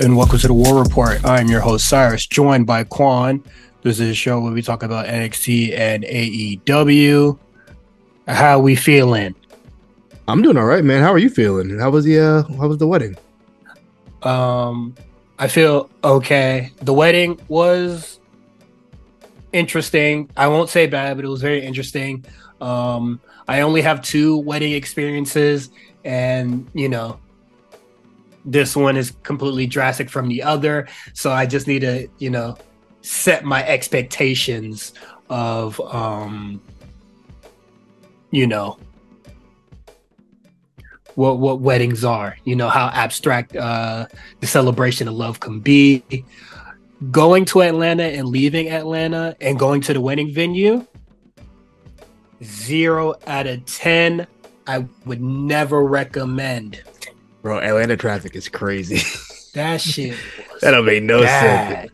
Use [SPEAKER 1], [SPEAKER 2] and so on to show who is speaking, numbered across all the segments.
[SPEAKER 1] And welcome to the War Report. I'm your host Cyrus, joined by Quan. This is a show where we talk about NXT and AEW. How we feeling?
[SPEAKER 2] I'm doing all right, man. How are you feeling? How was the uh how was the wedding?
[SPEAKER 1] Um I feel okay. The wedding was interesting. I won't say bad, but it was very interesting. Um I only have two wedding experiences and, you know, this one is completely drastic from the other. So I just need to, you know, set my expectations of um you know what what weddings are, you know, how abstract uh the celebration of love can be. Going to Atlanta and leaving Atlanta and going to the wedding venue, zero out of ten. I would never recommend.
[SPEAKER 2] Bro, Atlanta traffic is crazy.
[SPEAKER 1] That shit.
[SPEAKER 2] that don't make no
[SPEAKER 1] bad.
[SPEAKER 2] sense.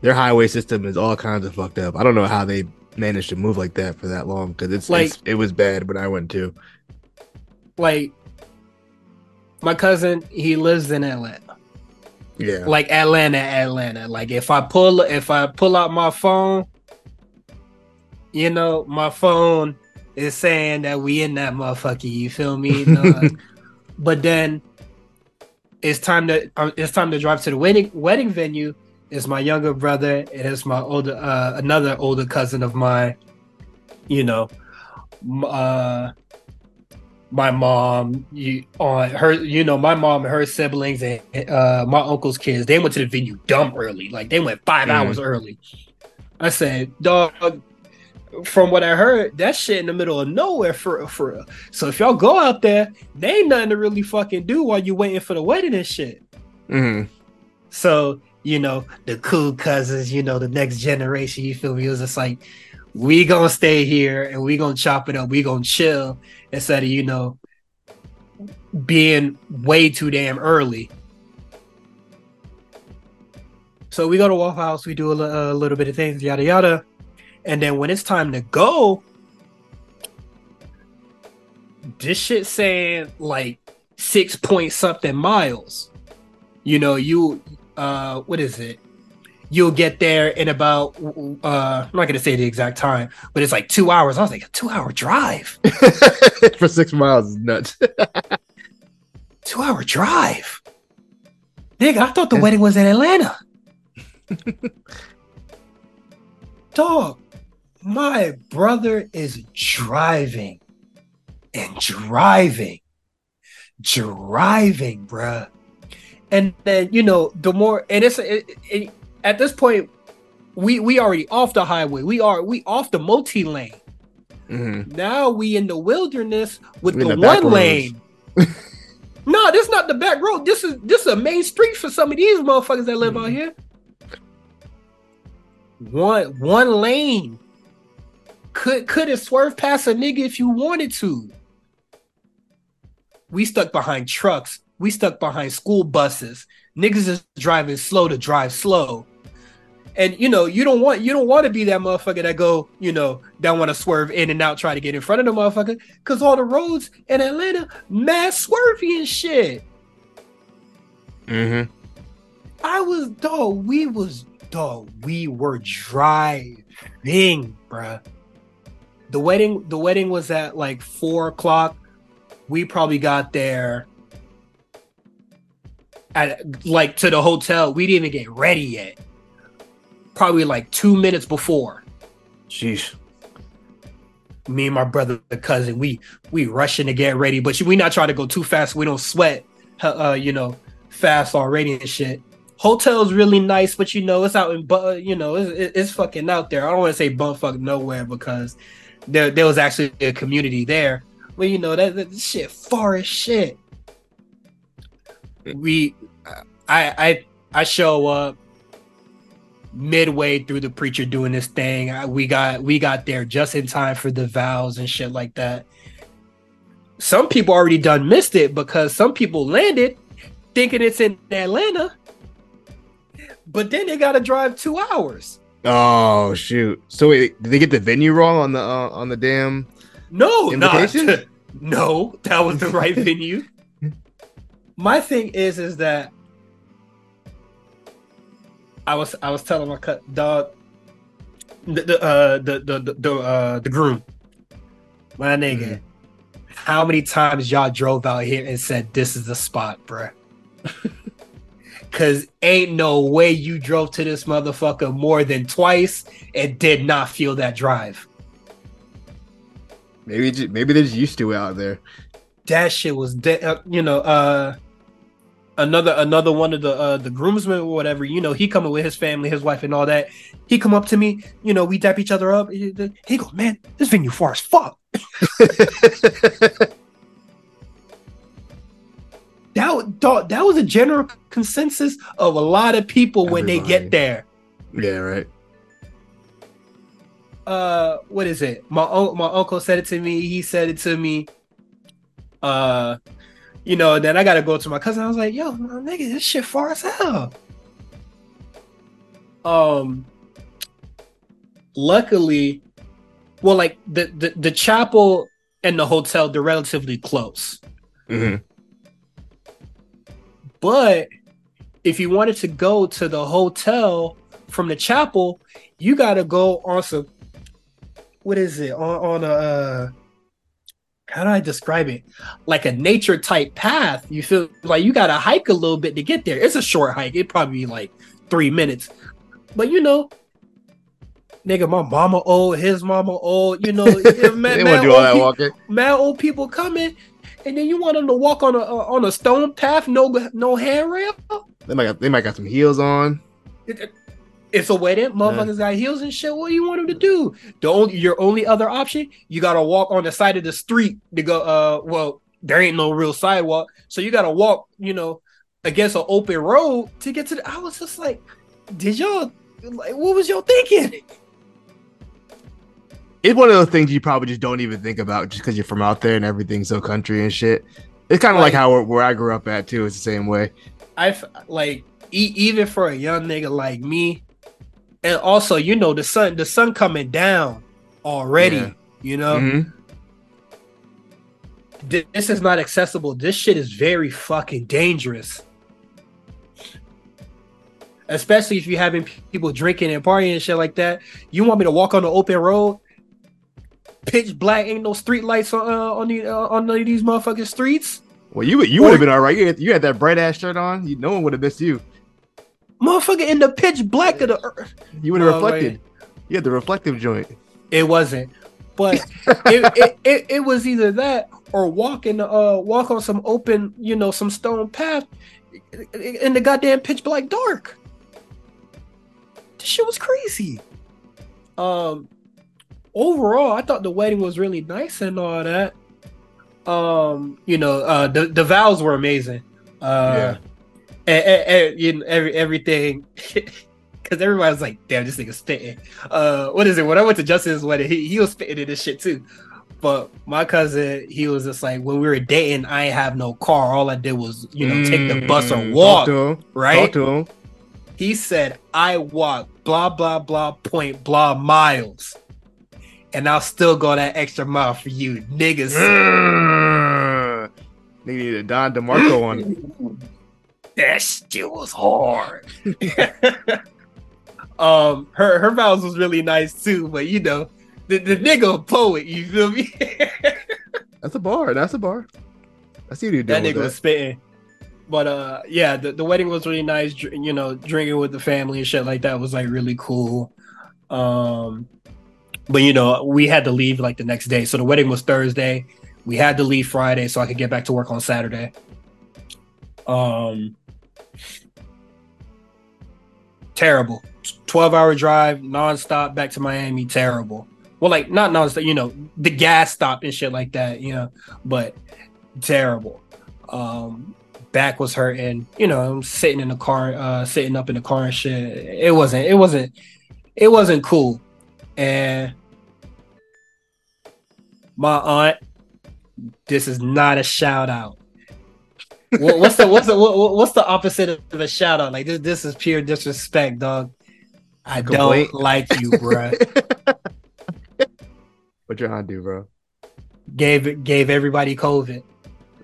[SPEAKER 2] Their highway system is all kinds of fucked up. I don't know how they managed to move like that for that long because it's,
[SPEAKER 1] Like-
[SPEAKER 2] it's it was bad when I went to.
[SPEAKER 1] Like my cousin, he lives in Atlanta.
[SPEAKER 2] Yeah,
[SPEAKER 1] Like Atlanta, Atlanta. Like if I pull if I pull out my phone, you know, my phone is saying that we in that motherfucker. You feel me? No, but then it's time to uh, it's time to drive to the wedding wedding venue. It's my younger brother and it's my older uh, another older cousin of mine. You know, uh, my mom, you on her, you know, my mom and her siblings and uh, my uncle's kids. They went to the venue dumb early, like they went five
[SPEAKER 2] Mm.
[SPEAKER 1] hours early. I said, dog. From what I heard, that shit in the middle of nowhere for for real. So if y'all go out there, they ain't nothing to really fucking do while you waiting for the wedding and shit.
[SPEAKER 2] hmm
[SPEAKER 1] So, you know, the cool cousins, you know, the next generation, you feel me? It was just like, we gonna stay here and we gonna chop it up, we gonna chill instead of, you know, being way too damn early. So we go to Waffle House, we do a, a little bit of things, yada yada. And then when it's time to go, this shit saying like six point something miles. You know, you uh what is it? You'll get there in about uh I'm not gonna say the exact time, but it's like two hours. I was like, a two hour drive.
[SPEAKER 2] for six miles is nuts.
[SPEAKER 1] Two hour drive. Nigga, I thought the wedding was in Atlanta. Dog, my brother is driving and driving, driving, bruh. And then you know the more, and it's it, it, at this point, we we already off the highway. We are we off the multi lane.
[SPEAKER 2] hmm
[SPEAKER 1] Now we in the wilderness with the,
[SPEAKER 2] the
[SPEAKER 1] one lane. no, this not the back road. This is this is a main street for some of these motherfuckers that live
[SPEAKER 2] Mm.
[SPEAKER 1] out here. One one lane. Could could have swerved past a nigga if you wanted to. We stuck behind trucks. We stuck behind school buses. Niggas is driving slow to drive slow. And you know, you don't want you don't want to be that motherfucker that go, you know, that want to swerve in and out, try to get in front of the motherfucker. Cause all the roads in Atlanta, mad swervy and shit.
[SPEAKER 2] hmm
[SPEAKER 1] I was dog, we was dog, we were driving, bruh. The wedding, the wedding was at like four o'clock. We probably got there at like to the hotel. We didn't even get ready yet. Probably like two minutes before.
[SPEAKER 2] Sheesh.
[SPEAKER 1] me and my brother the cousin we we rushing to get ready but we not trying to go too fast we don't sweat uh you know fast already and shit hotel's really nice but you know it's out in but you know it's, it's fucking out there i don't want to say bumfuck nowhere because there there was actually a community there. But you know that, that shit far as shit. We i i i show up midway through the preacher doing this thing. I, we got we got there just in time for the vows and shit like that. Some people already done missed it because some people landed thinking it's in atlanta. But then they gotta drive two hours
[SPEAKER 2] Oh shoot! So wait, did they get the venue wrong on the uh, on the damn?
[SPEAKER 1] no not no that was the right venue my thing is is that I was I was telling my cut dog the the uh the the the, the uh the groom my nigga
[SPEAKER 2] Mhm.
[SPEAKER 1] how many times y'all drove out here and said this is the spot bruh Cause ain't no way you drove to this motherfucker more than twice and did not feel that drive.
[SPEAKER 2] Maybe maybe they're just used to it out there.
[SPEAKER 1] That shit was, de- uh, you know, uh, another another one of the uh the groomsmen or whatever. You know, he coming with his family, his wife, and all that. He come up to me, you know, we dap each other up. He he go, man, this venue far as fuck. That dog, that was a general consensus of a lot of people when they get there.
[SPEAKER 2] yeah, right.
[SPEAKER 1] uh what is it? My my uncle said it to me. He said it to me. Uh you know then i gotta go to my cousin. I was like yo my nigga this shit far as hell. Um luckily well like the the, the chapel and the hotel they're relatively close.
[SPEAKER 2] Hmm
[SPEAKER 1] but if you wanted to go to the hotel from the chapel you gotta go on some what is it on on a uh, how do I describe it? Like a nature type path. You feel like you gotta hike a little bit to get there. It's a short hike. It probably be like three minutes, but you know, nigga, my mama old, his mama old. You know, man,
[SPEAKER 2] they
[SPEAKER 1] man,
[SPEAKER 2] to do
[SPEAKER 1] old
[SPEAKER 2] all that walking.
[SPEAKER 1] mad old people coming, and then you want them to walk on a uh, on a stone path, no no handrail.
[SPEAKER 2] They might got, they might got some heels on.
[SPEAKER 1] It- it- It's a wedding. Motherfuckers got heels and shit. What do you want them to do? The only your only other option, you gotta walk on the side of the street to go. Uh, well, there ain't no real sidewalk, so you gotta walk. You know, against an open road to get to. the I was just like, did y'all like what was y'all thinking?
[SPEAKER 2] It's one of those things you probably just don't even think about just because you're from out there and everything's so country and shit. It's kind of like
[SPEAKER 1] Like-
[SPEAKER 2] how where, I grew up at too. It's the same way.
[SPEAKER 1] I like e- even for a young nigga like me, and also you know the sun the sun coming down already.
[SPEAKER 2] Yeah.
[SPEAKER 1] You know.
[SPEAKER 2] Mhm.
[SPEAKER 1] Th- this is not accessible. This shit is very fucking dangerous. Especially if you're having people drinking and partying and shit like that. You want me to walk on the open road? Pitch black, ain't no street lights on uh, on the uh, on none of these motherfucking streets.
[SPEAKER 2] Well, you would- you would have been all right. You had, you had that bright ass shirt on. You, no one would have missed you.
[SPEAKER 1] Motherfucker in the pitch black of the earth.
[SPEAKER 2] You would have
[SPEAKER 1] Oh,
[SPEAKER 2] reflected. You had the reflective joint.
[SPEAKER 1] It wasn't, but it, it, it, it was either that or walk in the, uh walk on some open, you know, some stone path in the goddamn pitch black dark. This shit was crazy. Um, overall, I thought the wedding was really nice and all that. Um, you know, uh, the the vows were amazing. Uh,
[SPEAKER 2] Yeah.
[SPEAKER 1] and, and, and, you know, every everything. Because everybody was like, damn, this nigga spitting. Uh, what is it? When I went to Justin's wedding, he, he was spitting in this shit too. But my cousin, he was just like, when we were dating, I ain't have no car. All I did was, you know, take the bus or
[SPEAKER 2] Mm,
[SPEAKER 1] walk.
[SPEAKER 2] Talk
[SPEAKER 1] right?
[SPEAKER 2] Talk to him.
[SPEAKER 1] He said, I walk blah, blah, blah, point, blah miles. And I'll still go that extra mile for you, niggas.
[SPEAKER 2] They need a Don DeMarco on it.
[SPEAKER 1] that shit was hard. um, her her vows was really nice too, but you know, the, the nigga poet, you feel me?
[SPEAKER 2] That's a bar. That's a bar. I see what you're doing.
[SPEAKER 1] that nigga
[SPEAKER 2] with
[SPEAKER 1] was spitting. But uh, yeah, the, the wedding was really nice. dr- You know, drinking with the family and shit like that was like really cool. Um, but you know, we had to leave like the next day. So the wedding was Thursday. We had to leave Friday so I could get back to work on Saturday. Um, terrible. Twelve hour drive, nonstop back to Miami. Terrible. Well, like not nonstop. You know, the gas stop and shit like that. You know, but terrible. Um, back was hurting. You know, I'm sitting in the car, uh, sitting up in the car and shit. It wasn't. It wasn't. It wasn't cool. And my aunt, this is not a shout out. What's the what's the what, what's the opposite of a shout out? Like this, this is pure disrespect, dog. I
[SPEAKER 2] Complaint?
[SPEAKER 1] don't like you, bro.
[SPEAKER 2] What your aunt do, bro?
[SPEAKER 1] gave gave everybody COVID.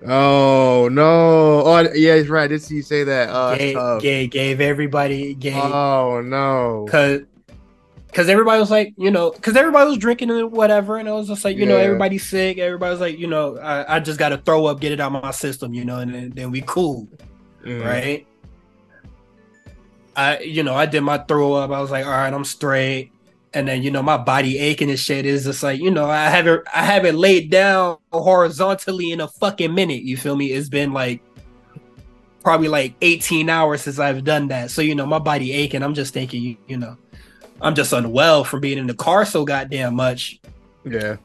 [SPEAKER 2] Oh no! Oh yeah, he's right. Did you say that. Uh,
[SPEAKER 1] gave, gave, gave everybody gave
[SPEAKER 2] oh no!
[SPEAKER 1] because because everybody was like you know because everybody was drinking and whatever and it was just like you know everybody's sick everybody was like you know I, I just got to throw up get it out of my system you know and then, then we cool
[SPEAKER 2] Mm.
[SPEAKER 1] right? I you know I did my throw up I was like all right I'm straight and then you know my body aching and shit is just like you know I haven't I haven't laid down horizontally in a fucking minute you feel me? It's been like probably like 18 hours since I've done that so you know my body aching I'm just thinking you, you know I'm just unwell from being in the car so goddamn much
[SPEAKER 2] Yeah.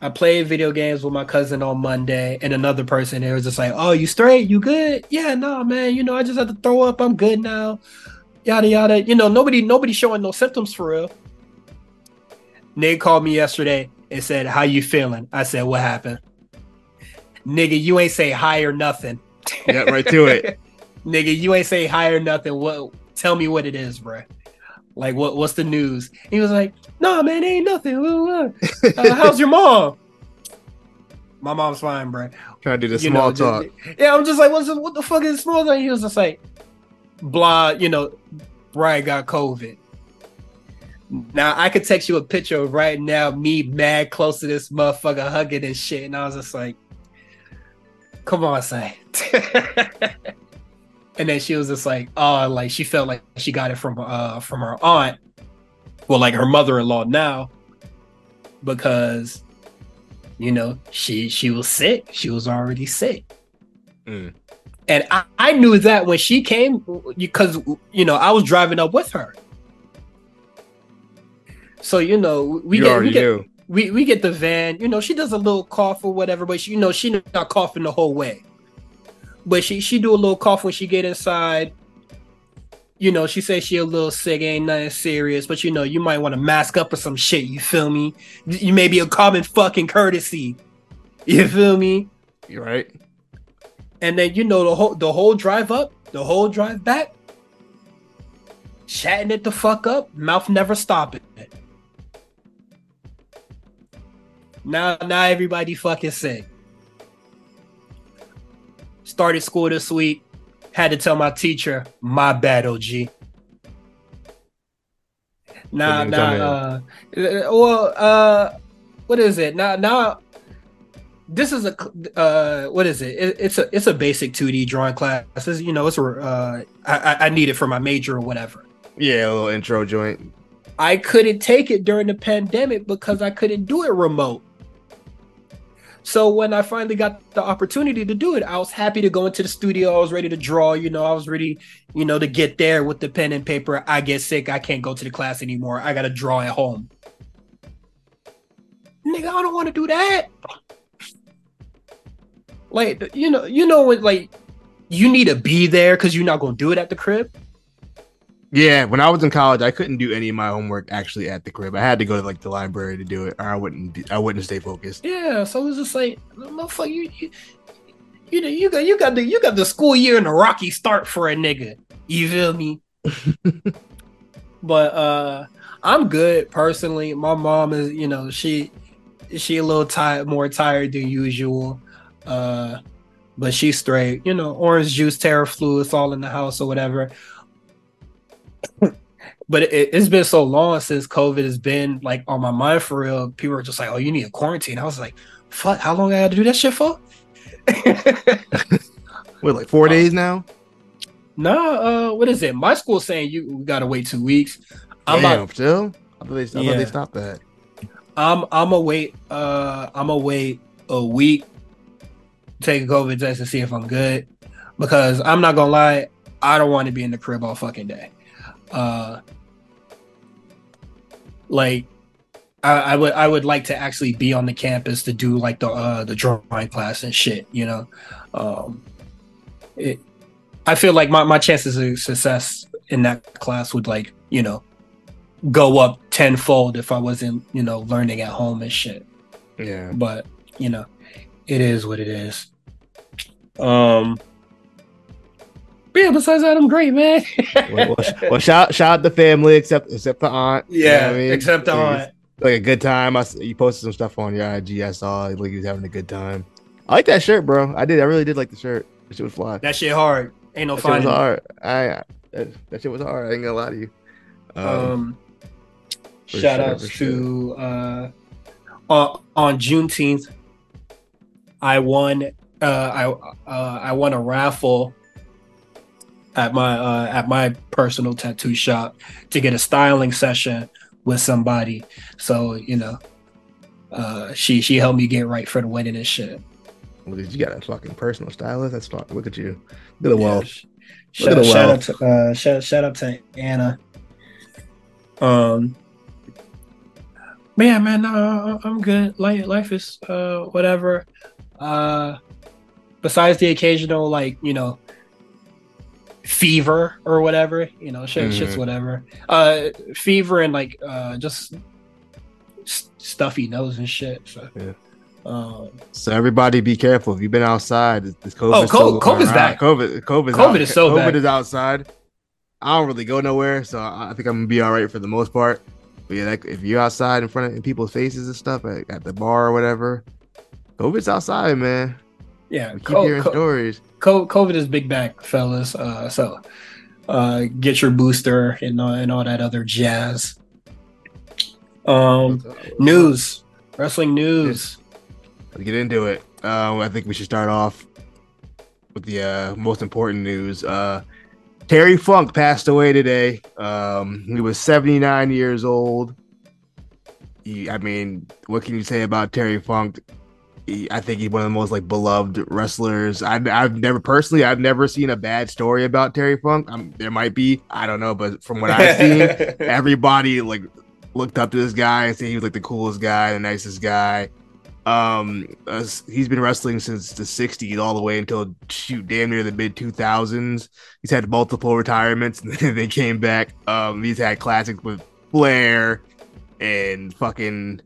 [SPEAKER 1] I played video games with my cousin on Monday, and another person there was just like, "Oh, you straight? You good? Yeah, no, man. You know, I just had to throw up. I'm good now. Yada yada. You know, nobody, nobody showing no symptoms for real." Nigga called me yesterday and said, "How you feeling?" I said, "What happened?" Nigga, you ain't say hi or nothing.
[SPEAKER 2] Yeah, right to it.
[SPEAKER 1] Nigga, you ain't say hi or nothing. What? Tell me what it is, bruh. Like, what? What's the news? He was like, "No, man, ain't nothing. Uh, how's your mom?" My mom's fine, bruh.
[SPEAKER 2] Trying to do the
[SPEAKER 1] You
[SPEAKER 2] small
[SPEAKER 1] know,
[SPEAKER 2] talk.
[SPEAKER 1] just- yeah, I'm just like, what's what the fuck is small talk? He was just like, blah, you know, Brian got COVID. Now I could text you a picture of right now, me mad close to this motherfucker hugging and shit, and I was just like, come on, say. and then she was just like, oh, like she felt like she got it from uh from her aunt, well, like her mother-in-law now, because you know she she was sick. She was already sick.
[SPEAKER 2] Mm.
[SPEAKER 1] and I, I knew that when she came because you know i was driving up with her. So you know we
[SPEAKER 2] you
[SPEAKER 1] get, we get
[SPEAKER 2] knew.
[SPEAKER 1] we, we get the van. You know she does a little cough or whatever but she, you know she not coughing the whole way but she she do a little cough when she get inside. You know she says she a little sick ain't nothing serious but you know you might want to mask up or some shit you feel me? You may be a common fucking courtesy. You feel me?
[SPEAKER 2] You're right.
[SPEAKER 1] and then you know the whole the whole drive up the whole drive back chatting it the fuck up mouth never stopping. It now now everybody fucking sick started school this week had to tell my teacher my bad og now
[SPEAKER 2] What did you
[SPEAKER 1] now
[SPEAKER 2] tell
[SPEAKER 1] uh, uh well uh what is it? Now now this is a uh what is it? it it's a it's a basic 2d drawing class This is, you know it's a uh I, I- I need it for my major or whatever.
[SPEAKER 2] Yeah, a little intro joint.
[SPEAKER 1] i couldn't take it during the pandemic because i couldn't do it remote so when i finally got the opportunity to do it i was happy to go into the studio. I was ready to draw you know i was ready you know to get there with the pen and paper. I get sick. I can't go to the class anymore. I gotta draw at home. Nigga i don't want to do that. Like you know you know when like you need to be there because you're not gonna do it at the crib
[SPEAKER 2] Yeah, when I was in college, I couldn't do any of my homework actually at the crib. I had to go to like the library to do it, or I wouldn't. Be, I wouldn't stay focused.
[SPEAKER 1] Yeah, so it's just like, motherfucker, you, you, you know, you got, you got the, you got the school year in a rocky start for a nigga. You feel me? but uh, I'm good personally. My mom is, you know, she, she a little tired, more tired than usual. Uh, but she's straight. You know, orange juice, Theraflu, it's all in the house or whatever. But it, it's been so long since COVID has been like on my mind for real. People are just like, "Oh, you need a quarantine." I was like, "Fuck, how long I got to do that shit for?"
[SPEAKER 2] What, like four days now?
[SPEAKER 1] nah, uh, what is it? My school's saying you gotta wait two weeks. I'm
[SPEAKER 2] Damn,
[SPEAKER 1] about,
[SPEAKER 2] still? I thought they, I thought
[SPEAKER 1] Yeah.
[SPEAKER 2] they stopped that.
[SPEAKER 1] I'm I'm gonna wait. Uh, I'm gonna wait a week, take a COVID test to see if I'm good, because I'm not gonna lie, I don't want to be in the crib all fucking day. Uh, like I, I would I would like to actually be on the campus to do like the uh the drawing class and shit, you know. Um, it, I feel like my my chances of success in that class would like you know go up tenfold if I wasn't, you know, learning at home and shit.
[SPEAKER 2] Yeah.
[SPEAKER 1] But, you know, it is what it is. Um yeah, besides that, I'm great, man.
[SPEAKER 2] well, well, well, shout shout out the family, except except the aunt. You know
[SPEAKER 1] yeah,
[SPEAKER 2] I mean?
[SPEAKER 1] except
[SPEAKER 2] It was,
[SPEAKER 1] on
[SPEAKER 2] like a good time. I you posted some stuff on your IG. I saw like you was having a good time. I like that shirt, bro. I did. I really did like the shirt. That shit was fly.
[SPEAKER 1] That shit hard. Ain't no
[SPEAKER 2] That shit was hard. I that, that shit was hard. I ain't gonna lie to you. Um,
[SPEAKER 1] Um, shout
[SPEAKER 2] sure,
[SPEAKER 1] outs
[SPEAKER 2] for sure.
[SPEAKER 1] to uh, on, on Juneteenth, I won. Uh, I uh, I won a raffle at my uh, at my personal tattoo shop to get a styling session with somebody. So you know, uh, she she helped me get right for the wedding and shit.
[SPEAKER 2] well, dude, you got a fucking personal stylist. That's fuck. Look at you. Look at the Look at
[SPEAKER 1] Shout,
[SPEAKER 2] the
[SPEAKER 1] shout out to uh, shout, shout out to Anna. Um, but yeah, man, no, I'm good. Life, life is uh whatever. Uh, besides the occasional like you know fever or whatever, you know, shit, shit's
[SPEAKER 2] Mhm.
[SPEAKER 1] whatever. Uh, fever and like uh just s- stuffy nose and shit. So,
[SPEAKER 2] Yeah.
[SPEAKER 1] um,
[SPEAKER 2] So everybody, be careful. If you've been outside, this- COVID.
[SPEAKER 1] Oh, co- COVID's back.
[SPEAKER 2] COVID, COVID,
[SPEAKER 1] COVID is so
[SPEAKER 2] COVID
[SPEAKER 1] back.
[SPEAKER 2] is outside. I don't really go nowhere, so I think I'm gonna be all right for the most part. But yeah, like, if you're outside in front of people's faces and stuff at, at the bar or whatever, COVID's outside, man.
[SPEAKER 1] yeah,
[SPEAKER 2] We keep
[SPEAKER 1] co-
[SPEAKER 2] hearing
[SPEAKER 1] co-
[SPEAKER 2] stories.
[SPEAKER 1] Co- COVID is big back, fellas. Uh, so uh, get your booster and uh, and all that other jazz. Um, news, wrestling news.
[SPEAKER 2] Let's get into it. Um, I think we should start off with the uh, most important news. Uh, Terry Funk passed away today. Um, he was 79 years old. He, I mean, what can you say about Terry Funk? He, I think he's one of the most like beloved wrestlers. I've, I've never personally, I've never seen a bad story about Terry Funk. Um, there might be, I don't know, but from what I've seen, everybody like looked up to this guy and said he was like the coolest guy, the nicest guy. Um, uh, he's been wrestling since the '60s, all the way until shoot, damn near the mid 2000s. He's had multiple retirements, and then they came back. Um, he's had classics with Flair and fucking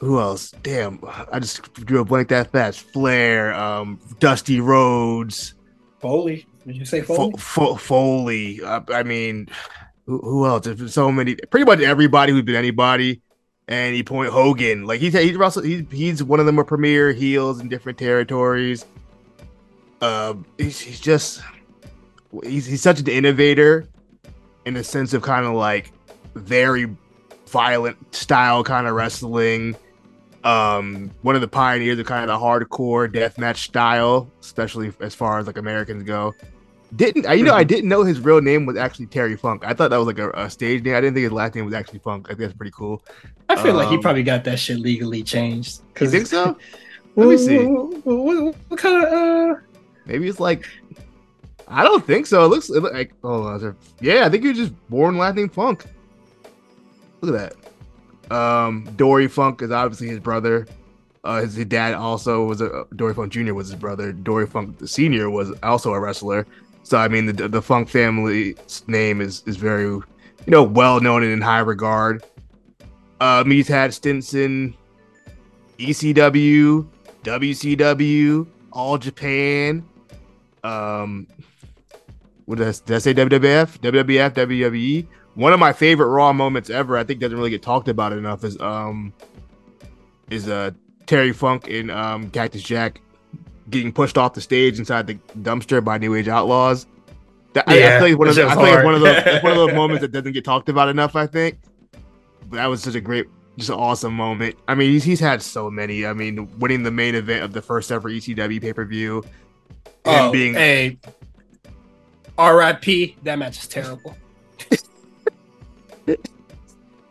[SPEAKER 2] who else? Damn, I just drew a blank that fast. Flair, um, Dusty Rhodes,
[SPEAKER 1] Foley, did you say Foley?
[SPEAKER 2] Fo- Foley. Uh, I mean, who, who else? There's so many. Pretty much everybody who's been anybody. And he point Hogan. Like he's he's Russell. He's he's one of them are premier heels in different territories. Uh, he's, he's just he's he's such an innovator in the sense of kind of like very violent style kind of wrestling. Um, one of the pioneers of kind of the hardcore deathmatch style, especially as far as like Americans go. Didn't I? You know, I didn't know his real name was actually Terry Funk. I thought that was like a, a stage name. I didn't think his last name was actually Funk. I think that's pretty cool.
[SPEAKER 1] I feel like he
[SPEAKER 2] Um,
[SPEAKER 1] probably got that shit legally changed.
[SPEAKER 2] You think so? Let me see.
[SPEAKER 1] What, what, what kind of? Uh,
[SPEAKER 2] Maybe it's like I don't think so. It looks it look like oh there- yeah, I think he was just born last name Funk. Look at that. Um, Dory Funk is obviously his brother. Uh, his, dad also was a Dory Funk Jr. was his brother. Dory Funk the senior was also a wrestler. So I mean the the Funk family's name is is very you know well known and in high regard. Um, he's had stints in ECW, WCW, All Japan. Um, what did I, did I say? WWF, WWF, WWE. One of my favorite Raw moments ever. I think doesn't really get talked about enough. Is um, is uh Terry Funk and um Cactus Jack getting pushed off the stage inside the dumpster by New Age Outlaws. That, I- I,
[SPEAKER 1] Yeah,
[SPEAKER 2] feel like one of the, I
[SPEAKER 1] shit
[SPEAKER 2] feel like one of those one of those moments that doesn't get talked about enough. I think, but that was such a great, just an awesome moment. I mean, he's, he's had so many. I mean, winning the main event of the first ever ECW pay per view, and
[SPEAKER 1] oh,
[SPEAKER 2] being
[SPEAKER 1] hey, R.I.P. That match is terrible.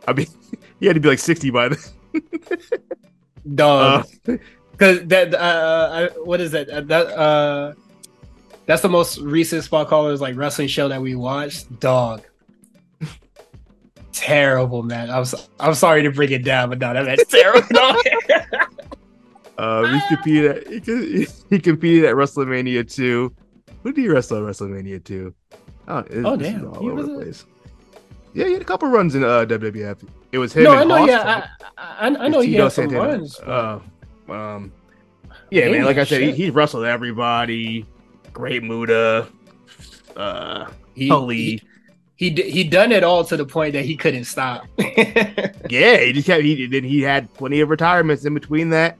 [SPEAKER 2] I mean, he had to be like 60 by then.
[SPEAKER 1] Dog.
[SPEAKER 2] Uh,
[SPEAKER 1] Because that, uh, I, what is that? Uh, that, uh, that's the most recent spot callers like wrestling show that we watched. Dog. Terrible, man. I'm so, I'm sorry to bring it down, but no, that match terrible.
[SPEAKER 2] uh, he competed. At, he, he competed at WrestleMania 2. Who did he wrestle at WrestleMania 2? Oh, it-
[SPEAKER 1] Oh, damn.
[SPEAKER 2] all
[SPEAKER 1] He
[SPEAKER 2] over
[SPEAKER 1] was
[SPEAKER 2] the place. Yeah, he had a couple runs in uh, WWF. It was him.
[SPEAKER 1] no, I know.
[SPEAKER 2] Hoss.
[SPEAKER 1] Yeah, I, I, I know he had some
[SPEAKER 2] Santana.
[SPEAKER 1] runs.
[SPEAKER 2] Uh, um, yeah,
[SPEAKER 1] Damn,
[SPEAKER 2] man. Like I said, he, he's wrestled everybody. Great Muta. Uh,
[SPEAKER 1] he,
[SPEAKER 2] Tully.
[SPEAKER 1] he, he he done it all to the point that he couldn't stop.
[SPEAKER 2] yeah, he just kept. He then he had plenty of retirements in between that.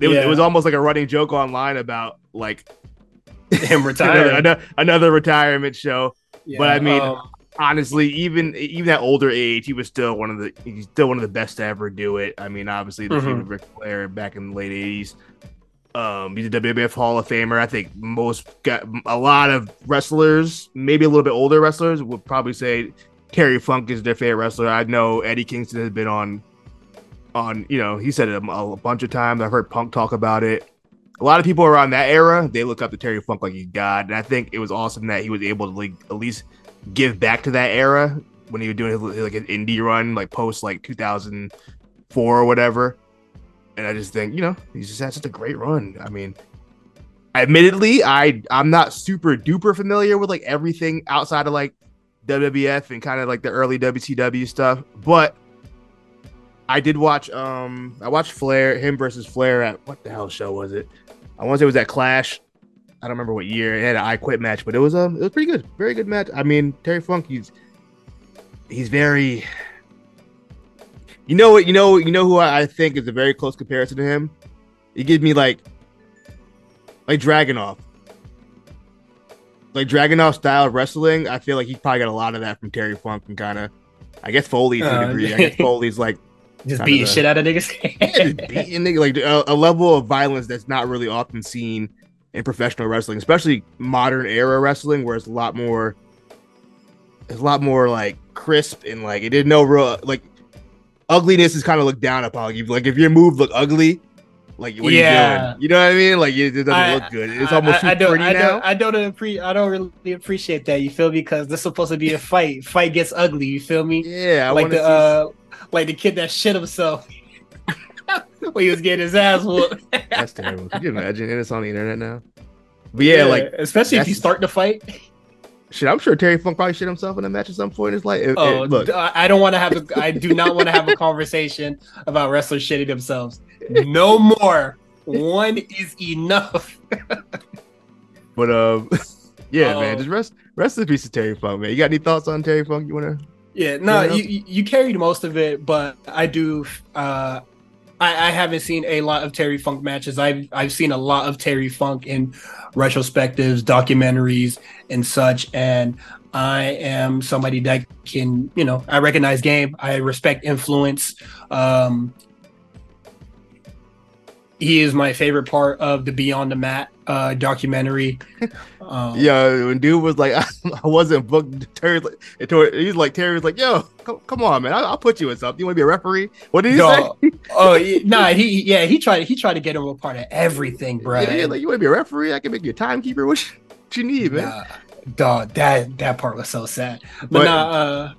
[SPEAKER 2] it, was,
[SPEAKER 1] Yeah.
[SPEAKER 2] it was almost like a running joke online about like
[SPEAKER 1] Him retiring.
[SPEAKER 2] another, another retirement show. but I mean,
[SPEAKER 1] um,
[SPEAKER 2] honestly, even even at older age, he was still one of the he's still one of the best to ever do it. I mean, obviously the
[SPEAKER 1] Mhm.
[SPEAKER 2] with Ric Flair back in the late eighties. Um, he's a WWF Hall of Famer. I think most got a lot of wrestlers, maybe a little bit older wrestlers, would probably say Terry Funk is their favorite wrestler. I know Eddie Kingston has been on on you know he said it a, a bunch of times. I've heard Punk talk about it. A lot of people around that era they look up to Terry Funk like he's God, and I think it was awesome that he was able to like at least give back to that era when he was doing his, like an indie run, like post like 2004 or whatever. And I just think, you know, he's just had such a great run. I mean, admittedly, I I'm not super duper familiar with like everything outside of like WWF and kind of like the early WCW stuff, but I did watch um I watched Flair him versus Flair at what the hell show was it? I want to say it was at Clash. I don't remember what year. It had an I Quit match, but it was um it was pretty good, very good match. I mean Terry Funk, he's he's very. You know what? You know you know who I I think is a very close comparison to him. He gives me like like Dragunov. Like Dragunov style of wrestling, I feel like he's probably got a lot of that from Terry Funk and kind of, I guess Foley to a
[SPEAKER 1] Uh,
[SPEAKER 2] degree. I guess Foley's like
[SPEAKER 1] just beating shit out of niggas.
[SPEAKER 2] just beating nigga, like a, a level of violence that's not really often seen in professional wrestling, especially modern era wrestling, where it's a lot more, it's a lot more like crisp and like it didn't know real like ugliness is kind of looked down upon. You like if your move look ugly, like what are
[SPEAKER 1] Yeah.
[SPEAKER 2] you doing? You know what I mean? Like it, it doesn't
[SPEAKER 1] I-
[SPEAKER 2] look good. It's almost
[SPEAKER 1] I, I
[SPEAKER 2] too
[SPEAKER 1] don't,
[SPEAKER 2] pretty
[SPEAKER 1] I
[SPEAKER 2] now.
[SPEAKER 1] don't, I don't appre- I don't really appreciate that. You feel me? Because this is supposed to be a fight. Fight gets ugly. You feel me?
[SPEAKER 2] yeah,
[SPEAKER 1] like the uh, like the kid that shit himself when he was getting his ass whooped.
[SPEAKER 2] That's terrible. Could you imagine? And it's on the internet now. But yeah, like
[SPEAKER 1] especially if you
[SPEAKER 2] that's-
[SPEAKER 1] start the fight.
[SPEAKER 2] shit. I'm sure Terry Funk probably shit himself in a match at some point. It's like, it-
[SPEAKER 1] Oh,
[SPEAKER 2] it- look,
[SPEAKER 1] d- I I don't want to have. A, I do not want to have a conversation about wrestlers shitting themselves. No more. One is enough.
[SPEAKER 2] But um, yeah,
[SPEAKER 1] Oh.
[SPEAKER 2] man, just rest rest in peace to Terry Funk, man. You got any thoughts on Terry Funk? You wanna?
[SPEAKER 1] Yeah, no, you you- you carried most of it, but I do. Uh, I, I haven't seen a lot of Terry Funk matches. I've I've seen a lot of Terry Funk in retrospectives, documentaries, and such. And I am somebody that can, you know, I recognize game. I respect influence. Um, he is my favorite part of the Beyond the Mat uh, documentary. Um,
[SPEAKER 2] Yeah, when dude was like, I wasn't booked. Terry, like, Terry- he's like, Terry was like, yo, come, come on, man, I'll, I'll put you in something. You want to be a referee? What did he
[SPEAKER 1] Dog.
[SPEAKER 2] say?
[SPEAKER 1] oh yeah, nah, he yeah he tried he tried to get him a part of everything, bro.
[SPEAKER 2] Yeah, yeah, like you want to be a referee? I can make you a timekeeper. What you, what you need, man?
[SPEAKER 1] Nah, dog, that that part was so sad. But,
[SPEAKER 2] But-
[SPEAKER 1] nah, uh,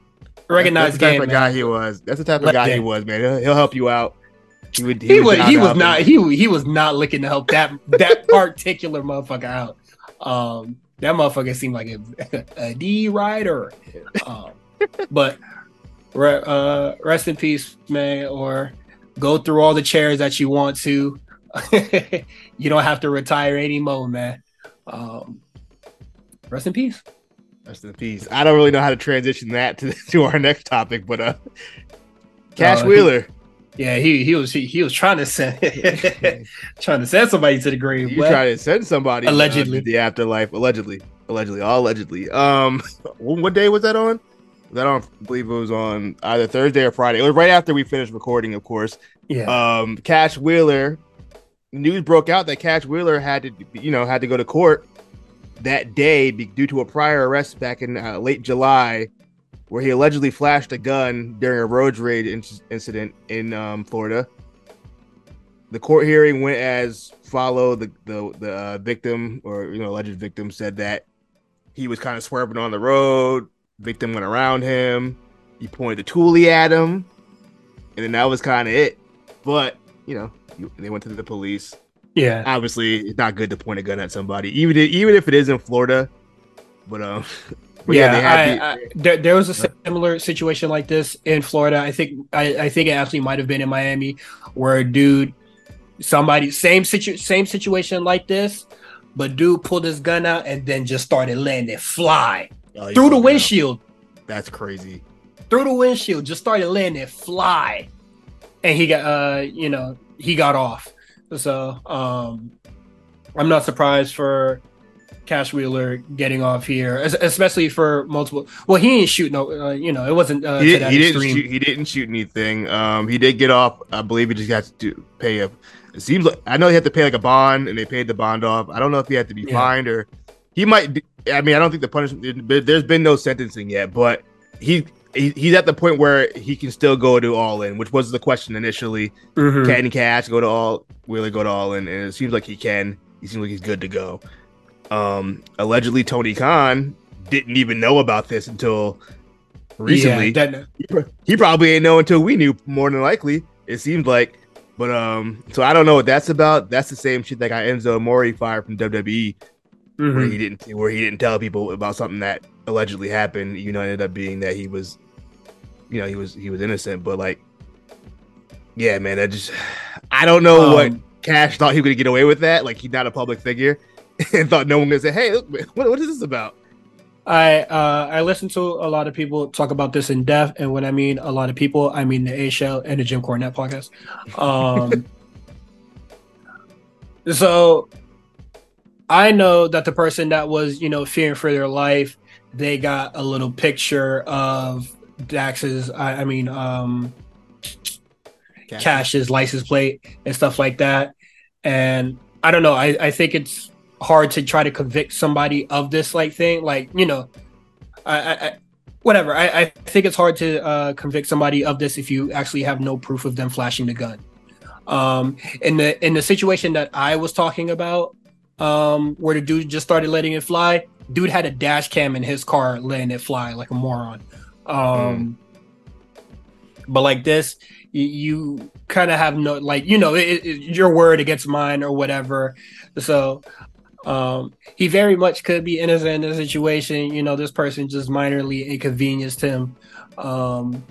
[SPEAKER 1] recognize
[SPEAKER 2] That's the type
[SPEAKER 1] game.
[SPEAKER 2] of
[SPEAKER 1] man.
[SPEAKER 2] guy he was. That's the type of
[SPEAKER 1] Let
[SPEAKER 2] guy he was, man. He'll, he'll help you out. He would.
[SPEAKER 1] He was
[SPEAKER 2] down
[SPEAKER 1] he was not he he was not looking to help that that particular motherfucker out. Um, that motherfucker seemed like a, a D rider. Um, but re- uh, rest in peace, man. Or go through all the chairs that you want to. you don't have to retire anymore, man. Um, rest in peace.
[SPEAKER 2] Rest in peace. I don't really know how to transition that to to our next topic, but uh, Cash
[SPEAKER 1] Uh, he-
[SPEAKER 2] Wheeler.
[SPEAKER 1] Yeah, he he was he, he was trying to send trying to send somebody to the grave.
[SPEAKER 2] You
[SPEAKER 1] but-
[SPEAKER 2] try to send somebody uh,
[SPEAKER 1] Allegedly.
[SPEAKER 2] to the afterlife. Allegedly, allegedly, all allegedly. Um, what day was that on? That? I believe it was on either Thursday or Friday. It was right after we finished recording, of course.
[SPEAKER 1] yeah,
[SPEAKER 2] Um, Cash Wheeler. News broke out that Cash Wheeler had to, you know, had to go to court that day due to a prior arrest back in uh, late July, where he allegedly flashed a gun during a road rage inc- incident in um, Florida. The court hearing went as followed. The the the uh, victim or you know alleged victim said that he was kind of swerving on the road. Victim went around him. He pointed the toolie at him, and then that was kind of it. But you know, you- they went to the police.
[SPEAKER 1] yeah.
[SPEAKER 2] Obviously, it's not good to point a gun at somebody, even if, even if it is in Florida. But um, but
[SPEAKER 1] yeah,
[SPEAKER 2] had
[SPEAKER 1] I,
[SPEAKER 2] the-
[SPEAKER 1] I, there, there was a similar situation like this in Florida. I think I, I think it actually might have been in Miami, where a dude, somebody same situ same situation like this, but dude pulled his gun out and then just started letting it fly
[SPEAKER 2] oh,
[SPEAKER 1] through the windshield,
[SPEAKER 2] That's crazy.
[SPEAKER 1] through the windshield, just started letting it fly, and he got uh you know he got off. So um, I'm not surprised for Cash Wheeler getting off here, especially for multiple. Well, he ain't shoot no, uh, you know, it wasn't. Uh,
[SPEAKER 2] he, he didn't shoot. He didn't shoot anything. Um, he did get off. I believe he just got to do, pay a. It seems like I know he had to pay like a bond, and they paid the bond off. I don't know if he had to be yeah. fined or he might. I mean, I don't think the punishment. There's been no sentencing yet, but he, he he's at the point where he can still go to all in, which was the question initially. Mm-hmm. Can Cash go to all? Will he go to all in? And it seems like he can. He seems like he's good to go. Um, allegedly, Tony Khan didn't even know about this until recently. Yeah, he, he probably ain't know until we knew. More than likely, it seemed like. But um, so I don't know what that's about. That's the same shit that got Enzo Amore fired from WWE, mm-hmm. where he didn't where he didn't tell people about something that allegedly happened. You know, ended up being that he was, you know, he was he was innocent. But like, yeah, man, I just I don't know um, what Cash thought he could get away with that. Like he's not a public figure. and thought no one would say, "Hey, what, what is this about?"
[SPEAKER 1] I uh, I listen to a lot of people talk about this in depth, and when I mean a lot of people, I mean the A Show and the Jim Cornette podcast. Um, so I know that the person that was, you know, fearing for their life, they got a little picture of Dax's, I, I mean, um, Cash. Cash's license plate and stuff like that. And I don't know. I, I think it's hard to try to convict somebody of this like thing. Like, you know, I, I whatever. I, I think it's hard to uh, convict somebody of this if you actually have no proof of them flashing the gun. Um, in the in the situation that I was talking about, um, where the dude just started letting it fly, dude had a dash cam in his car letting it fly like a moron. Um, mm. But like this, you, you kind of have no like you know it, it, your word against mine or whatever. So um, he very much could be innocent in the situation. You know, this person just minorly inconvenienced him. Um,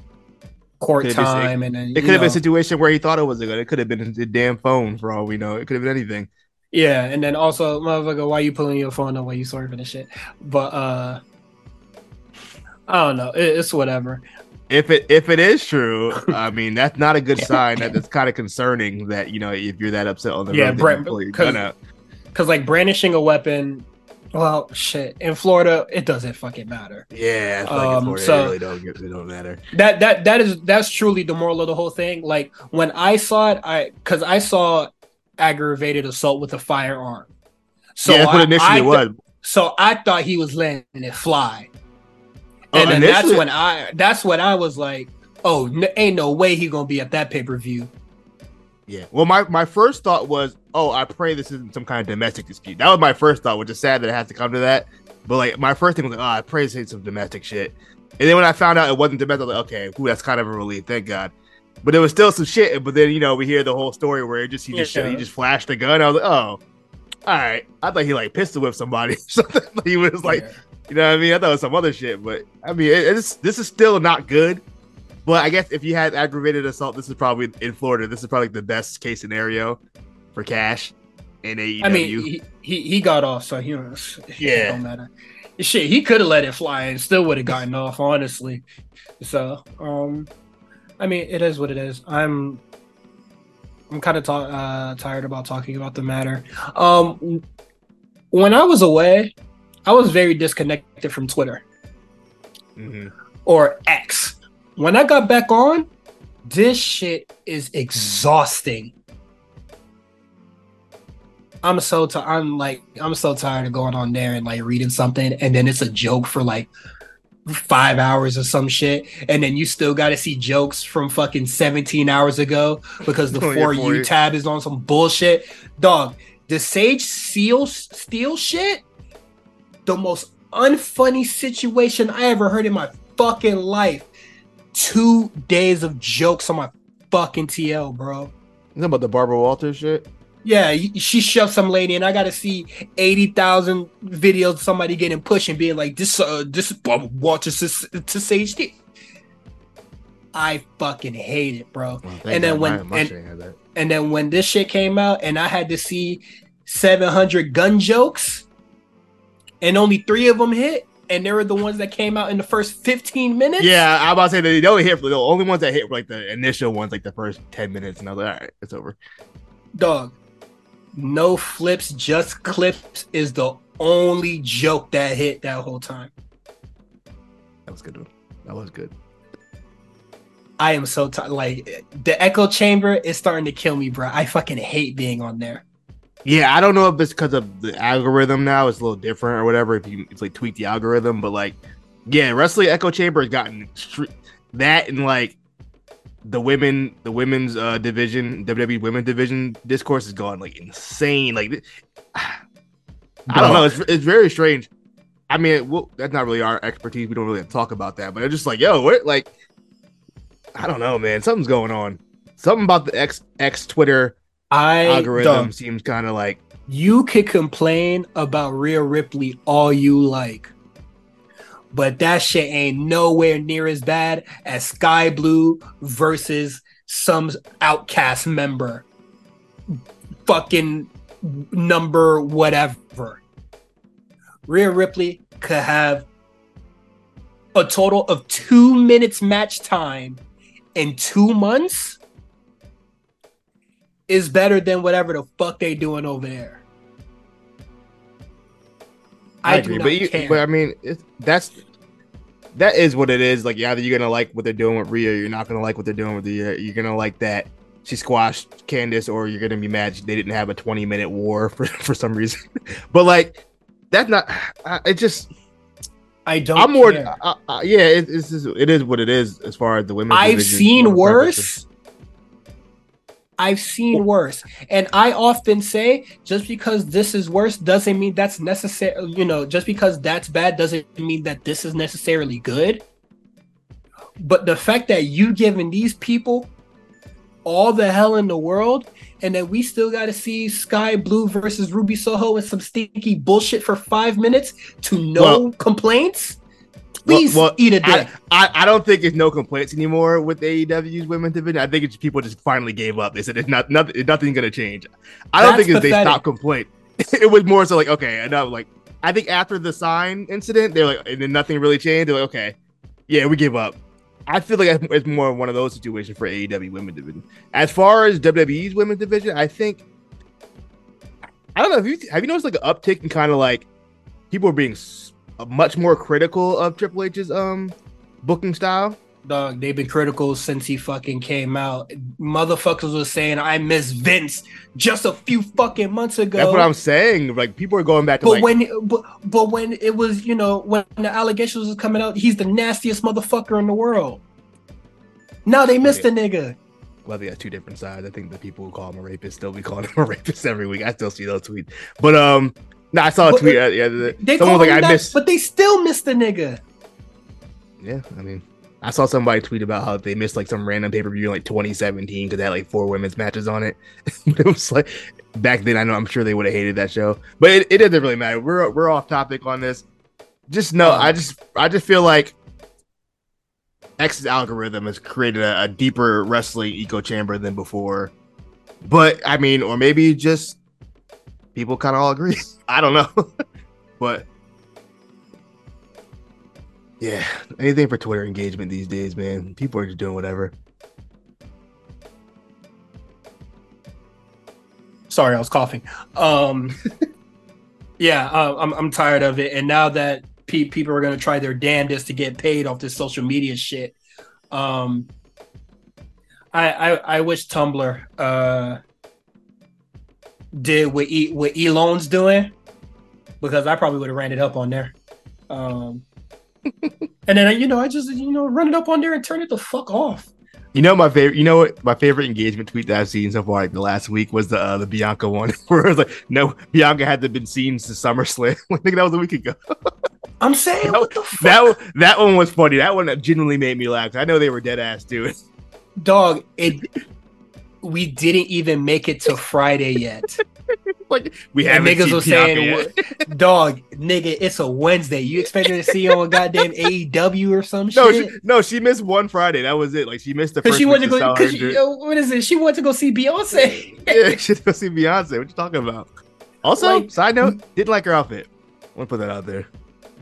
[SPEAKER 1] court could time, and then
[SPEAKER 2] it could have been a situation where he thought it was a good. It could have been a damn phone for all we know. It could have been anything.
[SPEAKER 1] Yeah, and then also, motherfucker, why you pulling your phone away? You surfing and shit. But uh, I don't know. It, it's whatever.
[SPEAKER 2] If it if it is true, I mean that's not a good sign. That it's kind of concerning that you know if you're that upset on the
[SPEAKER 1] yeah, road, pull your gun out because like brandishing a weapon well, shit. In Florida, it doesn't fucking matter.
[SPEAKER 2] Yeah, um, Florida, so it really don't get, it don't matter.
[SPEAKER 1] That that that is that's truly the moral of the whole thing. Like when I saw it, I because I saw aggravated assault with a firearm.
[SPEAKER 2] So yeah, that's I, what initially I, was.
[SPEAKER 1] So I thought he was letting it fly, oh, and then that's when I that's when I was like, oh, n- ain't no way he gonna be at that pay per view.
[SPEAKER 2] Yeah. Well, my, my first thought was, oh, I pray this isn't some kind of domestic dispute. That was my first thought, which is sad that it has to come to that. But like my first thing was like, oh, I pray this ain't some domestic shit. And then when I found out it wasn't domestic, I was like, okay, ooh, that's kind of a relief, thank God. But there was still some shit. But then you know we hear the whole story where it just he just yeah. he just flashed the gun. I was like, oh, all right. I thought he like pistol whipped somebody. something. he was like, yeah. you know what I mean? I thought it was some other shit. But I mean, it, it's this is still not good. But I guess if you had aggravated assault, this is probably in Florida. This is probably the best case scenario for Cash in AEW.
[SPEAKER 1] I mean, he he, he got off, so he was yeah. Don't matter. Shit, he could have let it fly and still would have gotten off, honestly. So, um, I mean, it is what it is. I'm I'm kind of ta- uh, tired about talking about the matter. Um, when I was away, I was very disconnected from Twitter mm-hmm. or X when I got back on, this shit is exhausting. I'm so t- I'm like I'm so tired of going on there and like reading something and then it's a joke for like five hours or some shit, and then you still got to see jokes from fucking 17 hours ago because the oh, for you tab is on some bullshit. Dog, the Sage Seal Steel shit, the most unfunny situation I ever heard in my fucking life two days of jokes on my fucking TL, bro.
[SPEAKER 2] You about the Barbara Walters shit?
[SPEAKER 1] Yeah, she shoved some lady, and I got to see eighty thousand videos of somebody getting pushed and being like, "This, uh, this is Barbara Walters to, to Sage T." I fucking hate it, bro. Well, and then when and, and then when this shit came out, and I had to see seven hundred gun jokes, and only three of them hit and they were the ones that came out in the first 15 minutes.
[SPEAKER 2] Yeah, I'm about to say they only hit the only ones that hit like the initial ones, like the first 10 minutes, and I was like, all right, it's over.
[SPEAKER 1] Dog, no flips, just clips is the only joke that hit that whole time.
[SPEAKER 2] That was good. That was good.
[SPEAKER 1] I am so tired. Like the echo chamber is starting to kill me, bro. I fucking hate being on there.
[SPEAKER 2] Yeah, I don't know if it's because of the algorithm now. It's a little different or whatever. If you it's like tweak the algorithm, but like, yeah, wrestling echo chamber has gotten str- that and like the women, the women's uh division, WWE women division discourse is going like insane. Like, I don't know. It's it's very strange. I mean, well, that's not really our expertise. We don't really talk about that, but it's just like, yo, what like I don't know, man. Something's going on. Something about the X X Twitter
[SPEAKER 1] I
[SPEAKER 2] algorithm
[SPEAKER 1] don't.
[SPEAKER 2] seems kind of like
[SPEAKER 1] You could complain about Rhea Ripley all you like, but that shit ain't nowhere near as bad as Skye Blue versus some outcast member. Fucking number whatever. Rhea Ripley could have a total of two minutes match time in two months is better than whatever the fuck they doing over there.
[SPEAKER 2] I,
[SPEAKER 1] I,
[SPEAKER 2] agree, but you,
[SPEAKER 1] care.
[SPEAKER 2] but I mean, it's, that's that is what it is. Like, either you're gonna like what they're doing with Rhea, or you're not gonna like what they're doing with Rhea. You're gonna like that she squashed Candice, or you're gonna be mad they didn't have a 20 minute war for for some reason. but like, that's not. I, it just.
[SPEAKER 1] I don't.
[SPEAKER 2] I'm more. yeah, it, it's just, it is what it is as far as the women.
[SPEAKER 1] I've seen worse. I've seen worse. And I often say just because this is worse doesn't mean that's necessary. You know, just because that's bad doesn't mean that this is necessarily good. But the fact that you giving these people all the hell in the world and that we still got to see Skye Blue versus Ruby Soho and some stinky bullshit for five minutes to no
[SPEAKER 2] Well-
[SPEAKER 1] complaints, please
[SPEAKER 2] well,
[SPEAKER 1] eat a dick.
[SPEAKER 2] I, I don't think it's no complaints anymore with AEW's women's division. I think it's people just finally gave up. They said it's not nothing. Nothing's gonna change. I don't
[SPEAKER 1] That's
[SPEAKER 2] think it's they stopped complaint. it was more so like okay, enough. Like I think after the sign incident, they're like, and then nothing really changed. They're like, okay, yeah, we give up. I feel like it's- more one of those situations for AEW women's division. As far as WWE's women's division, I think I don't know. Have you have you noticed like an uptick in kind of like people are being much more critical of Triple H's um booking style?
[SPEAKER 1] Dog, they've been critical since he fucking came out. Motherfuckers was saying I miss Vince just a few fucking months ago.
[SPEAKER 2] That's what I'm saying. Like people are going back to
[SPEAKER 1] but
[SPEAKER 2] like
[SPEAKER 1] when but, but when it was, you know, when the allegations was coming out, he's the nastiest motherfucker in the world. Now they missed the nigga.
[SPEAKER 2] well, they got two different sides. I think the people who call him a rapist still be calling him a rapist every week. I still see those tweets. But um, no, I saw a
[SPEAKER 1] But-
[SPEAKER 2] tweet. Uh, yeah, the,
[SPEAKER 1] They
[SPEAKER 2] someone was like, I
[SPEAKER 1] that,
[SPEAKER 2] miss.
[SPEAKER 1] but they still missed the nigga.
[SPEAKER 2] Yeah, I mean, I saw somebody tweet about how they missed like some random pay per view in like 2017 because they had like four women's matches on it. but it was like back then. I know I'm sure they would have hated that show, but it, it doesn't really matter. We're we're off topic on this. Just no, I just I just feel like X's algorithm has created a, a deeper wrestling echo chamber than before. But I mean, or maybe just people kind of all agree. I don't know, but yeah, anything for Twitter engagement these days, man. People are just doing whatever.
[SPEAKER 1] Sorry, I was coughing. Um, yeah, uh, I'm I'm tired of it, and now that pe- people are gonna try their damnedest to get paid off this social media shit, um, I I, I wish Tumblr uh did what e- what Elon's doing because I probably would have ran it up on there. Um, and then you know I just you know run it up on there and turn it the fuck off.
[SPEAKER 2] You know my favorite. You know what my favorite engagement tweet that I've seen so far like the last week was the uh, the Bianca one, where it was like, no, Bianca hadn't been seen since SummerSlam. I think that was a week ago.
[SPEAKER 1] I'm saying
[SPEAKER 2] That,
[SPEAKER 1] what the fuck?
[SPEAKER 2] that that one was funny. That one genuinely made me laugh. I know they were dead ass dude.
[SPEAKER 1] dog it we didn't even make it to friday yet
[SPEAKER 2] like we
[SPEAKER 1] and
[SPEAKER 2] haven't
[SPEAKER 1] niggas
[SPEAKER 2] seen
[SPEAKER 1] was saying dog nigga it's a wednesday you expected to see on goddamn aew or some
[SPEAKER 2] No, she,
[SPEAKER 1] shit
[SPEAKER 2] no, she missed one Friday. That was it. Like she missed the
[SPEAKER 1] because
[SPEAKER 2] first
[SPEAKER 1] she
[SPEAKER 2] week
[SPEAKER 1] wanted to
[SPEAKER 2] to
[SPEAKER 1] go because she,
[SPEAKER 2] jer-
[SPEAKER 1] yo, what is it she wanted to go see beyonce
[SPEAKER 2] Yeah, she had to go see Beyonce. What you talking about? Also,
[SPEAKER 1] Like-
[SPEAKER 2] side note, didn't like her outfit. want to put that out there.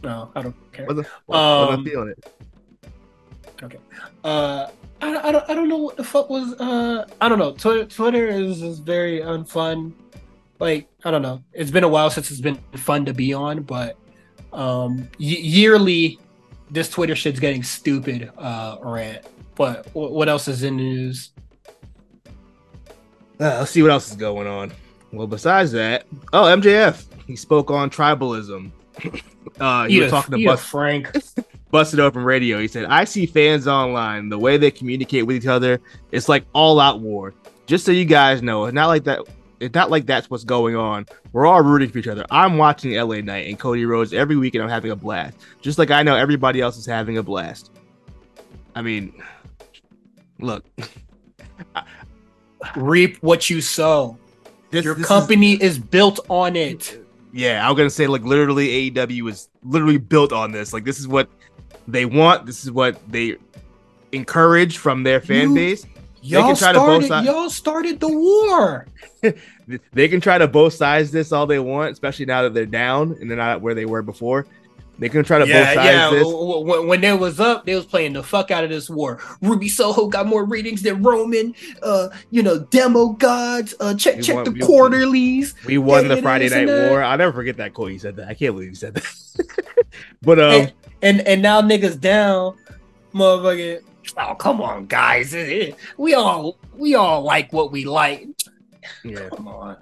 [SPEAKER 1] no i don't care
[SPEAKER 2] Wasn't, wasn't
[SPEAKER 1] Um,
[SPEAKER 2] feeling it.
[SPEAKER 1] uh I, I don't I don't know what the fuck was uh I don't know Twitter Twitter is, is very unfun like I don't know. It's been a while since it's been fun to be on, but um y- yearly this Twitter shit's getting stupid uh rant. But w- what else is in the news?
[SPEAKER 2] Uh, let's see what else is going on. Well, besides that, oh MJF, he spoke on tribalism. uh, he
[SPEAKER 1] Eat
[SPEAKER 2] was
[SPEAKER 1] a-
[SPEAKER 2] talking to Bus-
[SPEAKER 1] Frank.
[SPEAKER 2] Busted Open Radio. He said, I see fans online, the way they communicate with each other, it's like all out war. Just so you guys know, it's not like that. It's not like that's what's going on. We're all rooting for each other. I'm watching LA Knight and Cody Rhodes every week and I'm having a blast. Just like I know everybody else is having a blast. I mean, look,
[SPEAKER 1] Reap what you sow.
[SPEAKER 2] this,
[SPEAKER 1] Your
[SPEAKER 2] this is-
[SPEAKER 1] company is built on it.
[SPEAKER 2] yeah, I'm gonna say like literally AEW is literally built on this. Like this is what they want. This is what they encourage from their fan
[SPEAKER 1] You-
[SPEAKER 2] base.
[SPEAKER 1] Y'all
[SPEAKER 2] can try to both
[SPEAKER 1] started. Y'all started the war.
[SPEAKER 2] They can try to both sides this all they want, especially now that they're down and they're not where they were before. They can try to both sides
[SPEAKER 1] yeah.
[SPEAKER 2] this.
[SPEAKER 1] When, when they was up, they was playing the fuck out of this war. Ruby Soho got more ratings than Roman. Uh, you know, demo gods. Uh, check
[SPEAKER 2] We
[SPEAKER 1] check
[SPEAKER 2] want-
[SPEAKER 1] the
[SPEAKER 2] we-
[SPEAKER 1] quarterlies.
[SPEAKER 2] We won the Friday Night. War. I'll never forget that quote. He said that. I can't believe he said that. but um,
[SPEAKER 1] and, and and now niggas down, motherfucker. Oh come on, guys. We all we all like what we like.
[SPEAKER 2] yeah.
[SPEAKER 1] Come on.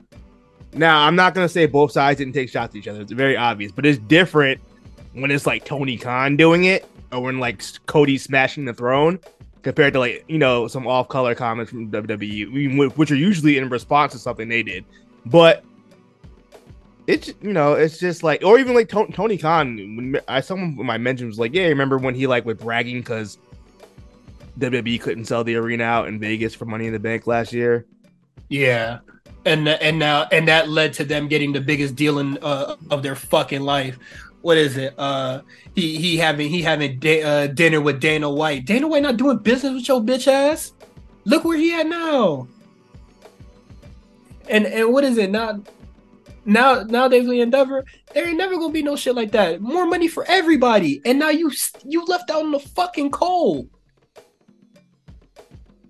[SPEAKER 2] Now I'm not gonna say both sides didn't take shots at each other. It's very obvious, but it's different when it's like Tony Khan doing it or when like Cody smashing the throne compared to like you know some off-color comments from WWE, I mean, wh- which are usually in response to something they did. But it's you know it's just like or even like Tony Khan. When I someone my mention was like, yeah, remember when he like was bragging because WWE couldn't sell the arena out in Vegas for Money in the Bank last year.
[SPEAKER 1] Yeah. And and now and that led to them getting the biggest deal in uh, of their fucking life. What is it? Uh, he he having he having da- uh, dinner with Dana White. Dana White not doing business with your bitch ass. Look where he at now. And and what is it now? Now nowadays the endeavor, there ain't never gonna be no shit like that. More money for everybody, and now you you left out in the fucking cold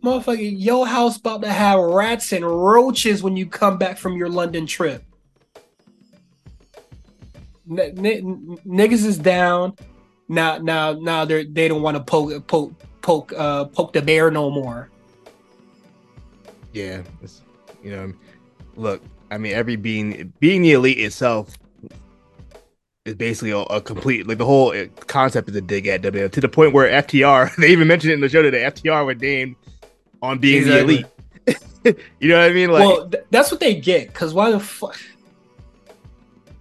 [SPEAKER 1] motherfucker, your house about to have rats and roaches when you come back from your London trip. N- n- niggas is down. Now, now, now they they don't want to poke, poke, poke, uh, poke the bear no more.
[SPEAKER 2] Yeah, you know, look, I mean, every being being the elite itself is basically a, a complete like the whole uh, concept is a dig at WWE to the point where FTR they even mentioned it in the show today. FTR were named on being
[SPEAKER 1] Exactly.
[SPEAKER 2] the elite. you know what I mean? Like,
[SPEAKER 1] well, th- that's what they get. Cause why the fuck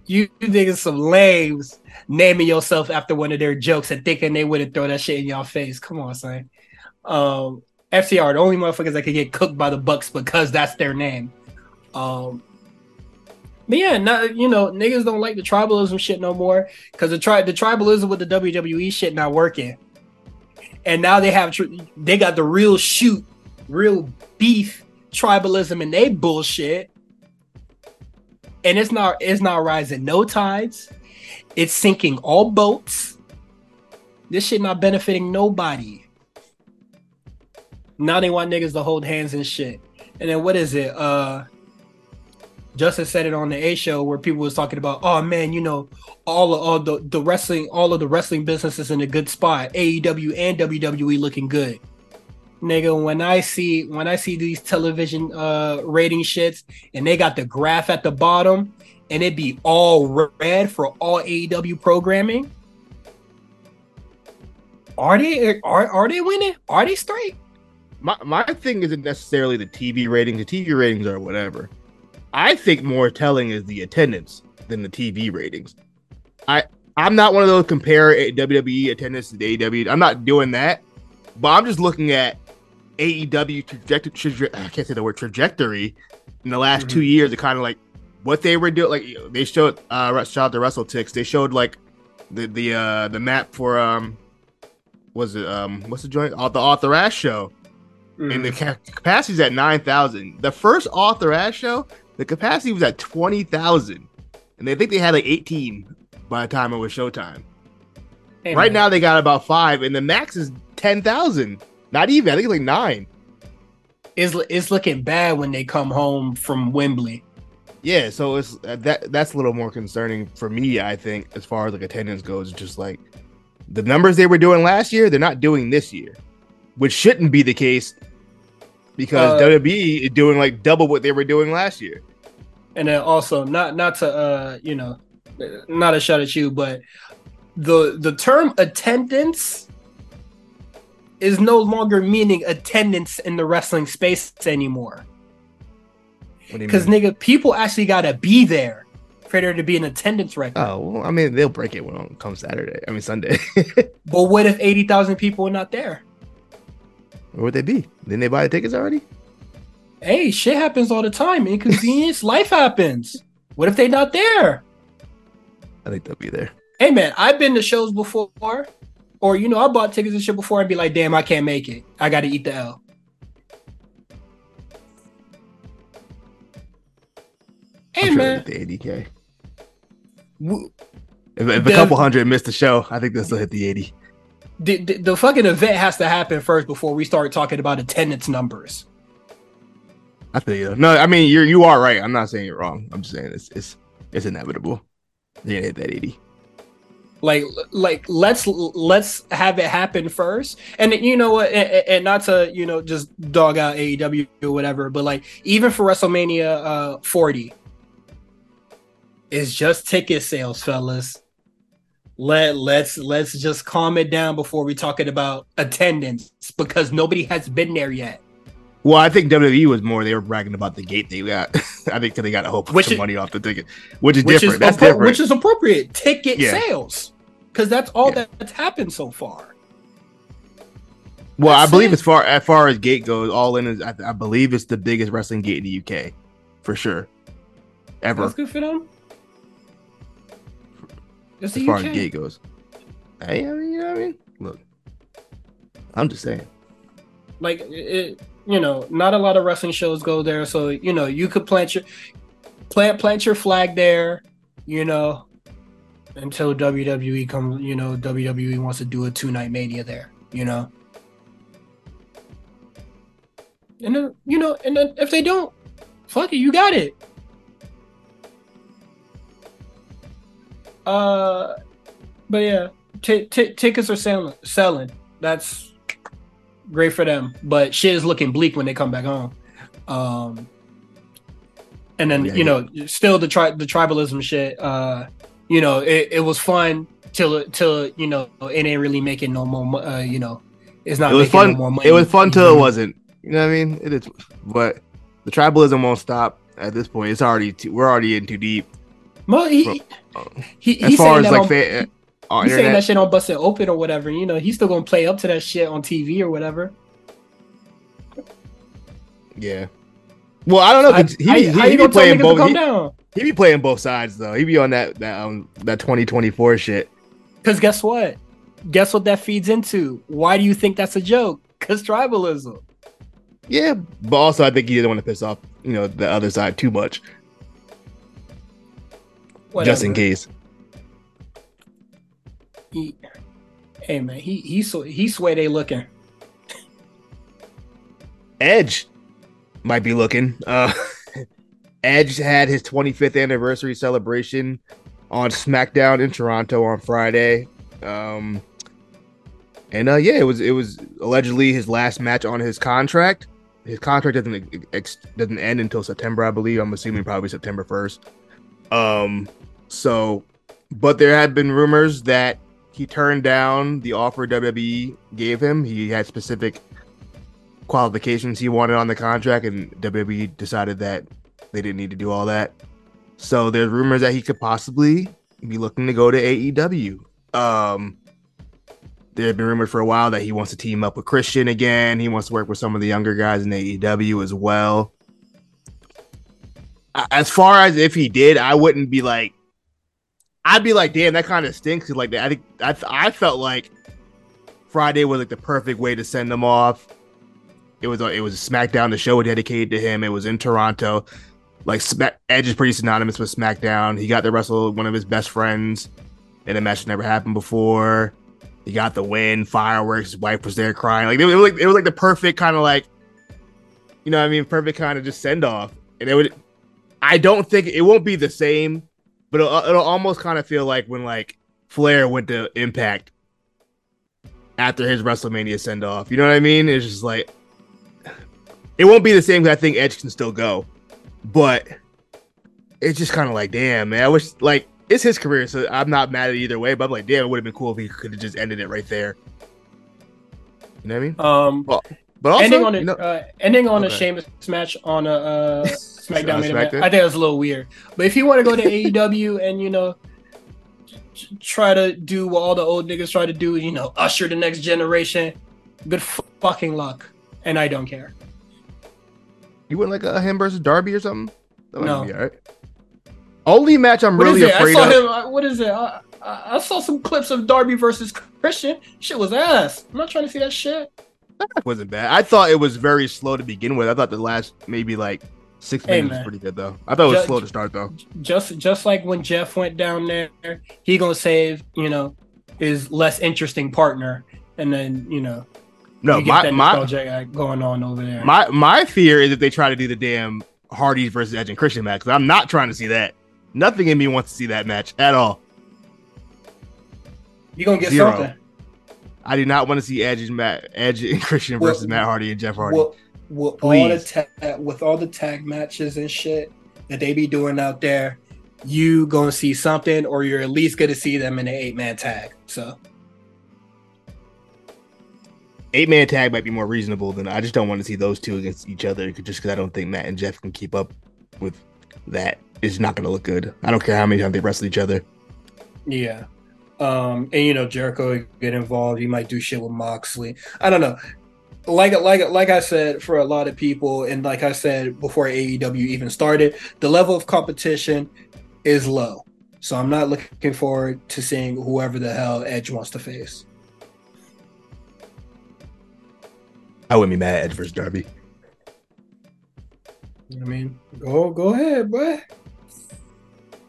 [SPEAKER 1] you niggas some lames naming yourself after one of their jokes and thinking they wouldn't throw that shit in your face? Come on, son. Um, FCR, the only motherfuckers that could get cooked by the Bucks because that's their name. Um, but yeah, not you know niggas don't like the tribalism shit no more because the tri- the tribalism with the WWE shit not working, and now they have tr- they got the real shoot, real beef tribalism and they bullshit, and it's not it's not rising no tides, it's sinking all boats. This shit not benefiting nobody. Now they want niggas to hold hands and shit. And then what is it? Uh Justin said it on the A show where people was talking about, oh man, you know, all of all the, the wrestling, all of the wrestling businesses in a good spot. AEW and WWE looking good. Nigga, when I see when I see these television uh rating shits and they got the graph at the bottom and it be all red for all AEW programming. Are they are, are they winning? Are they straight?
[SPEAKER 2] my my thing isn't necessarily the TV ratings. The TV ratings are whatever. I think more telling is the attendance than the TV ratings. I I'm not one of those compare WWE attendance to the AEW. I'm not doing that, but I'm just looking at AEW trajectory. Traje- I can't say the word trajectory in the last two years. It kind of like what they were doing. Like they showed. Uh, shout out to Russell Tix. They showed like the the uh the map for um was it um what's the joint? Oh, the Arthur Ashe show and the ca- capacity's at 9,000. The first Arthur Ashe show, the capacity was at 20,000. And they think they had like 18 by the time it was showtime.
[SPEAKER 1] Hey,
[SPEAKER 2] right
[SPEAKER 1] man.
[SPEAKER 2] now, they got about five, and the max is 10,000. Not even, I think it's like nine.
[SPEAKER 1] it's it's looking bad when they come home from Wembley.
[SPEAKER 2] Yeah, so it's uh, that that's a little more concerning for me. I think as far as like attendance goes, just like the numbers they were doing last year, they're not doing this year, which shouldn't be the case because uh, WWE is doing like double what they were doing last year.
[SPEAKER 1] And then also not not to uh you know not a shot at you, but the the term attendance is no longer meaning attendance in the wrestling space anymore. Because nigga, people actually gotta be there for there to be an attendance record.
[SPEAKER 2] Oh well, I mean they'll break it when it comes Saturday. I mean Sunday.
[SPEAKER 1] but what if eighty thousand people are not there?
[SPEAKER 2] Where would they be? Didn't they buy the tickets already?
[SPEAKER 1] Hey, shit happens all the time. Inconvenience, life happens. What if they not there?
[SPEAKER 2] I think they'll be there.
[SPEAKER 1] Hey man, I've been to shows before, or you know, I bought tickets and shit before and be like, damn, I can't make it. I got to eat the L. Hey
[SPEAKER 2] I'm
[SPEAKER 1] man,
[SPEAKER 2] sure the 80k. If, if the, a couple hundred missed the show, I think this will hit the 80.
[SPEAKER 1] The, the, the fucking event has to happen first before we start talking about attendance numbers.
[SPEAKER 2] I feel you. No, I mean you're you are right. I'm not saying you're wrong. I'm just saying it's it's it's inevitable. You're gonna hit that 80.
[SPEAKER 1] Like, like let's let's have it happen first, and you know what, and, and, not to you know just dog out AEW or whatever, but like even for WrestleMania uh 40, it's just ticket sales, fellas. Let let's let's just calm it down before we talking about attendance because nobody has been there yet.
[SPEAKER 2] Well, I think WWE was more they were bragging about the gate they got. I think they got a whole bunch which of is, money off the ticket, which is which different. Is that's appro- different.
[SPEAKER 1] Which is appropriate. Ticket yeah. sales, because that's all yeah. that's happened so far.
[SPEAKER 2] Well, that's I believe it. as far as far as gate goes, all in is I, I, believe it's the biggest wrestling gate in the UK, for sure, ever.
[SPEAKER 1] That's good for them.
[SPEAKER 2] as far UK. as gate goes, hey, I mean, you know what I mean? Look, I'm just saying.
[SPEAKER 1] Like it, you know, not a lot of wrestling shows go there, so you know, you could plant your plant plant your flag there, you know, until WWE comes, you know, WWE wants to do a two night mania there, you know. And then, you know, and then if they don't, fuck it, you got it. Uh, but yeah, t- t- tickets are selling. Selling. That's great for them. But shit is looking bleak when they come back home. Um, and then yeah, you know, still the tri- the tribalism shit. Uh, you know, it, it was fun till till you know it ain't really making no more. Uh, you know, it's not.
[SPEAKER 2] It was fun. No it was fun till it wasn't. You know what I mean? It is, but the tribalism won't stop at this point. It's already too, we're already in too deep.
[SPEAKER 1] Well, he, uh, he, as far as like on, fa- on he's saying that shit on Busted Open or whatever. You know, he's still gonna play up to that shit on TV or whatever.
[SPEAKER 2] Yeah. Well, I don't know. I, he, he, he be playing both. He, he, be playing both sides though. He be on that that um that twenty twenty four shit.
[SPEAKER 1] Because guess what? Guess what that feeds into? Why do you think that's a joke? Because tribalism.
[SPEAKER 2] Yeah, but also I think he didn't want to piss off you know the other side too much. Whatever. Just in case
[SPEAKER 1] he, hey man, he he he's way they looking.
[SPEAKER 2] Edge might be looking. Uh, Edge had his 25th anniversary celebration on SmackDown in Toronto on Friday. Um, and uh, yeah, it was it was allegedly his last match on his contract. His contract doesn't ex- doesn't end until September, I believe. I'm assuming probably September 1st. Um, so, but there had been rumors that he turned down the offer WWE gave him. He had specific qualifications he wanted on the contract, and WWE decided that they didn't need to do all that. So there's rumors that he could possibly be looking to go to AEW. Um, there have been rumors for a while that he wants to team up with Christian again. He wants to work with some of the younger guys in AEW as well. As far as if he did, I wouldn't be like, I'd be like, damn, that kind of stinks. Like, I think I, I felt like Friday was like the perfect way to send them off. It was a, it was a SmackDown. The show dedicated to him. It was in Toronto. Like Smack, Edge is pretty synonymous with SmackDown. He got to wrestle one of his best friends in a match that never happened before. He got the win, fireworks. His wife was there crying. Like it was like it was like the perfect kind of like, you know, I mean, perfect kind of just send off. And it would I don't think it won't be the same, but it'll, it'll almost kind of feel like when like Flair went to Impact after his WrestleMania send off. You know what I mean? It's just like it won't be the same because I think Edge can still go, but it's just kind of like, damn, man. I wish like it's his career, so I'm not mad at either way. But I'm like, damn, it would have been cool if he could have just ended it right there. You know what I mean?
[SPEAKER 1] Um,
[SPEAKER 2] well, but also,
[SPEAKER 1] ending on a uh, ending on
[SPEAKER 2] Okay.
[SPEAKER 1] a Sheamus match on a uh, SmackDown main event, I think that's a little weird. But if you want to go to AEW and you know try to do what all the old niggas try to do, you know, usher the next generation, good fucking luck, and I don't care.
[SPEAKER 2] You wouldn't like a him versus Darby or something. That
[SPEAKER 1] No.
[SPEAKER 2] be all right. Only match I'm
[SPEAKER 1] What is
[SPEAKER 2] really
[SPEAKER 1] it? I saw
[SPEAKER 2] of.
[SPEAKER 1] him. What is it? I, I, I saw some clips of Darby versus Christian. Shit was ass. I'm not trying to see that shit.
[SPEAKER 2] That wasn't bad. I thought it was very slow to begin with. I thought the last maybe like six
[SPEAKER 1] Hey,
[SPEAKER 2] minutes was pretty good though. I thought it was slow to start though.
[SPEAKER 1] just just like when Jeff went down there, he gonna save you know his less interesting partner, and then you know
[SPEAKER 2] No, my my
[SPEAKER 1] going on over there.
[SPEAKER 2] my my fear is if they try to do the damn Hardys versus Edge and Christian match. I'm not trying to see that. Nothing in me wants to see that match at all.
[SPEAKER 1] you gonna get
[SPEAKER 2] Zero.
[SPEAKER 1] something.
[SPEAKER 2] I do not want to see Edge and Matt Edge and Christian
[SPEAKER 1] Well,
[SPEAKER 2] versus Matt Hardy and Jeff Hardy.
[SPEAKER 1] With, with all the ta- with all the tag matches and shit that they be doing out there, you gonna see something, or you're at least gonna see them in an eight man tag. So
[SPEAKER 2] Eight man tag might be more reasonable than I just don't want to see those two against each other just because I don't think Matt and Jeff can keep up with that. It's not going to look good. I don't care how many times they wrestle each other.
[SPEAKER 1] yeah. Um, and you know Jericho get involved. He might do shit with Moxley. I don't know. Like like like I said, for a lot of people, and like I said before AEW even started, the level of competition is low. So I'm not looking forward to seeing whoever the hell Edge wants to face.
[SPEAKER 2] I wouldn't be mad at Edge versus Darby.
[SPEAKER 1] You know what I mean, go go ahead, boy.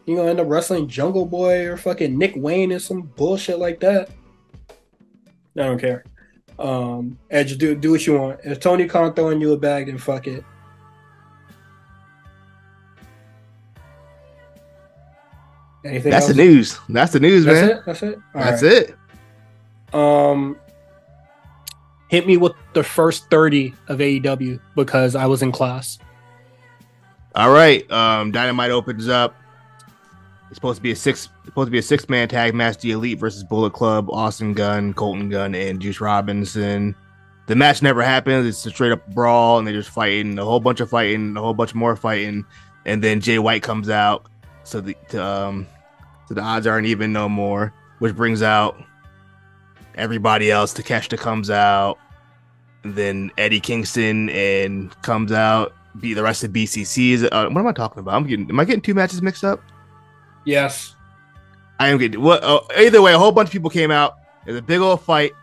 [SPEAKER 1] You gonna end up wrestling Jungle Boy or fucking Nick Wayne and some bullshit like that. I don't care. Um, Edge, do do what you want. If Tony Khan throwing you a bag, then fuck it. Anything
[SPEAKER 2] That's the news. That's the news,
[SPEAKER 1] That's
[SPEAKER 2] man.
[SPEAKER 1] it. That's it. All
[SPEAKER 2] That's
[SPEAKER 1] right.
[SPEAKER 2] it.
[SPEAKER 1] Um, hit me with the first thirty of AEW because I was in class.
[SPEAKER 2] All right. Um, Dynamite opens up. It's supposed to be a six supposed to be a six man tag match, the Elite versus Bullet Club, Austin Gunn, Colten Gunn, and Juice Robinson. The match never happens. It's a straight up brawl, and they're just fighting, a whole bunch of fighting, a whole bunch more fighting, and then Jay White comes out, so the to, um, so the odds aren't even no more, which brings out everybody else. Takeshita comes out, then Eddie Kingston and comes out. Be the rest of BCC is. Uh, what am I talking about? I'm getting. Am I getting two matches mixed up?
[SPEAKER 1] Yes.
[SPEAKER 2] I am getting. What? Uh, either way, a whole bunch of people came out. There's a big old fight,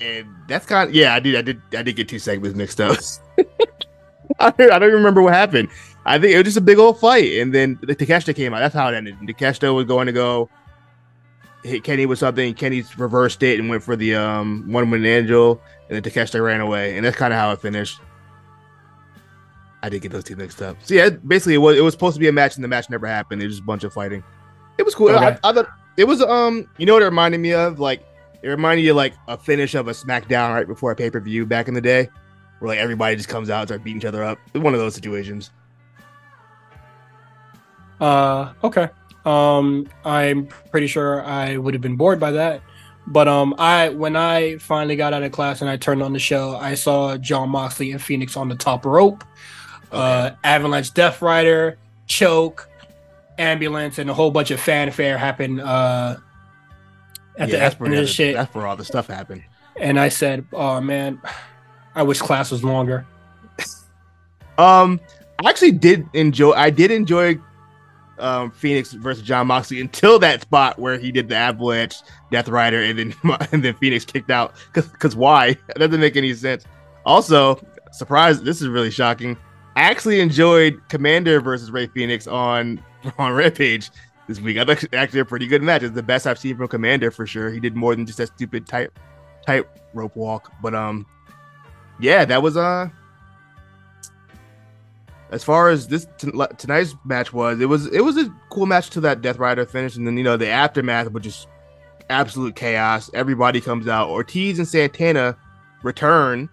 [SPEAKER 2] and that's kind. Of, yeah, I did. I did. I did get two segments mixed up. I, don't, I don't remember what happened. I think it was just a big old fight, and then the Takeshita came out. That's how it ended. Takeshita was going to go hit Kenny with something. Kenny reversed it and went for the um one with Angel, and then Takeshita ran away, and that's kind of how it finished. I did get those two mixed up. So yeah, basically it was it was supposed to be a match, and the match never happened. It was just a bunch of fighting. It was cool.
[SPEAKER 1] Okay.
[SPEAKER 2] I, I thought it was um you know what it reminded me of like it reminded you like a finish of a SmackDown right before a pay per view back in the day, where like everybody just comes out and start beating each other up. It was one of those situations.
[SPEAKER 1] Uh, okay. Um, I'm pretty sure I would have been bored by that. But um, I when I finally got out of class and I turned on the show, I saw Jon Moxley and Fenix on the top rope. Uh, Avalanche Death Rider, choke, ambulance, and a whole bunch of fanfare happened. Uh, at
[SPEAKER 2] Yeah,
[SPEAKER 1] the
[SPEAKER 2] that's
[SPEAKER 1] end
[SPEAKER 2] where
[SPEAKER 1] of
[SPEAKER 2] the-
[SPEAKER 1] the shit,
[SPEAKER 2] That's where all the stuff happened.
[SPEAKER 1] and I said, "Oh man, I wish class was longer."
[SPEAKER 2] Um, I actually did enjoy. I did enjoy um Fenix versus Jon Moxley until that spot where he did the Avalanche Death Rider and then and then Fenix kicked out because because why? That doesn't make any sense. Also, surprise! This is really shocking. I actually enjoyed Komander versus Rey Fenix on on Rampage this week. I thought actually a pretty good match. It's the best I've seen from Komander for sure. He did more than just that stupid tight tight rope walk. But um, yeah, that was uh as far as this t- tonight's match was, it was it was a cool match to that Death Rider finish, and then you know the aftermath, which is absolute chaos. Everybody comes out. Ortiz and Santana return,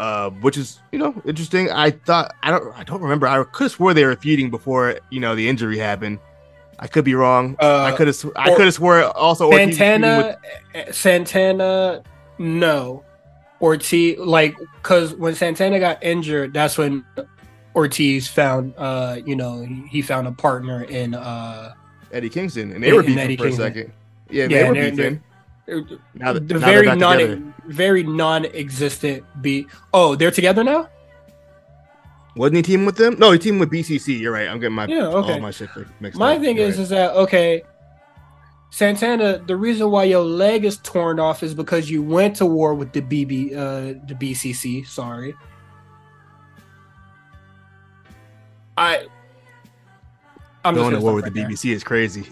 [SPEAKER 2] uh, which is you know interesting. I thought I don't I don't remember. I could have swore they were feuding before you know the injury happened. I could be wrong. Uh, I could have sw- I could have swore also
[SPEAKER 1] Santana with- Santana no Ortiz like because when Santana got injured, that's when Ortiz found uh you know he, found a partner in uh
[SPEAKER 2] Eddie Kingston and they were beefing for Kingston. a second. Yeah, yeah they were
[SPEAKER 1] they're, beefing. They're, now that, the now very non together. very non-existent beat. Oh, they're together now.
[SPEAKER 2] Wasn't he teaming with them? No, he teamed with BCC. You're right. I'm getting my yeah, okay. all my shit
[SPEAKER 1] mixed my up. thing You're is right. is that okay? Santana, the reason why your leg is torn off is because you went to war with the BB, uh, the BCC. Sorry, I.
[SPEAKER 2] I'm going to war with right the BBC is crazy.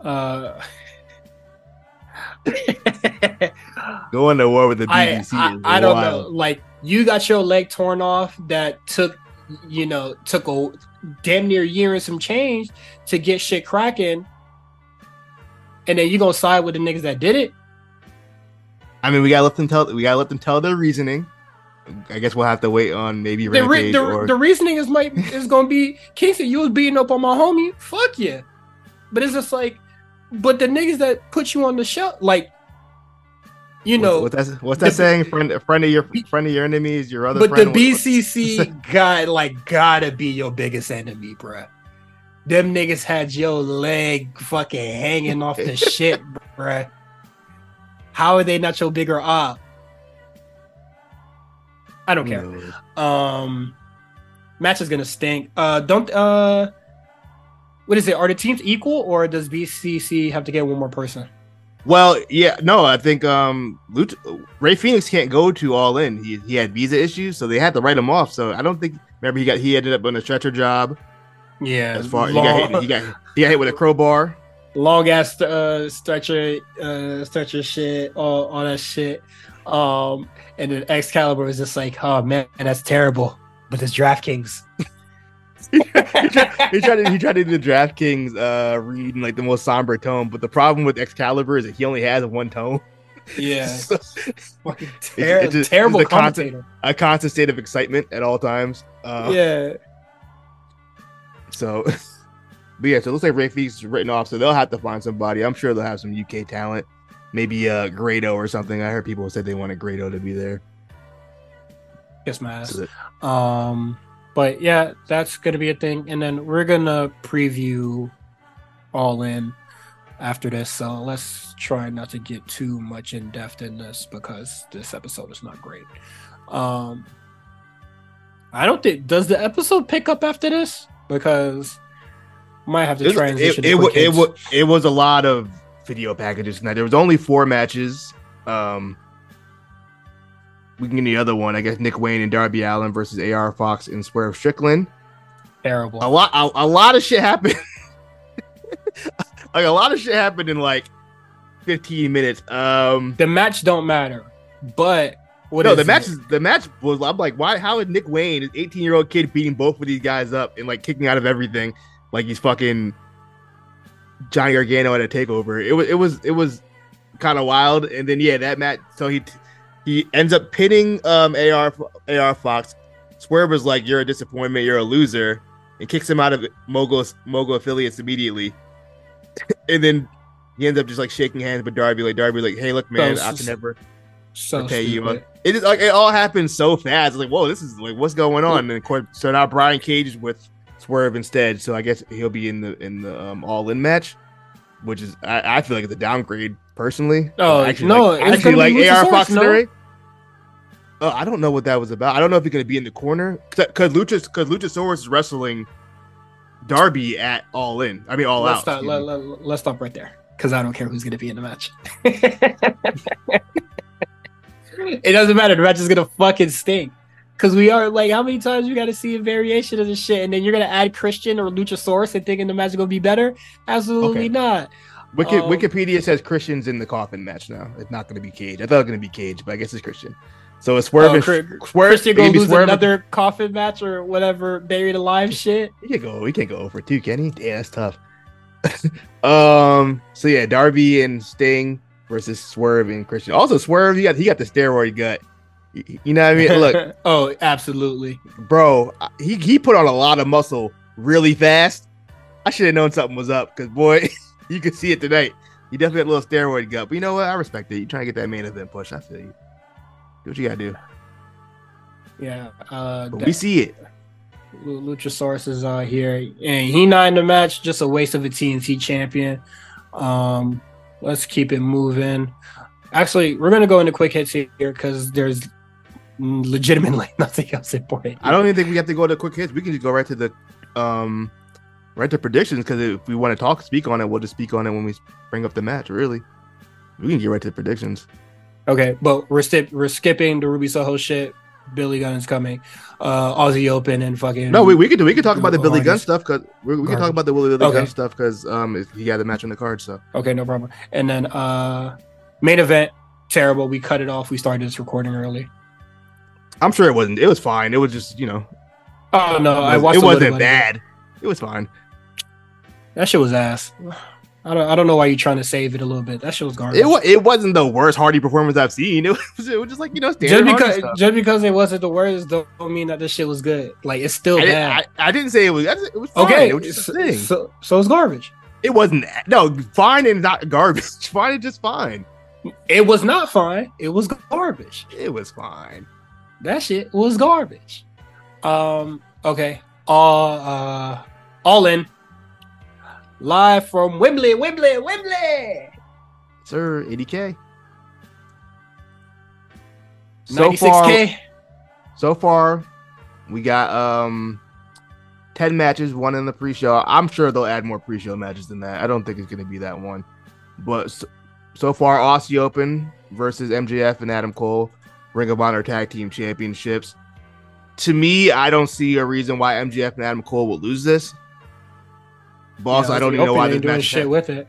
[SPEAKER 2] uh. going to war with the BBC.
[SPEAKER 1] I, I, I don't know. Like you got your leg torn off that took, you know, took a damn near year and some change to get shit cracking, and then you gonna side with the niggas that did it.
[SPEAKER 2] I mean, we gotta let them tell. We gotta let them tell their reasoning. I guess we'll have to wait on maybe
[SPEAKER 1] the, re- the, or... the reasoning is might is gonna be Kingston. You was beating up on my homie. Fuck yeah, but it's just like, but the niggas that put you on the show, like you know
[SPEAKER 2] what's, what's that, what's that the, saying? Friend, friend of your friend of your enemy is your other.
[SPEAKER 1] But the BCC guy, like, gotta be your biggest enemy, bruh. Them niggas had your leg fucking hanging off the shit, bruh. How are they not your bigger op? I don't care. No. Um, match is gonna stink. Uh, don't uh, what is it? Are the teams equal, or does BCC have to get one more person?
[SPEAKER 2] Well, yeah, no, I think um Lut- Rey Fenix can't go to All In. He he had visa issues, so they had to write him off. So I don't think. Remember, he got he ended up on a stretcher job.
[SPEAKER 1] Yeah,
[SPEAKER 2] as far long, he got hit, he got he got hit with a crowbar.
[SPEAKER 1] Long ass uh, stretcher uh, stretcher shit, all all that shit. Um, and then Excalibur was just like, oh man, that's terrible. But it's DraftKings.
[SPEAKER 2] he, tried, he, tried, to he tried to do the DraftKings uh read in like the most somber tone, but the problem with Excalibur is that he only has one tone.
[SPEAKER 1] Yeah, so, ter- it's, it's terrible it's a
[SPEAKER 2] constant, a constant state of excitement at all times.
[SPEAKER 1] Uh, yeah.
[SPEAKER 2] So, but yeah, so it looks like Fenix is written off, so they'll have to find somebody. I'm sure they'll have some UK talent, maybe uh Grado or something. I heard people said they wanted Grado to be there.
[SPEAKER 1] Yes, my. Um but yeah, that's gonna be a thing. And then we're gonna preview all in after this. So let's try not to get too much in depth in this because this episode is not great. Um I don't think does the episode pick up after this? Because might have to it, transition.
[SPEAKER 2] It, it, it, it, it was a lot of video packages tonight. There was only four matches. Um we can get the other one. I guess Nick Wayne and Darby Allin versus AR Fox and Swerve Strickland.
[SPEAKER 1] Terrible.
[SPEAKER 2] A lot. A, a lot of shit happened. like a lot of shit happened in like 15 minutes. Um,
[SPEAKER 1] the match don't matter, but
[SPEAKER 2] what no, the match is the match was. I'm like, why? How is Nick Wayne, an 18 year old kid, beating both of these guys up and like kicking out of everything, like he's fucking Johnny Gargano at a takeover? It was. It was. It was kind of wild. And then yeah, that match. So he he ends up pinning um, AR AR Fox. Swerve is like, "You're a disappointment. You're a loser," and kicks him out of Mogul Mogul affiliates immediately. and then he ends up just like shaking hands with Darby. Like Darby, like, "Hey, look, man, so, I can never so pay you." It is like it all happened so fast. It's like, whoa, this is like, what's going on? And of course, so now Brian Cage is with Swerve instead. So I guess he'll be in the in the um, All In match, which is I, I feel like it's a downgrade personally.
[SPEAKER 1] Oh, actually, no,
[SPEAKER 2] like, actually like AR Fox no? Uh, I don't know what that was about. I don't know if he's going to be in the corner because Luchas because Luchasaurus is wrestling Darby at All In. I mean, All
[SPEAKER 1] let's
[SPEAKER 2] Out.
[SPEAKER 1] Stop, let, let, let's stop right there because I don't care who's going to be in the match. it doesn't matter. The match is going to fucking stink. Because we are like, how many times you got to see a variation of this shit, and then you're gonna add Christian or Luchasaurus and thinking the match is gonna be better? Absolutely okay. not.
[SPEAKER 2] Wiki, um, Wikipedia says Christian's in the coffin match now. It's not to be Cage. I thought it was to be Cage, but I guess it's Christian. So it's Swerve.
[SPEAKER 1] Oh, Chris-
[SPEAKER 2] Swerve.
[SPEAKER 1] Christian gonna lose
[SPEAKER 2] Swerve and-
[SPEAKER 1] another coffin match or whatever buried alive shit.
[SPEAKER 2] He can't go. He can't go over two, can he? Damn, that's tough. um. So yeah, Darby and Sting versus Swerve and Christian. Also, Swerve, he got he got the steroid gut. You know what I mean? Look,
[SPEAKER 1] oh, absolutely.
[SPEAKER 2] bro, he he put on a lot of muscle really fast. I should have known something was up because boy, you could see it tonight. He definitely had a little steroid gut. But you know what? I respect it. You trying to get that main event push. I feel you. Do what you gotta do.
[SPEAKER 1] Yeah. Uh, that-
[SPEAKER 2] we see it.
[SPEAKER 1] Luchasaurus is uh, here, and he not in the match. Just a waste of a TNT champion. Um, let's keep it moving. Actually, we're gonna go into quick hits here because there's legitimately nothing else important.
[SPEAKER 2] I don't even think we have to go to quick hits. We can just go right to the um right to predictions because if we want to talk speak on it, we'll just speak on it when we bring up the match. Really, we can get right to the predictions.
[SPEAKER 1] Okay, but we're skip we're skipping the Ruby Soho shit. Billy Gunn is coming. Uh, Aussie Open and fucking.
[SPEAKER 2] No, we, we could do we could talk about the Billy Gunn stuff because we, we can talk about the Willie Billy
[SPEAKER 1] Okay.
[SPEAKER 2] Gunn stuff because um he had the match on the card. So
[SPEAKER 1] Okay, no problem. And then uh, main event terrible. We cut it off. We started this recording early.
[SPEAKER 2] I'm sure it wasn't. It was fine. It was just you know
[SPEAKER 1] Oh no, I watched.
[SPEAKER 2] it wasn't
[SPEAKER 1] it.
[SPEAKER 2] bad. It was fine.
[SPEAKER 1] That shit was ass. I don't. I don't know why you're trying to save it a little bit. That shit was garbage.
[SPEAKER 2] It was it wasn't the worst Hardy performance I've seen. It was it was just like you know
[SPEAKER 1] just
[SPEAKER 2] standard Hardy
[SPEAKER 1] because
[SPEAKER 2] stuff.
[SPEAKER 1] just because it wasn't the worst don't mean that this shit was good. Like it's still
[SPEAKER 2] I,
[SPEAKER 1] bad.
[SPEAKER 2] I, I didn't say it was. It was fine.
[SPEAKER 1] okay,
[SPEAKER 2] It was just a
[SPEAKER 1] so so it's garbage.
[SPEAKER 2] It wasn't no fine and not garbage. Fine and just fine.
[SPEAKER 1] It was not fine. It was garbage.
[SPEAKER 2] It was fine.
[SPEAKER 1] That shit was garbage. Um. Okay. All uh. All in. Live from Wembley, Wembley, Wembley.
[SPEAKER 2] Sir, 80k. So
[SPEAKER 1] Ninety six
[SPEAKER 2] far,
[SPEAKER 1] k.
[SPEAKER 2] so far, we got um 10 matches, one in the pre-show. I'm sure they'll add more pre-show matches than that. I don't think it's gonna be that one. But so, so far, Aussie Open versus MJF and Adam Cole, Ring of Honor Tag Team Championships. To me, I don't see a reason why MJF and Adam Cole will lose this. But also, I don't even know why this
[SPEAKER 1] doing
[SPEAKER 2] match.
[SPEAKER 1] shit with it.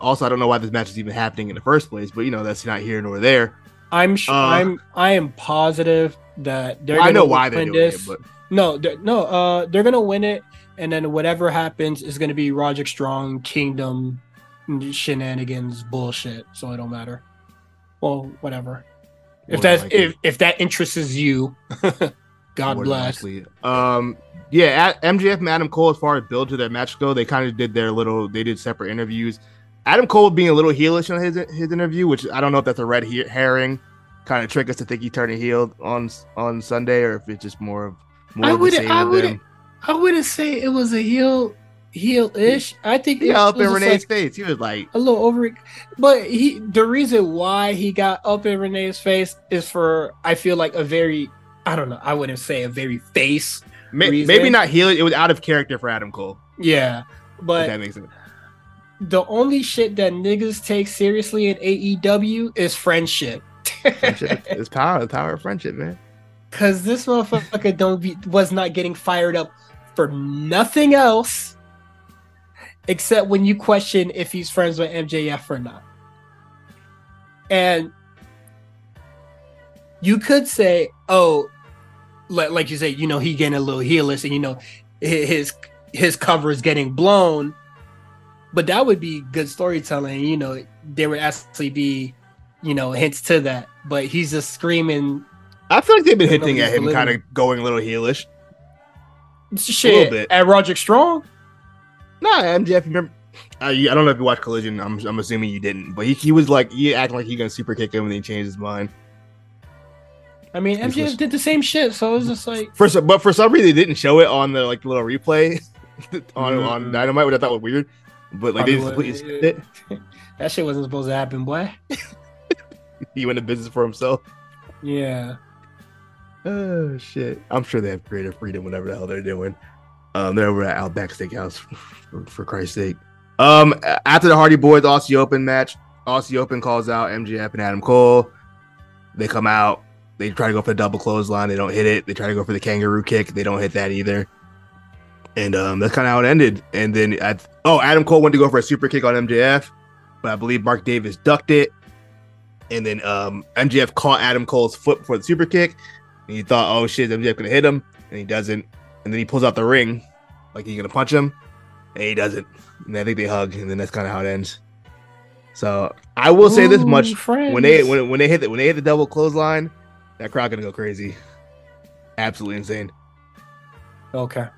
[SPEAKER 2] Also, I don't know why this match is even happening in the first place. But you know, that's not here nor there.
[SPEAKER 1] I'm sh-
[SPEAKER 2] Uh,
[SPEAKER 1] I'm I am positive that they're.
[SPEAKER 2] I know why they're doing
[SPEAKER 1] this.
[SPEAKER 2] it, but
[SPEAKER 1] No, they're, no, uh, they're gonna win it, and then whatever happens is gonna be Roger Strong Kingdom shenanigans bullshit. So it don't matter. Well, whatever. If
[SPEAKER 2] more
[SPEAKER 1] that's
[SPEAKER 2] than likely-
[SPEAKER 1] if if that interests you, God
[SPEAKER 2] more
[SPEAKER 1] bless.
[SPEAKER 2] Um, yeah, at MJF and Adam Cole, as far as build to their match go, they kind of did their little. They did separate interviews. Adam Cole being a little heelish on his his interview, which I don't know if that's a red he- herring, kind of trick us to think he turned heel on on Sunday, or if it's just more of more
[SPEAKER 1] I
[SPEAKER 2] of the
[SPEAKER 1] wouldn't-
[SPEAKER 2] same
[SPEAKER 1] I
[SPEAKER 2] them.
[SPEAKER 1] I wouldn't say it was a heel heel ish. I think
[SPEAKER 2] He got up in Renee's
[SPEAKER 1] like
[SPEAKER 2] face. He was like,
[SPEAKER 1] a little over, but he the reason why he got up in Renee's face is for I feel like a very I don't know. I wouldn't say a very face.
[SPEAKER 2] may- maybe not heel. It was out of character for Adam Cole.
[SPEAKER 1] Yeah, but
[SPEAKER 2] that makes sense.
[SPEAKER 1] the only shit that niggas take seriously in AEW is friendship.
[SPEAKER 2] Friendship is power. The power of friendship, man.
[SPEAKER 1] Cause this motherfucker don't be was not getting fired up for nothing else except when you question if he's friends with MJF or not. And you could say, oh, like, like you say, you know, he getting a little heelish and you know his his cover is getting blown. But that would be good storytelling, you know, there would actually be, you know, hints to that. But he's just screaming
[SPEAKER 2] I feel like they've been
[SPEAKER 1] I
[SPEAKER 2] hinting at him, kind of going a little heelish.
[SPEAKER 1] shit a little
[SPEAKER 2] bit.
[SPEAKER 1] at Roderick Strong.
[SPEAKER 2] Nah, MJF. Remember, uh, I don't know if you watched Collision. I'm, I'm assuming you didn't, but he, he was like he acting like he gonna super kick him, and then he changed his mind.
[SPEAKER 1] I mean,
[SPEAKER 2] He's
[SPEAKER 1] MJF
[SPEAKER 2] lis-
[SPEAKER 1] did the same shit, so it was just like,
[SPEAKER 2] For some, but for some reason, they didn't show it on the like little replay on on
[SPEAKER 1] Mm.
[SPEAKER 2] Dynamite, which I thought was weird. But like they just completely
[SPEAKER 1] would-
[SPEAKER 2] skipped it.
[SPEAKER 1] that shit wasn't supposed to happen, boy.
[SPEAKER 2] He went to business for himself.
[SPEAKER 1] Yeah.
[SPEAKER 2] Oh shit! I'm sure they have creative freedom, whatever the hell they're doing. Um, they're over at Outback Steakhouse, for, for Christ's sake. Um, after the Hardy Boys Aussie Open match, Aussie Open calls out MJF and Adam Cole. They come out. They try to go for the double clothesline. They don't hit it. They try to go for the kangaroo kick. They don't hit that either. And um, that's kind of how it ended. And then, at, oh, Adam Cole went to go for a super kick on MJF, but I believe Mark Davis ducked it. and then um, MJF caught Adam Cole's foot for the super kick, and you thought, oh shit, MJF gonna hit him, and he doesn't, and then he pulls out the ring, like he's gonna punch him, and he doesn't, and I think they hug, and then that's kind of how it ends. So I will say this much:
[SPEAKER 1] Ooh,
[SPEAKER 2] when they when, when they hit the, when they hit the double clothesline, that crowd gonna go crazy, absolutely insane.
[SPEAKER 1] okay.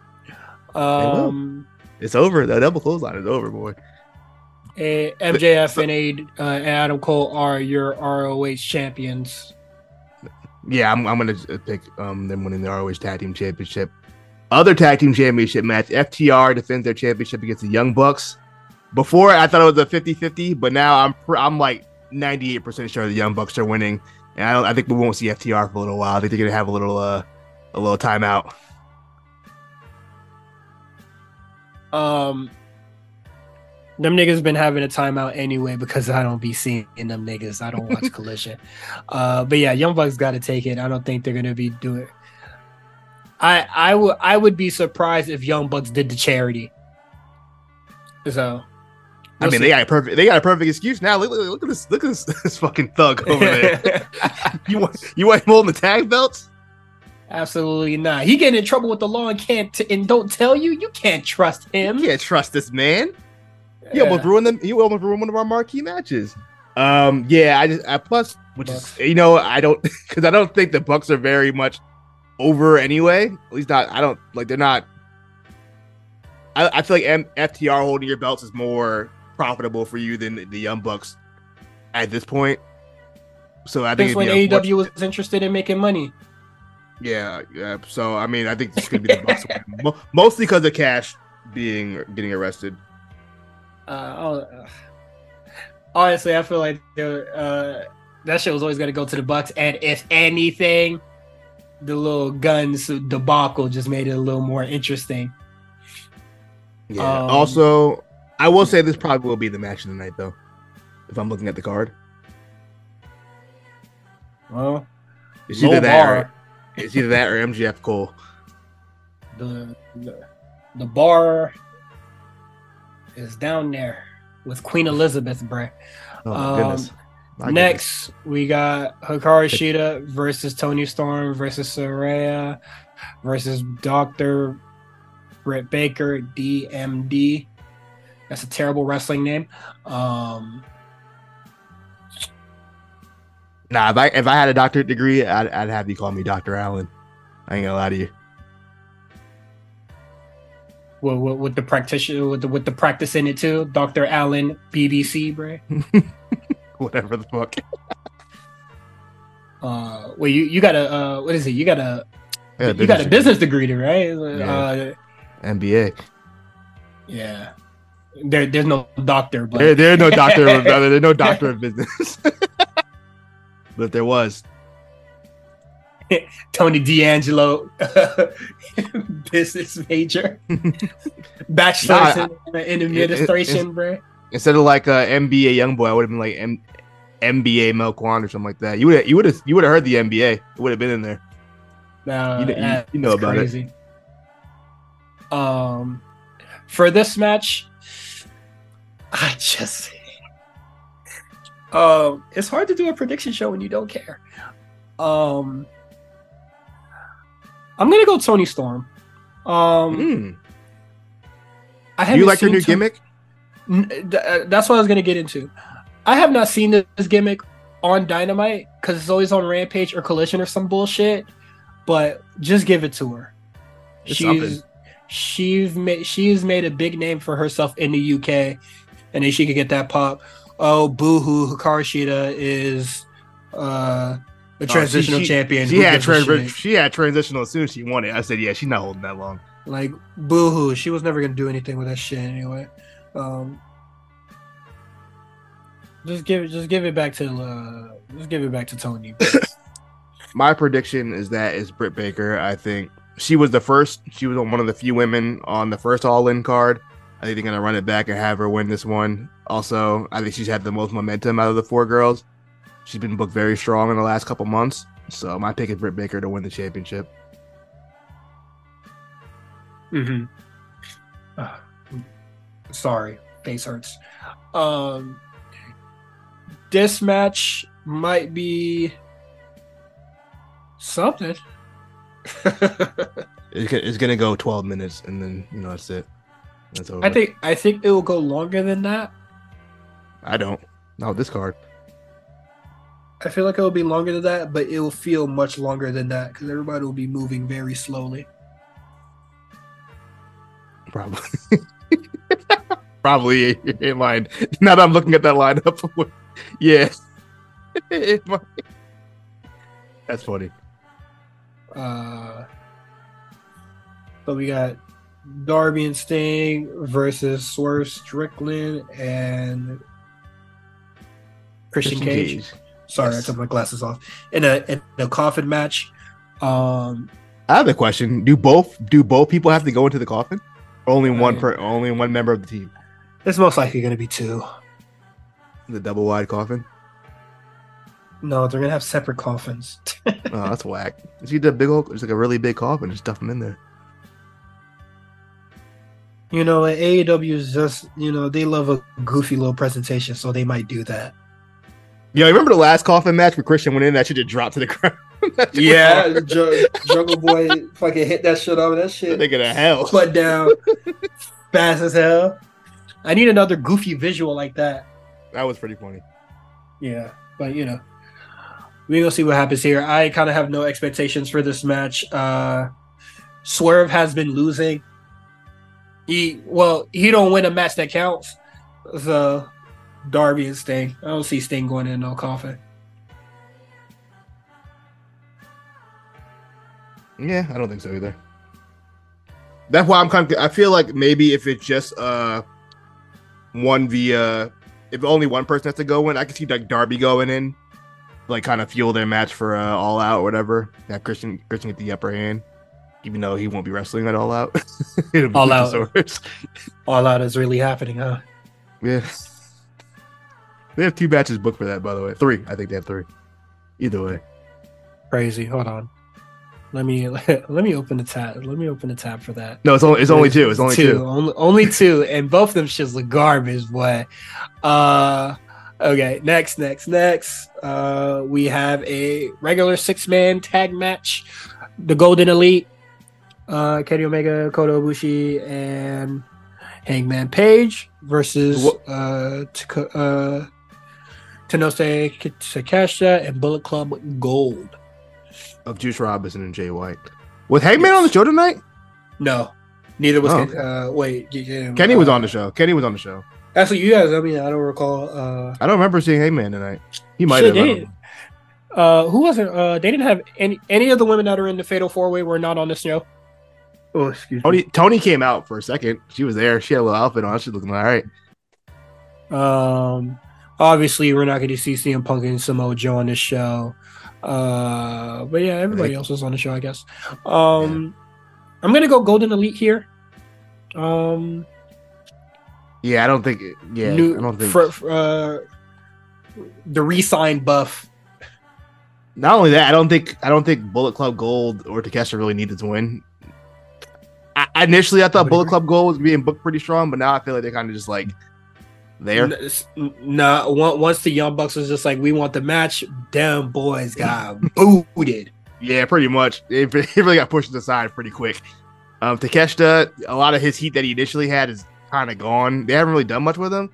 [SPEAKER 1] Um,
[SPEAKER 2] It's over. The double clothesline is over, boy.
[SPEAKER 1] eh, MJF and A, uh, Adam Cole are your ROH champions.
[SPEAKER 2] Yeah, I'm, I'm gonna pick um them winning the ROH Tag Team Championship. Other Tag Team Championship match: FTR defends their championship against the Young Bucks. Before I thought it was a 50-50, but now I'm pr- I'm like 98 percent sure the Young Bucks are winning, and I don't. I think we won't see FTR for a little while. I think they're gonna have a little uh a little timeout.
[SPEAKER 1] Um, them niggas been having a timeout anyway because I don't be seeing them niggas. I don't watch Collision. Uh, but yeah, Young Bucks got to take it. I don't think they're gonna be doing. I I would I would be surprised if Young Bucks did the charity. So,
[SPEAKER 2] I mean, they got a perfect. They got a perfect excuse now. Look, look, look at this. Look at this, this fucking thug over there. you want you want him holding the tag belts?
[SPEAKER 1] Absolutely not. He getting in trouble with the law and can't t- and don't tell you. You can't trust him.
[SPEAKER 2] You can't trust this man. He almost ruined them. He almost ruined one of our marquee matches. Um, yeah, I just I plus, which
[SPEAKER 1] Bucks.
[SPEAKER 2] is you know I don't because I don't think the Bucks are very much over anyway. At least not. I don't like they're not. I, I feel like M- FTR holding your belts is more profitable for you than the Young Bucks at this point. So I think
[SPEAKER 1] when AEW was interested in making money.
[SPEAKER 2] Yeah, yeah. So I mean, I think this could be the Bucks, win. Mo- mostly because of Cash being getting arrested.
[SPEAKER 1] Uh, oh, honestly, I feel like uh, that shit was always gonna go to the Bucks, and if anything, the little guns debacle just made it a little more interesting.
[SPEAKER 2] Yeah.
[SPEAKER 1] Um,
[SPEAKER 2] also, I will say this probably will be the match of the night, though. If I'm looking at the card,
[SPEAKER 1] Well,
[SPEAKER 2] it's either that or it's either that or MJF Cole.
[SPEAKER 1] the, the the bar is down there with Queen Elizabeth, bruh.
[SPEAKER 2] Oh my
[SPEAKER 1] Um,
[SPEAKER 2] goodness. Goodness.
[SPEAKER 1] Next, we got Hikaru Shida versus Toni Storm versus Saraya versus Dr. Britt Baker, DMD. That's a terrible wrestling name. Um,
[SPEAKER 2] Nah, if I if I had a doctorate degree, I'd, I'd have you call me Doctor Allen. I ain't gonna lie to you.
[SPEAKER 1] with, with, with the practitioner, with the with the practice in it too, Dr. Allen, BBC, bro.
[SPEAKER 2] Whatever the fuck.
[SPEAKER 1] Uh, well, you you got a uh, what is it? You got a
[SPEAKER 2] Yeah,
[SPEAKER 1] you got a business degree, right?
[SPEAKER 2] Yeah.
[SPEAKER 1] Uh,
[SPEAKER 2] MBA.
[SPEAKER 1] yeah. There, there's no doctor, but
[SPEAKER 2] There, there's no doctor. of, there's no doctor of business. but if there was,
[SPEAKER 1] Tony D'Angelo, business major, bachelor's
[SPEAKER 2] Nah,
[SPEAKER 1] in, in administration, bro.
[SPEAKER 2] Instead of like a MBA young boy, I would have been like M- MBA Melquan or something like that. You would you would have you would have heard the MBA. It would have been in there.
[SPEAKER 1] Nah,
[SPEAKER 2] You know- you- you know about it.
[SPEAKER 1] Um, for this match, I just, um, it's hard to do a prediction show when you don't care. Um, I'm gonna go Toni Storm. Um,
[SPEAKER 2] Mm.
[SPEAKER 1] I
[SPEAKER 2] you like
[SPEAKER 1] your
[SPEAKER 2] new gimmick?
[SPEAKER 1] Uh, that's what I was gonna get into. I have not seen this gimmick on Dynamite because it's always on Rampage or Collision or some bullshit. But just give it to her.
[SPEAKER 2] It's
[SPEAKER 1] she's
[SPEAKER 2] something.
[SPEAKER 1] she's made she's made a big name for herself in the UK, and then she could get that pop. Oh, boohoo! Hikaru Shida is uh, a transitional
[SPEAKER 2] Oh, she-
[SPEAKER 1] champion.
[SPEAKER 2] She
[SPEAKER 1] Who
[SPEAKER 2] had trans- she had transitional as soon as she won it. I said, yeah, she's not holding that long.
[SPEAKER 1] Like boohoo, she was never gonna do anything with that shit anyway. Um, just give it, just give it back to, uh, just give it back to Toni.
[SPEAKER 2] My prediction is that is Britt Baker. I think she was the first. She was one of the few women on the first All In card. I think they're gonna run it back and have her win this one. Also, I think she's had the most momentum out of the four girls. She's been booked very strong in the last couple months. So my pick is Britt Baker to win the championship.
[SPEAKER 1] mm-hmm. Sorry, face hurts. Um, this match, might be something.
[SPEAKER 2] It's, gonna go 12 minutes, and then you know that's it. That's over.
[SPEAKER 1] I think I think it will go longer than that.
[SPEAKER 2] I don't. Not this card.
[SPEAKER 1] I feel like it will be longer than that, but it will feel much longer than that because everybody will be moving very slowly.
[SPEAKER 2] Probably. Probably in line. Now that I'm looking at that lineup, yeah. That's funny.
[SPEAKER 1] Uh, so we got Darby and Sting versus Swerve Strickland and Christian, Cage. Sorry,
[SPEAKER 2] Yes.
[SPEAKER 1] I took my glasses off. In a in a coffin match. Um,
[SPEAKER 2] I have a question. Do both do both people have to go into the coffin? Only one per only one member of the team.
[SPEAKER 1] it's most likely going to be two.
[SPEAKER 2] The double wide coffin.
[SPEAKER 1] No, they're gonna have separate coffins.
[SPEAKER 2] Oh, that's whack. See the big old it's like a really big coffin, just stuff them in there.
[SPEAKER 1] you know, AEW is just you know they love a goofy little presentation, so they might do that.
[SPEAKER 2] Yeah, remember the last coffin match where Christian went in? That shit just dropped to the ground. That shit was hard.
[SPEAKER 1] Ju- Jungle Boy fucking hit that shit off. That
[SPEAKER 2] That
[SPEAKER 1] shit
[SPEAKER 2] nigga to hell.
[SPEAKER 1] butt down, fast as hell. I need another goofy visual like that.
[SPEAKER 2] That was pretty funny.
[SPEAKER 1] Yeah, but you know, we gonna see what happens here. I kind of have no expectations for this match. Uh Swerve has been losing. He well, he don't win a match that counts. So Darby and Sting. I don't see Sting going in no coffin.
[SPEAKER 2] Yeah, I don't think so either. That's why I'm kind of. I feel like maybe if it's just uh one via, if only one person has to go in, I could see like Darby going in, like kind of fuel their match for uh, All Out or whatever. That Christian Christian get the upper hand, even though he won't be wrestling at All Out. It'll be
[SPEAKER 1] All Out. All out is really happening, huh?
[SPEAKER 2] Yeah. They have two matches booked for that, by the way. Three. I think they have three. Either way.
[SPEAKER 1] Crazy. Hold on. Let me let me open the tab. Let me open the tab for that.
[SPEAKER 2] No, it's only it's only two. It's only two.
[SPEAKER 1] Only, only two, and both of them shits look garbage, boy. Uh, okay. Next, next, next. Uh, we have a regular six man tag match. The Golden Elite, uh, Kenny Omega, Kota Ibushi, and Hangman Page versus uh, Taka- uh, Tenose Takeshita and Bullet Club Gold.
[SPEAKER 2] Of Juice Robinson and Jay White. Was Hangman on the show tonight?
[SPEAKER 1] No, neither was.
[SPEAKER 2] Oh.
[SPEAKER 1] Ken- uh, wait, y- y-
[SPEAKER 2] Kenny was
[SPEAKER 1] uh,
[SPEAKER 2] on the show. Kenny was on the show.
[SPEAKER 1] Actually, you guys. I mean, I don't recall. Uh,
[SPEAKER 2] I don't remember seeing Hangman tonight. He might have. I
[SPEAKER 1] they-
[SPEAKER 2] don't know.
[SPEAKER 1] uh, who wasn't? Uh, they didn't have any. Any of the women that are in the Fatal Four Way were not on this show. Oh, excuse
[SPEAKER 2] Toni Toni came out for a second. She was there. She had a little outfit on. She looking all right.
[SPEAKER 1] Um, obviously, we're not going to see CM Punk and Samoa Joe on this show. Uh, but yeah, everybody else was on the show, I guess. Um, I'm gonna go Golden Elite here. Um,
[SPEAKER 2] Yeah, I don't think. Yeah,
[SPEAKER 1] new
[SPEAKER 2] I don't think.
[SPEAKER 1] for, for, uh, the re-signed buff.
[SPEAKER 2] not only that, I don't think. I don't think Bullet Club Gold or Takeshita really needed to win. I, initially, I thought Bullet. Club Gold was being booked pretty strong, but now I feel like they're kind of just like there.
[SPEAKER 1] No, Nah, once the Young Bucks was just like, we want the match, damn boys got booted.
[SPEAKER 2] Yeah, pretty much. It, it really got pushed aside pretty quick. Um, Takeshita, a lot of his heat that he initially had is kind of gone. They haven't really done much with him.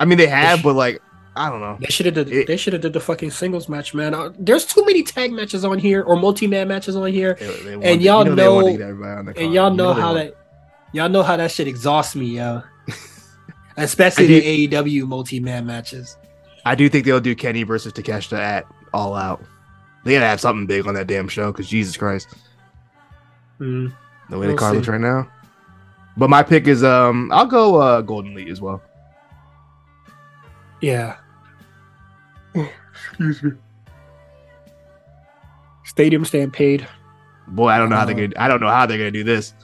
[SPEAKER 2] I mean, they have, but like, I don't know.
[SPEAKER 1] They should have did.
[SPEAKER 2] It-
[SPEAKER 1] they should have did the fucking singles match, man. Uh, There's too many tag matches on here or multi-man matches on here,
[SPEAKER 2] They- they wanted-
[SPEAKER 1] And y'all
[SPEAKER 2] you
[SPEAKER 1] know-
[SPEAKER 2] get everybody on the
[SPEAKER 1] and y'all
[SPEAKER 2] You
[SPEAKER 1] know how that, y'all know how that shit exhausts me, yo. Especially
[SPEAKER 2] I
[SPEAKER 1] the AEW multi-man matches.
[SPEAKER 2] I do think they'll do Kenny versus Takeshita at All Out. They gotta have something big on that damn show because Jesus Christ,
[SPEAKER 1] Mm.
[SPEAKER 2] the way the
[SPEAKER 1] We'll
[SPEAKER 2] card looks right now. But my pick is um, I'll go uh Golden Elite as well.
[SPEAKER 1] Yeah. Excuse me. Stadium Stampede.
[SPEAKER 2] Boy, I don't know how they're
[SPEAKER 1] Uh,
[SPEAKER 2] gonna. I don't know how they're gonna do this.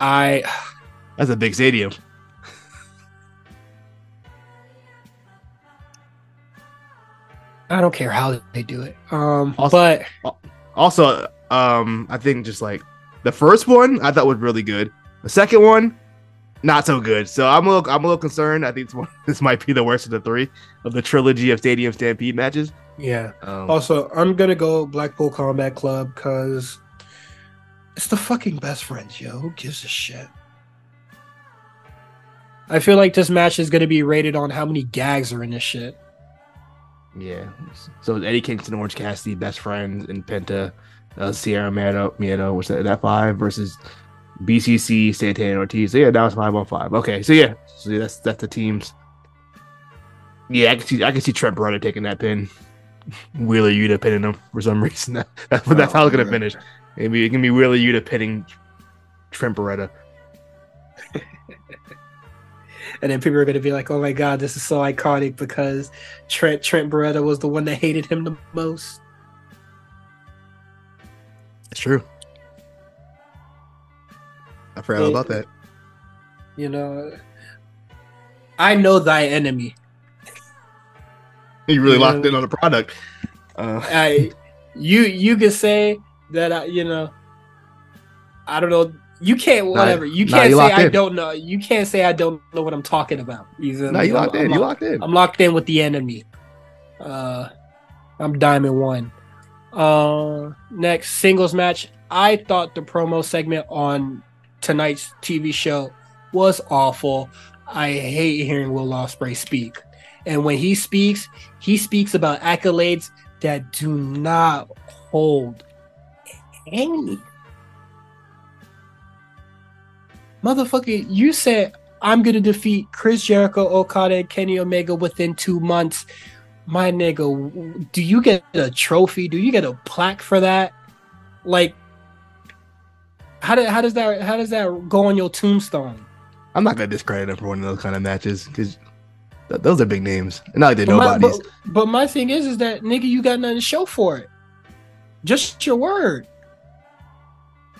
[SPEAKER 1] I
[SPEAKER 2] That's a big stadium.
[SPEAKER 1] I don't care how they do it. Um,
[SPEAKER 2] Also-
[SPEAKER 1] but
[SPEAKER 2] Also, um, I think just like the first one I thought was really good. The second one, not so good. So I'm a little, I'm a little concerned. I think one, this might be the worst of the three of the trilogy of Stadium Stampede matches.
[SPEAKER 1] Yeah.
[SPEAKER 2] Um,
[SPEAKER 1] Also, I'm gonna go Blackpool Combat Club because it's the fucking best friends, yo. Who gives a shit? I feel like this match is gonna be rated on how many gags are in this shit.
[SPEAKER 2] yeah. So Eddie Kingston, Orange Cassidy, best friends, and Penta, uh, Cero Miedo, Miedo, which that, that five versus BCC, Santana, and Ortiz. So yeah, that was five on five. Okay, so yeah, so yeah, that's that's the teams. Yeah, I can see I can see Trent Beretta taking that pin. Wheeler Yuta pinning him for some reason. That, that's that's how it's gonna finish. Maybe it can be Wheeler Yuta pinning Trent Beretta.
[SPEAKER 1] And then people are gonna be like, "Oh my god, this is so iconic because Trent Trent Beretta was the one that hated him the most."
[SPEAKER 2] That's true. I forgot
[SPEAKER 1] Yeah.
[SPEAKER 2] about that.
[SPEAKER 1] You know, I know thy enemy.
[SPEAKER 2] You really
[SPEAKER 1] Yeah.
[SPEAKER 2] locked in on the product. Uh,
[SPEAKER 1] I you you can say that I you know I don't know you can't whatever you can't
[SPEAKER 2] you
[SPEAKER 1] say I
[SPEAKER 2] in.
[SPEAKER 1] don't know you can't say I don't know what I'm talking about. You me?
[SPEAKER 2] you locked
[SPEAKER 1] I'm,
[SPEAKER 2] in. You
[SPEAKER 1] locked,
[SPEAKER 2] locked in.
[SPEAKER 1] I'm locked in with the enemy. Uh, I'm diamond one. Uh, next singles match. I thought the promo segment on tonight's TV show was awful. I hate hearing Will Ospreay speak. And when he speaks, he speaks about accolades that do not hold any. Motherfucker, you said I'm gonna defeat Chris Jericho, Okada, and Kenny Omega within two months. My nigga, do you get a trophy? Do you get a plaque for that? Like, how do, how does that how does that go on your tombstone?
[SPEAKER 2] I'm not gonna discredit him for one of those kind of matches because th- those are big names. And not like they're
[SPEAKER 1] But my, but, but my thing is, is that nigga, you got nothing to show for it. Just your word.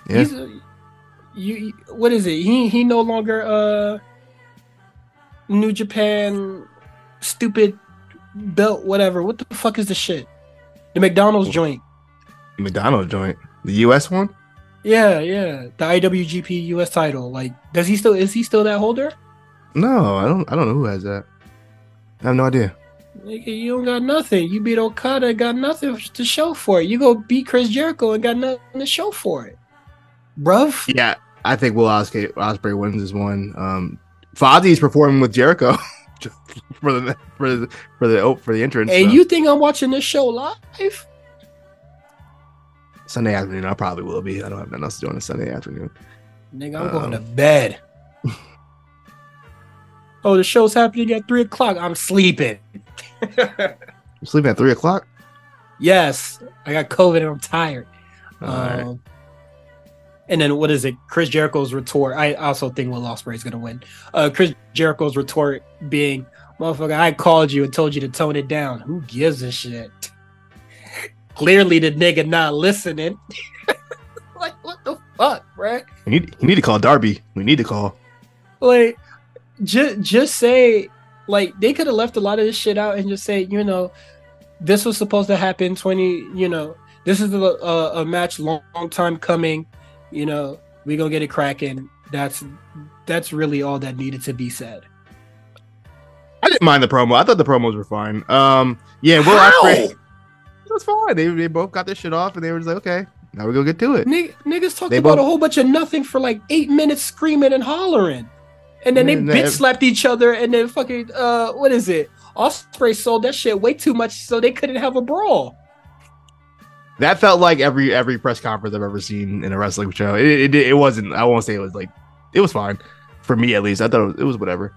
[SPEAKER 2] Yeah.
[SPEAKER 1] He's you, What is it? He he no longer uh New Japan stupid belt whatever. What the fuck is the shit? The McDonald's joint.
[SPEAKER 2] McDonald's joint, the U.S. one.
[SPEAKER 1] Yeah, yeah. The IWGP US title. Like, does he still is he still that holder?
[SPEAKER 2] No, I don't. I don't know who has that. I have no idea.
[SPEAKER 1] Nigga, you don't got nothing. You beat Okada, got nothing to show for it. You go beat Chris Jericho and got nothing to show for it. Bruv.
[SPEAKER 2] Yeah, I think Will Ospreay, Ospreay wins this one. Um, Fozzy's performing with Jericho for the for the for the oh, for the entrance.
[SPEAKER 1] And
[SPEAKER 2] so
[SPEAKER 1] you think I'm watching this show live?
[SPEAKER 2] Sunday afternoon, I probably will be. I don't have nothing else to do on a Sunday afternoon.
[SPEAKER 1] Nigga, I'm going to
[SPEAKER 2] Um,
[SPEAKER 1] bed. oh, the show's happening at three o'clock. I'm sleeping.
[SPEAKER 2] I'm sleeping at three o'clock.
[SPEAKER 1] yes, I got COVID and I'm tired.
[SPEAKER 2] All right.
[SPEAKER 1] And then what is it? Chris Jericho's retort. I also think Will Ospreay is gonna win. Uh, Chris Jericho's retort being, "Motherfucker, I called you and told you to tone it down. Who gives a shit?" Clearly, the nigga not listening. like, what the fuck, bruh?
[SPEAKER 2] We need you need to call Darby. We need to call.
[SPEAKER 1] like just just say like they could have left a lot of this shit out and just say you know this was supposed to happen 20 you know this is a, a, a match long, long time coming you know we gonna get it cracking that's that's really all that needed to be said
[SPEAKER 2] I didn't mind the promo. I thought the promos were fine. Um, yeah, Will
[SPEAKER 1] How?
[SPEAKER 2] Ospreay. It was fine. They they both got their shit off, and they were just like, okay, now we're gonna get to it.
[SPEAKER 1] Nig- niggas talked
[SPEAKER 2] They
[SPEAKER 1] about
[SPEAKER 2] both-
[SPEAKER 1] a whole bunch of nothing for like eight minutes screaming and hollering and then they
[SPEAKER 2] Man,
[SPEAKER 1] bitch
[SPEAKER 2] that-
[SPEAKER 1] slapped each other and then fucking uh what is it Ospreay sold that shit way too much so they couldn't have a brawl
[SPEAKER 2] That felt like every every press conference I've ever seen in a wrestling show. It it, it wasn't. I won't say it was like. It was fine for me at least. I thought it was, it was whatever.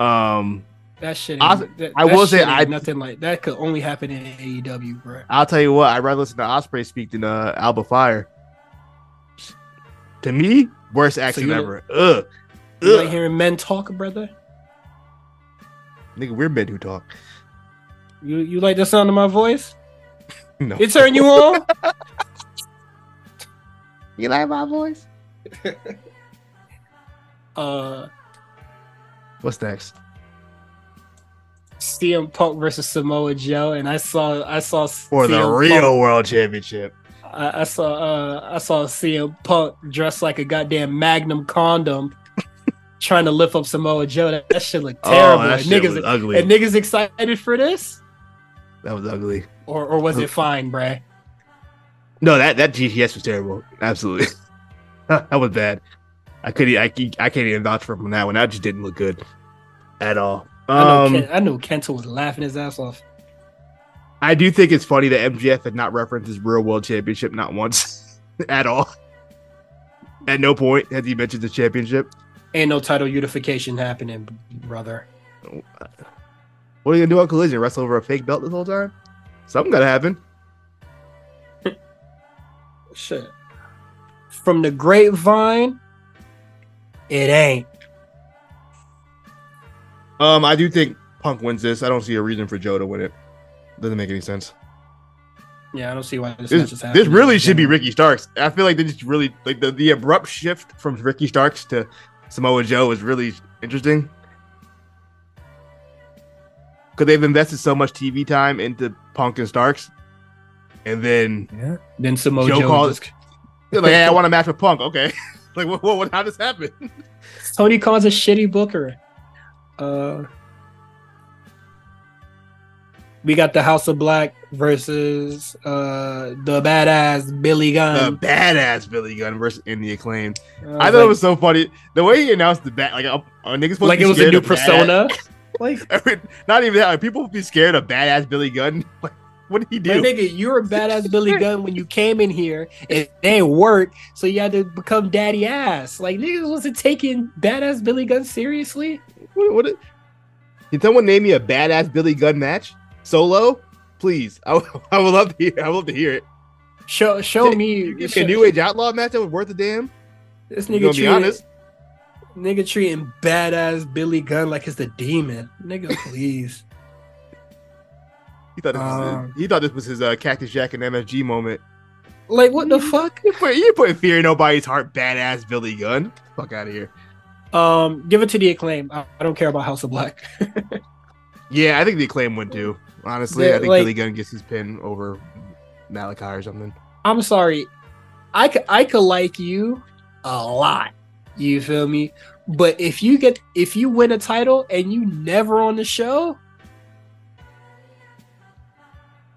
[SPEAKER 2] Um,
[SPEAKER 1] That shit.
[SPEAKER 2] I-
[SPEAKER 1] ain't- that,
[SPEAKER 2] I
[SPEAKER 1] that
[SPEAKER 2] will say I-
[SPEAKER 1] nothing like that could only happen in AEW, bro.
[SPEAKER 2] I'll tell you what. I'd rather listen to Ospreay speak than uh, Alba Fyre. To me, worst accent
[SPEAKER 1] you-
[SPEAKER 2] ever. Ugh.
[SPEAKER 1] You like hearing men talk, brother?
[SPEAKER 2] Nigga, we're men who talk.
[SPEAKER 1] You you like the sound of my voice?
[SPEAKER 2] No.
[SPEAKER 1] It turn you on?
[SPEAKER 2] You like my voice?
[SPEAKER 1] uh,
[SPEAKER 2] What's next?
[SPEAKER 1] CM Punk versus Samoa Joe, and I saw I saw
[SPEAKER 2] For the real
[SPEAKER 1] Punk-
[SPEAKER 2] world championship.
[SPEAKER 1] I, I saw uh I saw CM Punk dressed like a goddamn Magnum condom, trying to lift up Samoa Joe. That, that shit looked terrible.
[SPEAKER 2] Oh, that
[SPEAKER 1] and
[SPEAKER 2] shit
[SPEAKER 1] niggas,
[SPEAKER 2] was ugly.
[SPEAKER 1] and niggas excited for this,
[SPEAKER 2] That was ugly.
[SPEAKER 1] Or or was it fine, Bray?
[SPEAKER 2] No, that that GTS was terrible. Absolutely, that was bad. I couldn't. I, I can't even vouch for him on that one. That just didn't look good at all.
[SPEAKER 1] I know,
[SPEAKER 2] Um,
[SPEAKER 1] Ken, I know Kenta was laughing his ass off.
[SPEAKER 2] I do think it's funny that MJF had not referenced his real world championship not once at all. At no point has he mentioned the championship.
[SPEAKER 1] Ain't no title unification happening, brother.
[SPEAKER 2] What are you gonna do on Collision? Wrestle over a fake belt this whole time? Something gotta happen.
[SPEAKER 1] Shit. From the grapevine, it ain't.
[SPEAKER 2] Um, I do think Punk wins this. I don't see a reason for Joe to win it. Doesn't make any sense.
[SPEAKER 1] Yeah, I don't see why this,
[SPEAKER 2] This,
[SPEAKER 1] is
[SPEAKER 2] this really should be Ricky Starks. I feel like they just really like the, the abrupt shift from Ricky Starks to Samoa Joe is really interesting. Because they've invested so much TV time into Punk and Starks. And then
[SPEAKER 1] Yeah. Then Samoa
[SPEAKER 2] Joe
[SPEAKER 1] Joe,
[SPEAKER 2] calls- like, hey, I want a match with Punk. Okay. like, what, what, what, how does this happen?
[SPEAKER 1] Tony calls a shitty booker. Uh, we got the House of Black versus uh the badass Billy Gunn.
[SPEAKER 2] The badass Billy Gunn versus in the acclaim.
[SPEAKER 1] Uh,
[SPEAKER 2] I thought it was so funny. The way he announced the bat, like, uh, are niggas supposed
[SPEAKER 1] like it was a new
[SPEAKER 2] persona. badass-
[SPEAKER 1] persona. like,
[SPEAKER 2] Not even that. Are people be scared of badass Billy Gunn? Like, what did he
[SPEAKER 1] my
[SPEAKER 2] do?
[SPEAKER 1] nigga, you were a badass Billy Gunn when you came in here. It didn't work, so you had to become daddy ass. Like niggas wasn't taking badass Billy Gunn seriously.
[SPEAKER 2] What, what, can someone name me a badass Billy Gunn match solo? Please, I, would- I would love to hear. I would love to hear it.
[SPEAKER 1] Show show
[SPEAKER 2] Can
[SPEAKER 1] me
[SPEAKER 2] You
[SPEAKER 1] show-
[SPEAKER 2] a New Age Outlaw match that was worth a damn.
[SPEAKER 1] This nigga
[SPEAKER 2] gonna be
[SPEAKER 1] treating,
[SPEAKER 2] honest.
[SPEAKER 1] Nigga treating badass Billy Gunn like it's the demon. Nigga, please.
[SPEAKER 2] He thought this, was
[SPEAKER 1] Um,
[SPEAKER 2] his, he thought this was his uh, Cactus Jack and MSG moment.
[SPEAKER 1] like what the fuck?
[SPEAKER 2] You put you putting fear in nobody's heart, badass Billy Gunn. Fuck out of here.
[SPEAKER 1] Um, give it to the acclaim. I, I don't care about House of Black.
[SPEAKER 2] Yeah, I think the acclaim would do. Honestly,
[SPEAKER 1] Yeah,
[SPEAKER 2] I think
[SPEAKER 1] like-
[SPEAKER 2] Billy Gunn gets his pin over Malachi or something.
[SPEAKER 1] I'm sorry. I could I could like you a lot. You feel me? But if you get if you win a title and you never on the show,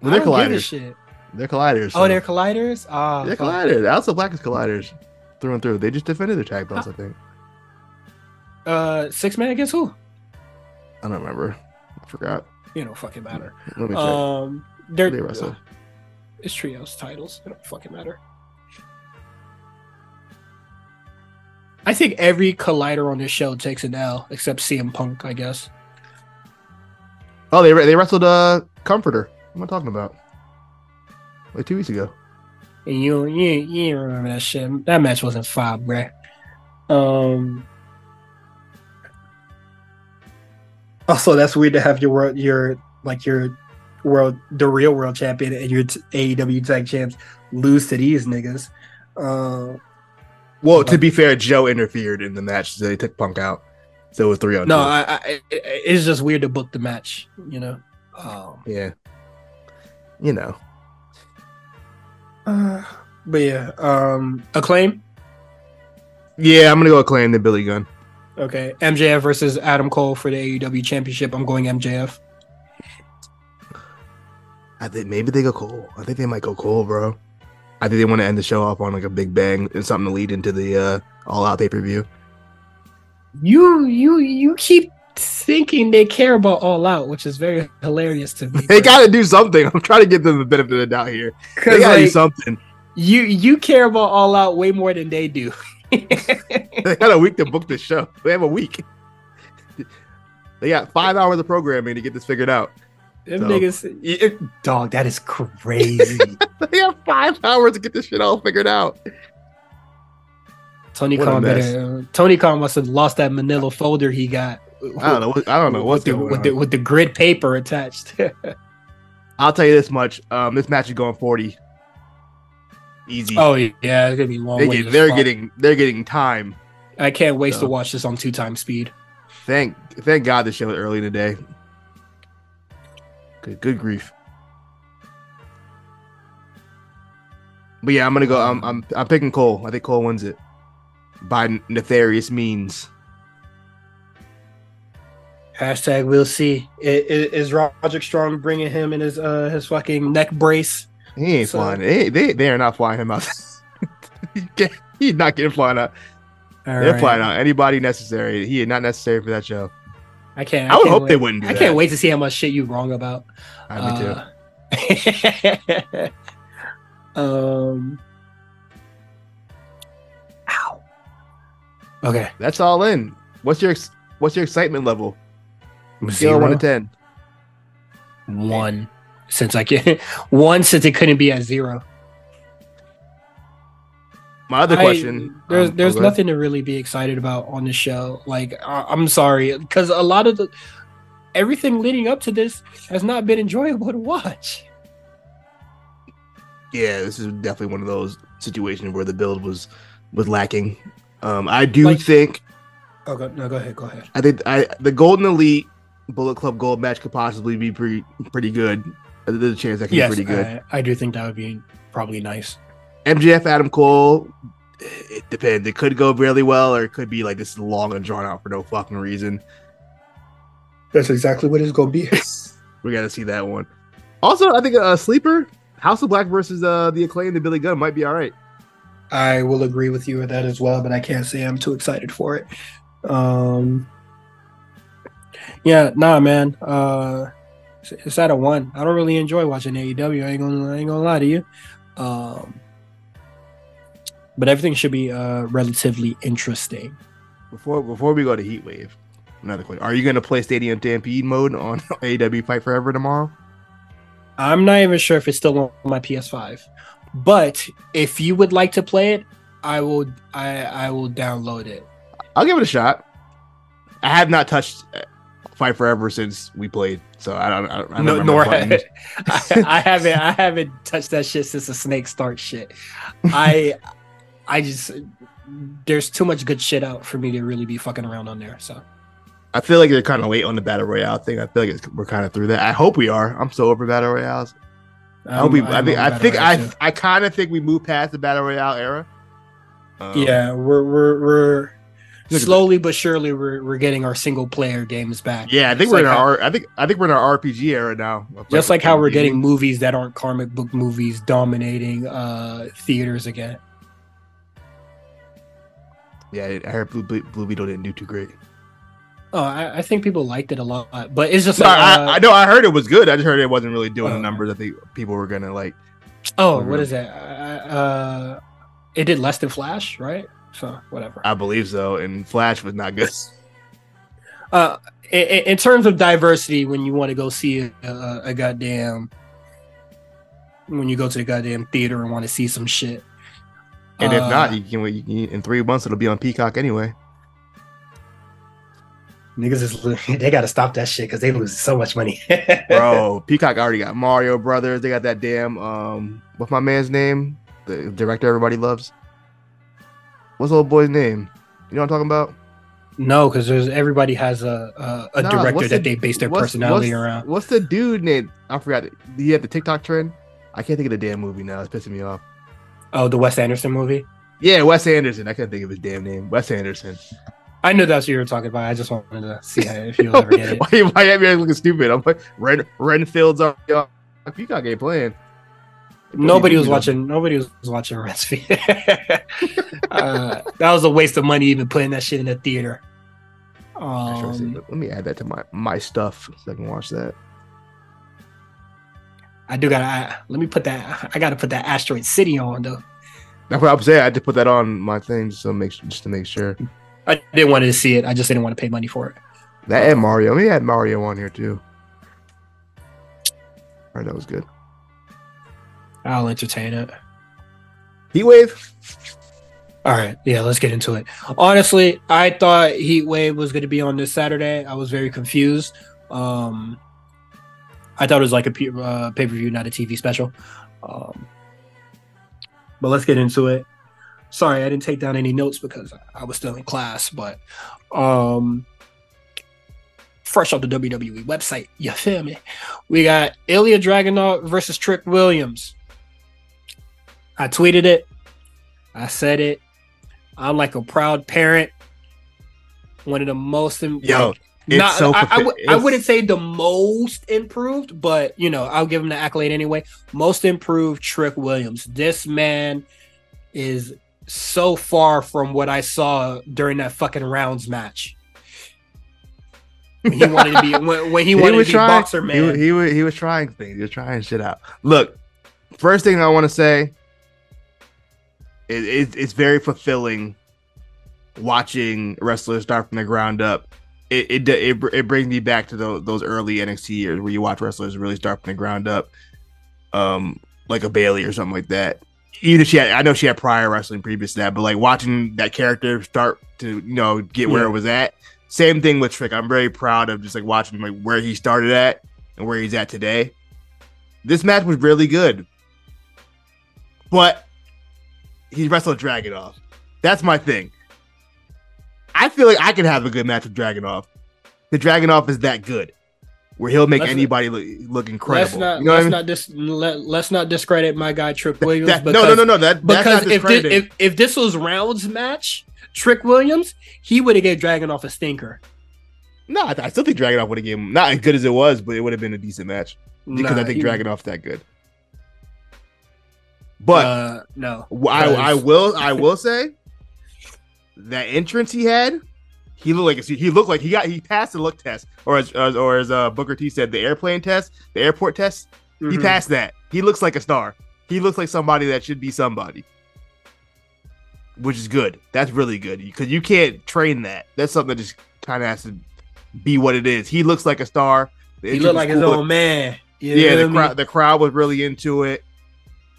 [SPEAKER 2] Well, they're
[SPEAKER 1] don't
[SPEAKER 2] colliders.
[SPEAKER 1] shit.
[SPEAKER 2] They're colliders.
[SPEAKER 1] Oh, they're colliders. Ah,
[SPEAKER 2] they're
[SPEAKER 1] fuck.
[SPEAKER 2] colliders. Of Black is colliders through and through. They just defended their tag belts. I think.
[SPEAKER 1] Uh, six man against who?
[SPEAKER 2] I don't remember. I forgot.
[SPEAKER 1] You know, fucking matter.
[SPEAKER 2] Let me check.
[SPEAKER 1] Um, they're
[SPEAKER 2] They wrestle.
[SPEAKER 1] it's trios titles. It don't fucking matter. I think every collider on this show takes an L except CM Punk, I guess.
[SPEAKER 2] Oh, they they wrestled uh Comforter. What am I talking about? Like two weeks ago.
[SPEAKER 1] And you you you remember that shit. That match wasn't five, bruh. Um. Also, that's weird to have your world, your like your world, the real world champion and your t- AEW tag champs lose to these niggas. Uh,
[SPEAKER 2] Well, to be fair, Joe interfered in the match, so they took Punk out. So it was three on
[SPEAKER 1] no,
[SPEAKER 2] two.
[SPEAKER 1] I, I, it- it's just weird to book the match, you know. Um,
[SPEAKER 2] yeah. You know.
[SPEAKER 1] uh, but yeah, um, acclaim.
[SPEAKER 2] Yeah, I'm gonna go acclaim the Billy Gunn.
[SPEAKER 1] Okay, MJF versus Adam Cole for the AEW championship. I'm going MJF.
[SPEAKER 2] I think maybe they go Cole. I think they might go Cole, bro. I think they want to end the show off on like a big bang and something to lead into the uh all out pay per view.
[SPEAKER 1] You you you keep thinking they care about All Out, which is very hilarious to me.
[SPEAKER 2] They gotta do something. I'm trying to give them the benefit of the doubt here. They gotta do something.
[SPEAKER 1] you you care about All Out way more than they do.
[SPEAKER 2] They got a week to book this show. They have a week. They got five hours of programming to get this figured out.
[SPEAKER 1] Them
[SPEAKER 2] So-
[SPEAKER 1] niggas, it- dog, that is crazy.
[SPEAKER 2] They have five hours to get this shit all figured out.
[SPEAKER 1] Tony
[SPEAKER 2] What
[SPEAKER 1] Khan
[SPEAKER 2] mess.
[SPEAKER 1] better. Tony Khan must have lost that Manila folder he got.
[SPEAKER 2] I don't know. What, I don't know what's
[SPEAKER 1] with the,
[SPEAKER 2] going
[SPEAKER 1] with
[SPEAKER 2] on.
[SPEAKER 1] the with the grid paper attached.
[SPEAKER 2] I'll tell you this much. Um, this match is going 40. Easy.
[SPEAKER 1] oh yeah, it's gonna be long.
[SPEAKER 2] They get, they're
[SPEAKER 1] fuck.
[SPEAKER 2] getting they're getting time.
[SPEAKER 1] I can't wait
[SPEAKER 2] So.
[SPEAKER 1] to watch this on two times speed.
[SPEAKER 2] Thank thank God the show was early in the day. Good good grief. But yeah, I'm gonna go. I'm I'm I'm picking Cole. I think Cole wins it by nefarious means.
[SPEAKER 1] Hashtag we'll see. Is Roderick Strong bringing him in his uh his fucking neck brace?
[SPEAKER 2] He ain't
[SPEAKER 1] So-
[SPEAKER 2] flying. They, they they are not flying him out. He's not getting flying out.
[SPEAKER 1] All
[SPEAKER 2] They're
[SPEAKER 1] right.
[SPEAKER 2] flying out anybody necessary. He is not necessary for that show.
[SPEAKER 1] I can't.
[SPEAKER 2] I, would
[SPEAKER 1] can't
[SPEAKER 2] hope
[SPEAKER 1] wait.
[SPEAKER 2] they wouldn't do
[SPEAKER 1] I
[SPEAKER 2] that.
[SPEAKER 1] can't wait to see how much shit you wrong about.
[SPEAKER 2] Uh, me too.
[SPEAKER 1] Uh, um. Ow. Okay.
[SPEAKER 2] That's all in. What's your what's your excitement level?
[SPEAKER 1] Zero.
[SPEAKER 2] one to ten.
[SPEAKER 1] One. Since I can't. one since it couldn't be at zero.
[SPEAKER 2] My other
[SPEAKER 1] I-
[SPEAKER 2] question.
[SPEAKER 1] there's
[SPEAKER 2] um,
[SPEAKER 1] there's
[SPEAKER 2] oh, ahead.
[SPEAKER 1] nothing to really be excited about on the show. Like I, I'm sorry, because a lot of the everything leading up to this has not been enjoyable to watch.
[SPEAKER 2] Yeah, this is definitely one of those situations where the build was was lacking. Um, I do
[SPEAKER 1] Like-
[SPEAKER 2] think
[SPEAKER 1] Oh, go, no, go ahead, go ahead.
[SPEAKER 2] I think I the Golden Elite Bullet Club Gold match could possibly be pretty pretty good. There's a chance that could
[SPEAKER 1] Yes,
[SPEAKER 2] be pretty good.
[SPEAKER 1] I, I do think that would be probably nice.
[SPEAKER 2] MJF Adam Cole, it depends. It could go really well, or it could be like this is long and drawn out for no fucking reason.
[SPEAKER 1] That's exactly what it's gonna be.
[SPEAKER 2] We got to see that one. Also, I think uh, sleeper House of Black versus uh, the Acclaim and Billy Gunn might be all right.
[SPEAKER 1] I will agree with you with that as well, but I can't say I'm too excited for it. Um, yeah, nah, man. Uh, it's, it's at a one. I don't really enjoy watching AEW. I ain't gonna, I ain't gonna lie to you. Um, but everything should be uh relatively interesting.
[SPEAKER 2] Before before we go to Heat Wave, another question: Are you going to play Stadium Stampede mode on AEW Fight Forever tomorrow?
[SPEAKER 1] I'm not even sure if it's still on my PS5, but if you would like to play it, I will. I I will download it.
[SPEAKER 2] I'll give it a shot. I have not touched uh, Fight Forever since we played, so I don't. I don't, I don't
[SPEAKER 1] No,
[SPEAKER 2] remember
[SPEAKER 1] nor. I, I haven't I haven't touched that shit since the snake start shit. I I just there's too much good shit out for me to really be fucking around on there. So
[SPEAKER 2] I feel like they're kind of late on the battle royale thing. I feel like it's, we're kind of through that. I hope we are. I'm so over battle royales. I hope we. I think. I think. I. I kind of think we moved past the battle royale era. Um,
[SPEAKER 1] yeah, we're we're we're
[SPEAKER 2] Look at that.
[SPEAKER 1] slowly but surely we're we're getting our single player games back.
[SPEAKER 2] Yeah, I think
[SPEAKER 1] Just
[SPEAKER 2] we're in
[SPEAKER 1] like how-
[SPEAKER 2] our. I think. I think we're in our RPG era now.
[SPEAKER 1] just like how we're getting movies that aren't comic book movies dominating uh theaters again.
[SPEAKER 2] Yeah, I heard Blue, Blue, Blue Beetle didn't do too great.
[SPEAKER 1] Oh, I, I think people liked it a lot, but it's just
[SPEAKER 2] No,
[SPEAKER 1] like
[SPEAKER 2] I,
[SPEAKER 1] uh,
[SPEAKER 2] I know. I heard it was good. I just heard it wasn't really doing the
[SPEAKER 1] Oh.
[SPEAKER 2] numbers. I think people were gonna like.
[SPEAKER 1] oh, what is that? Uh, uh, it did less than Flash, right? So whatever.
[SPEAKER 2] I believe so, and Flash was not good.
[SPEAKER 1] uh in, in terms of diversity when you want to go see a, a, a goddamn when you go to the goddamn theater and want to see some shit
[SPEAKER 2] And if
[SPEAKER 1] Uh,
[SPEAKER 2] not, you can, you can. In three months, it'll be on Peacock anyway.
[SPEAKER 1] niggas is they gotta stop that shit because they lose so much money
[SPEAKER 2] Bro, Peacock already got Mario Brothers. They got that damn um, what's my man's name? The director everybody loves. What's the old boy's name? You know what I'm talking about?
[SPEAKER 1] no because there's everybody has a a, a
[SPEAKER 2] Nah,
[SPEAKER 1] director that
[SPEAKER 2] the-
[SPEAKER 1] they base their
[SPEAKER 2] what's-
[SPEAKER 1] personality
[SPEAKER 2] what's-
[SPEAKER 1] around
[SPEAKER 2] What's the dude name? I forgot. He had the TikTok trend. I can't think of the damn movie now. It's pissing me off.
[SPEAKER 1] Oh the wes anderson movie
[SPEAKER 2] Yeah, Wes Anderson. I can't think of his damn name. Wes Anderson.
[SPEAKER 1] i knew that's what you were talking about i just wanted to see if you'll ever get it
[SPEAKER 2] why, why have you looking stupid? I'm like Ren Renfield's on. Peacock ain't playing.
[SPEAKER 1] Nobody was watching. Nobody was watching Rescue. uh, that was a waste of money even putting that shit in the theater. Um,
[SPEAKER 2] Let me add that to my my stuff so I can watch that.
[SPEAKER 1] I do gotta. I, let me put that. I gotta put that Asteroid City on though.
[SPEAKER 2] That's what I was saying. I had to put that on my thing just to make just to make sure.
[SPEAKER 1] I didn't want to see it. I just didn't want to pay money for it.
[SPEAKER 2] That and Mario. We had Mario on here too. All right, that was good.
[SPEAKER 1] I'll entertain it.
[SPEAKER 2] Heat Wave.
[SPEAKER 1] All right, yeah, let's get into it. Honestly, I thought Heat Wave was going to be on this Saturday. I was very confused. Um, I thought it was like a uh, pay per view, not a TV special. Um, but let's get into it. Sorry, I didn't take down any notes because I was still in class. But um, fresh off the WWE website, you feel me? We got Ilya Dragunov versus Trick Williams. I tweeted it. I said it. I'm like a proud parent. One of the most im-
[SPEAKER 2] Yo,
[SPEAKER 1] like,
[SPEAKER 2] It's
[SPEAKER 1] Not,
[SPEAKER 2] so
[SPEAKER 1] I, I, w- I
[SPEAKER 2] it's-
[SPEAKER 1] wouldn't say the most improved, but you know, I'll give him the accolade anyway. Most improved Trick Williams. This man is so far from what I saw during that fucking rounds match. When he wanted to be when, when he wanted to be boxer man.
[SPEAKER 2] wa- he, wa- he was trying things. He was trying shit out. Look, first thing I want to say, it, it, it's very fulfilling watching wrestlers start from the ground up. It it it, it brings me back to those, those early NXT years where you watch wrestlers really start from the ground up, um, like a Bayley or something like that. Even if she had, I know she had prior wrestling previous to that, but like watching that character start to you know get where
[SPEAKER 1] Yeah.
[SPEAKER 2] it was at. Same thing with Trick. I'm very proud of just like watching like where he started at and where he's at today. This match was really good, but he wrestled Dragunov. That's my thing. I feel like I can have a good match with Dragunov. The Dragunov is that good, where he'll make
[SPEAKER 1] Let's-
[SPEAKER 2] anybody look, look incredible.
[SPEAKER 1] Let's not
[SPEAKER 2] you know
[SPEAKER 1] let's
[SPEAKER 2] mean?
[SPEAKER 1] not dis, let, let's not discredit my guy Trick Williams.
[SPEAKER 2] That- no,
[SPEAKER 1] because,
[SPEAKER 2] no, no, no. That, that's
[SPEAKER 1] Because
[SPEAKER 2] not
[SPEAKER 1] if, this, if if this was rounds match, Trick Williams, he would have gave Dragunov a stinker.
[SPEAKER 2] no, I, I still think Dragunov would have given him not as good as it was, but it would have been a decent match because
[SPEAKER 1] Nah,
[SPEAKER 2] I think
[SPEAKER 1] he-
[SPEAKER 2] Dragunov's that good. But
[SPEAKER 1] uh, no,
[SPEAKER 2] I, I will I will say that entrance he had, he looked like he looked like he got he passed the look test, or as or as uh, Booker T said, the airplane test, the airport test. He
[SPEAKER 1] Mhm.
[SPEAKER 2] passed that. He looks like a star. He looks like somebody that should be somebody, which is good. That's really good because you can't train that. That's something that just kind of has to be what it is. He looks like a star.
[SPEAKER 1] He looked like his
[SPEAKER 2] cool.
[SPEAKER 1] own man. You
[SPEAKER 2] Yeah, the crowd, the crowd was really into it.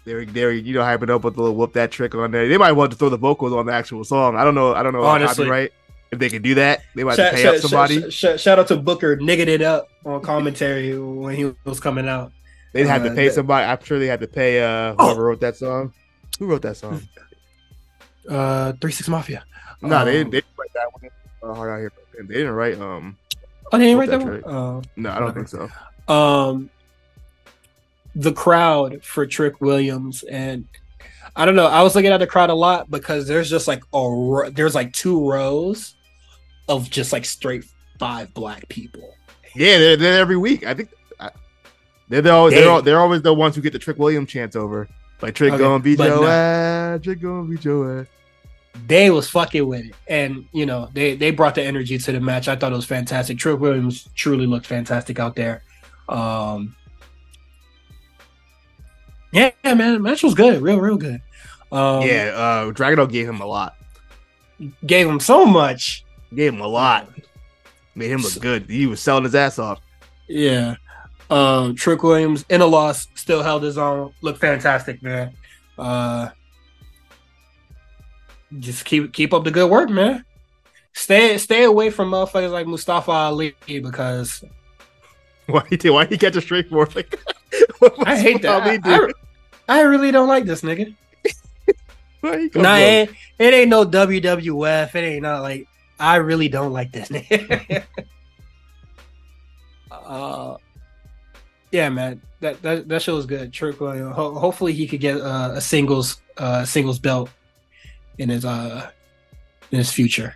[SPEAKER 2] They were, they were, you know, hyping up with the little whoop that trick on there. They might want to throw the vocals on the actual song. I don't know. I don't know.
[SPEAKER 1] Honestly.
[SPEAKER 2] right? If they can do that, they might
[SPEAKER 1] Shout,
[SPEAKER 2] pay
[SPEAKER 1] shout-
[SPEAKER 2] up somebody.
[SPEAKER 1] shout- shout- out to Booker, nigging it up on commentary when he was coming out.
[SPEAKER 2] They'd have to
[SPEAKER 1] uh,
[SPEAKER 2] pay
[SPEAKER 1] that-
[SPEAKER 2] somebody. I'm sure they had to pay uh,
[SPEAKER 1] Oh.
[SPEAKER 2] whoever wrote that song. Who wrote that song?
[SPEAKER 1] Uh, Three Six Mafia.
[SPEAKER 2] no, they
[SPEAKER 1] Um,
[SPEAKER 2] didn't. They didn't write that one. Uh, hard out here. They didn't write. Um,
[SPEAKER 1] Oh, they right
[SPEAKER 2] Wrote
[SPEAKER 1] there.
[SPEAKER 2] that
[SPEAKER 1] Uh,
[SPEAKER 2] no, I don't think so.
[SPEAKER 1] um the crowd for Trick Williams and I don't know. I was looking at the crowd a lot because there's just like a there's like two rows of just like straight five black people.
[SPEAKER 2] Yeah, they're there every week. I think I, they're the, always,
[SPEAKER 1] They-
[SPEAKER 2] they're, they're always the ones who get the Trick William chants over. Like Trick
[SPEAKER 1] Okay,
[SPEAKER 2] gonna beat your
[SPEAKER 1] no.
[SPEAKER 2] ass, Trick gonna beat your ass.
[SPEAKER 1] They was fucking with it, and you know they they brought the energy to the match. I thought it was fantastic. Trick Williams truly looked fantastic out there. Um, yeah, man, match was good, real, real good. Um,
[SPEAKER 2] yeah, uh, Dragunov gave him a lot.
[SPEAKER 1] gave him so much.
[SPEAKER 2] Gave him a lot. Made him look good. He was selling his ass off.
[SPEAKER 1] Yeah. Um, Trick Williams in a loss, still held his own. Looked fantastic, man. Uh, just keep keep up the good work, man. Stay stay away from motherfuckers like Mustafa Ali because
[SPEAKER 2] Why he did? Why he catch a straight forward? Like,
[SPEAKER 1] I hate that. I. I, I really don't like this nigga.
[SPEAKER 2] Why he come
[SPEAKER 1] Nah, it, ain't- it ain't no WWF. It ain't not like I really don't like this nigga. uh, yeah, man, that that that show was good. Trick. Ho- hopefully, he could get uh, a singles uh singles belt in his uh in his future.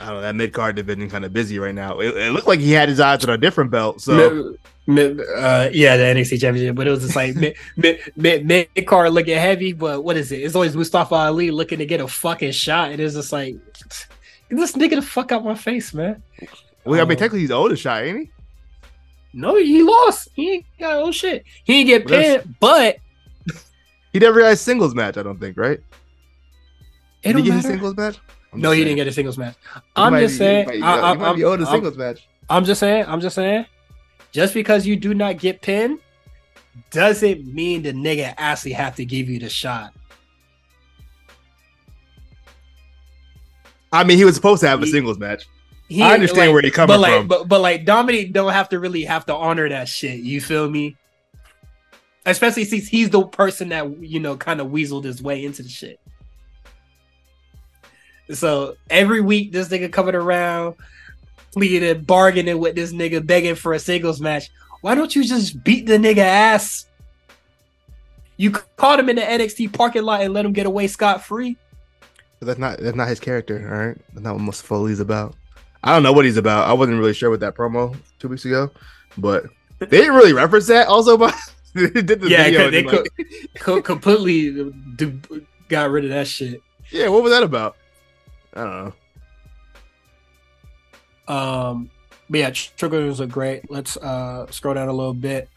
[SPEAKER 2] I don't know. That mid card division kind of busy right now. It, it looked like he had his eyes on a different belt. So
[SPEAKER 1] Mid- mid- uh, yeah, the NXT Championship, but it was just like mid mid mid, mid card looking heavy. But what is it? It's always Mustafa Ali looking to get a fucking shot. And It is just like get this nigga the fuck out my face, man.
[SPEAKER 2] well, I mean,
[SPEAKER 1] Oh.
[SPEAKER 2] technically he's the oldest shot, ain't he?
[SPEAKER 1] No, he lost. He ain't got oh shit. He didn't get pinned, but
[SPEAKER 2] He never had a singles match. I don't think, right?
[SPEAKER 1] it
[SPEAKER 2] Did he get a
[SPEAKER 1] matter.
[SPEAKER 2] singles match? I'm
[SPEAKER 1] No, he
[SPEAKER 2] saying.
[SPEAKER 1] didn't get a singles match. I'm just
[SPEAKER 2] be-
[SPEAKER 1] saying.
[SPEAKER 2] Might,
[SPEAKER 1] I,
[SPEAKER 2] he
[SPEAKER 1] I'm,
[SPEAKER 2] might be owed a
[SPEAKER 1] I'm-
[SPEAKER 2] match.
[SPEAKER 1] I'm just saying. I'm just saying. Just because you do not get pinned doesn't mean the nigga actually have to give you the shot.
[SPEAKER 2] I mean, he was supposed to have a
[SPEAKER 1] He-
[SPEAKER 2] singles match.
[SPEAKER 1] He,
[SPEAKER 2] I understand
[SPEAKER 1] like-
[SPEAKER 2] where you're coming
[SPEAKER 1] but like,
[SPEAKER 2] from.
[SPEAKER 1] But but like Dominic don't have to really have to honor that shit. You feel me? Especially since he's the person that you know kind of weaseled his way into the shit. So every week this nigga coming around, pleading, bargaining with this nigga, begging for a singles match. Why don't you just beat the nigga ass? You caught him in the NXT parking lot and let him get away scot free.
[SPEAKER 2] But that's not that's not his character. All right, that's not what Mustafa Ali's about. I don't know what he's about. I wasn't really sure with that promo two weeks ago, but they didn't really reference that. Also, but
[SPEAKER 1] they did the yeah, they co- like... co- completely got rid of that shit.
[SPEAKER 2] Yeah, what was that about? I don't
[SPEAKER 1] know. Um, but yeah, triggers are great. Let's uh scroll down a little bit.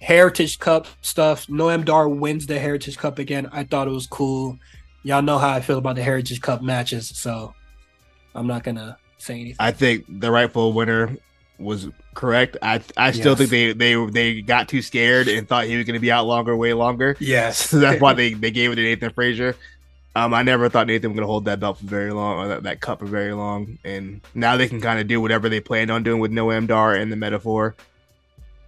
[SPEAKER 1] Heritage Cup stuff. Noam Dar wins the Heritage Cup again. I thought it was cool. Y'all know how I feel about the Heritage Cup matches, so I'm not gonna say anything.
[SPEAKER 2] I think the rightful winner was correct. I I still yes. think they they they got too scared and thought he was gonna be out longer, way longer.
[SPEAKER 1] Yes,
[SPEAKER 2] so that's why they they gave it to Nathan Frazer. Um, I never thought Nathan was gonna hold that belt for very long, or that, that cup for very long, and now they can kind of do whatever they planned on doing with Noam Dar and the Meta-Four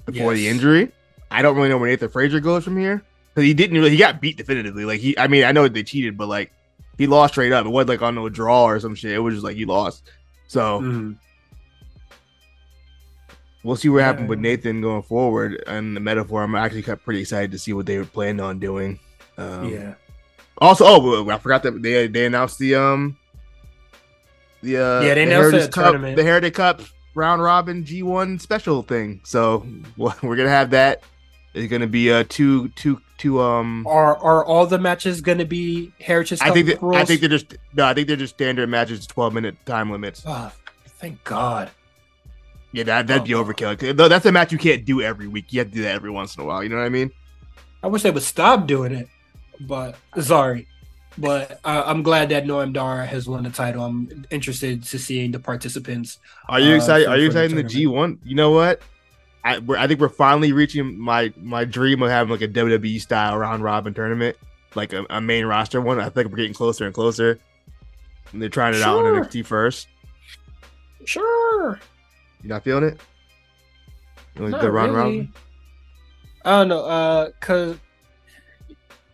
[SPEAKER 2] before yes. the injury. I don't really know where Nathan Frazer goes from here because he didn't really he got beat definitively. Like he, I mean, I know they cheated, but like he lost straight up. It wasn't like on no draw or some shit. It was just like he lost. So mm-hmm. we'll see what yeah. happens with Nathan going forward and the Meta-Four. I'm actually kind of pretty excited to see what they were planning on doing.
[SPEAKER 1] Um, yeah.
[SPEAKER 2] Also, oh, I forgot that they they announced the um the uh
[SPEAKER 1] yeah they
[SPEAKER 2] the
[SPEAKER 1] announced the
[SPEAKER 2] Cup,
[SPEAKER 1] tournament.
[SPEAKER 2] the Heritage Cup round robin G1 special thing. So we're gonna have that. It's gonna be uh two two two um.
[SPEAKER 1] Are are all the matches gonna be Heritage?
[SPEAKER 2] Cup I think that? I think they're just no. I think they're just standard matches, twelve minute time limits.
[SPEAKER 1] Oh, thank God.
[SPEAKER 2] Yeah, that that'd oh, be overkill. Though that's a match you can't do every week. You have to do that every once in a while. You know what I mean?
[SPEAKER 1] I wish they would stop doing it. But sorry, but I'm glad that Noam Dar has won the title. I'm interested to seeing the participants.
[SPEAKER 2] Are you excited? Uh, are you excited in the G one? You know what? I, I think we're finally reaching my my dream of having like a WWE style round robin tournament, like a, a main roster one. I think we're getting closer and closer. And they're trying it sure. out on NXT first.
[SPEAKER 1] Sure.
[SPEAKER 2] You not feeling it?
[SPEAKER 1] Like the round really. robin. I don't know, uh, cause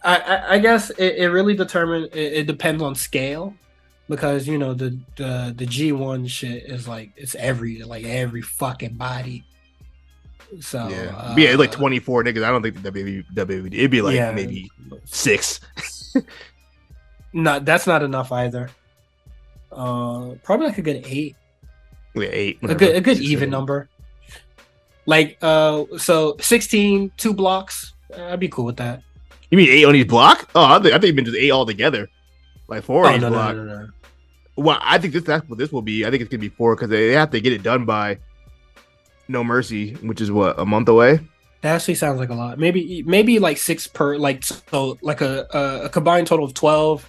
[SPEAKER 1] I, I, guess it, it really determines. It, it, depends on scale, because you know the the the G one shit is like it's every like every fucking body. So
[SPEAKER 2] yeah, uh, yeah, like twenty four niggas. I don't think the WWE, WWE it'd be like yeah. maybe six.
[SPEAKER 1] no, that's not enough either. Uh, probably like a good eight.
[SPEAKER 2] Yeah, eight.
[SPEAKER 1] Whatever. A good a good even number. Like uh, so 16, two blocks. I'd be cool with that.
[SPEAKER 2] You mean eight on each block? Oh, I think I think you just eight all together, like four oh, on each no, block. No, no, well, I think this that's what this will be. I think it's gonna be four because they have to get it done by No Mercy, which is what a month away.
[SPEAKER 1] That actually sounds like a lot. Maybe maybe like six per like so like a a, a combined total of twelve.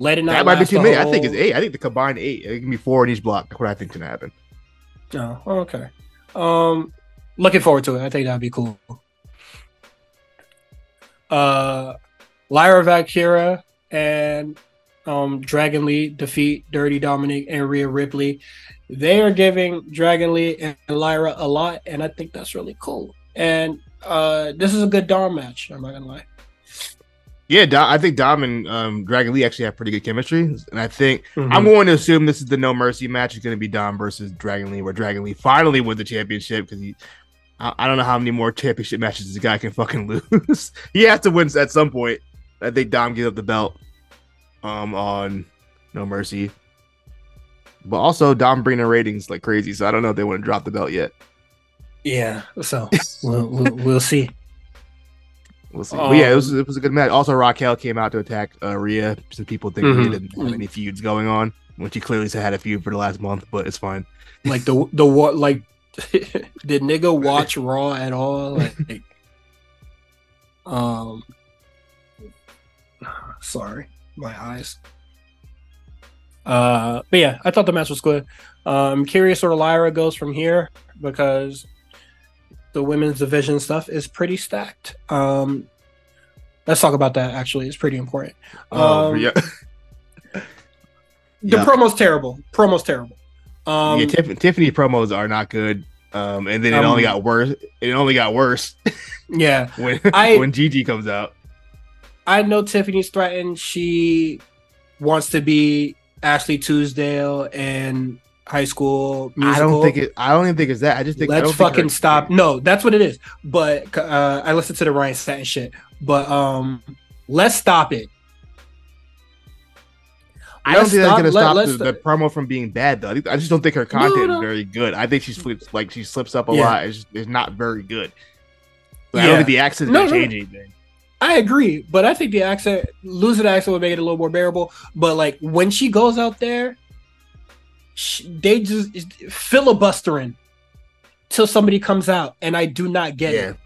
[SPEAKER 1] Let it not. That might be too many.
[SPEAKER 2] Whole... I think it's eight. I think the combined eight. It can be four in each block. That's what I think can happen.
[SPEAKER 1] Oh, okay. Um, looking forward to it. I think that'd be cool uh, Lyra Valkyria and um, Dragon Lee defeat Dirty Dominik and Rhea Ripley. They are giving Dragon Lee and Lyra a lot, and I think that's really cool. And uh, this is a good Dom match. I'm not gonna lie.
[SPEAKER 2] Yeah, I think Dom and um, Dragon Lee actually have pretty good chemistry, and I think mm-hmm. I'm going to assume this is the No Mercy match. It's going to be Dom versus Dragon Lee, where Dragon Lee finally wins the championship because he I, don't know how many more championship matches this guy can fucking lose. he has to win at some point. I think Dom gives up the belt um on No Mercy. But also Dom bringing ratings like crazy, so I don't know if they want to drop the belt yet.
[SPEAKER 1] Yeah, so we'll, we'll, we'll see.
[SPEAKER 2] We'll see. Um, yeah, it was, it was a good match. Also, Raquel came out to attack uh, Rhea. Some people think mm-hmm. Rhea didn't have any feuds going on, which she clearly had a feud for the last month, but it's fine.
[SPEAKER 1] Like the the what like did nigga watch Raw at all? Like, um, sorry, my eyes. Uh, but yeah, I thought the match was good. Uh, I'm curious where Lyra goes from here because the women's division stuff is pretty stacked. Um, let's talk about that. Actually, it's pretty important. Oh, um, yeah. the yeah. promo's terrible. Promo's terrible.
[SPEAKER 2] Um, yeah, Tiff- Tiffany promos are not good. Um, and then it um, only got worse. It only got worse.
[SPEAKER 1] Yeah,
[SPEAKER 2] when I, when Gigi comes out.
[SPEAKER 1] I know Tiffany's threatened. She wants to be Ashley Tisdale and High School Musical.
[SPEAKER 2] I don't think it. I don't even think it's that. I just think
[SPEAKER 1] let's fucking think stop. No, that's what it is. But uh, I listened to the Ryan Satin shit. But um, let's stop it.
[SPEAKER 2] I don't think that's gonna stop the, the promo from being bad though. I just don't think her content
[SPEAKER 1] no.
[SPEAKER 2] is very good. I think she slips like she slips up a
[SPEAKER 1] Yeah.
[SPEAKER 2] lot. It's, it's not very good. Like, I don't think the accent's
[SPEAKER 1] No,
[SPEAKER 2] gonna
[SPEAKER 1] no.
[SPEAKER 2] change anything.
[SPEAKER 1] I agree, but I think the accent, losing the accent would make it a little more bearable. But like when she goes out there, sh they just filibustering till somebody comes out, and I do not get
[SPEAKER 2] Yeah.
[SPEAKER 1] it.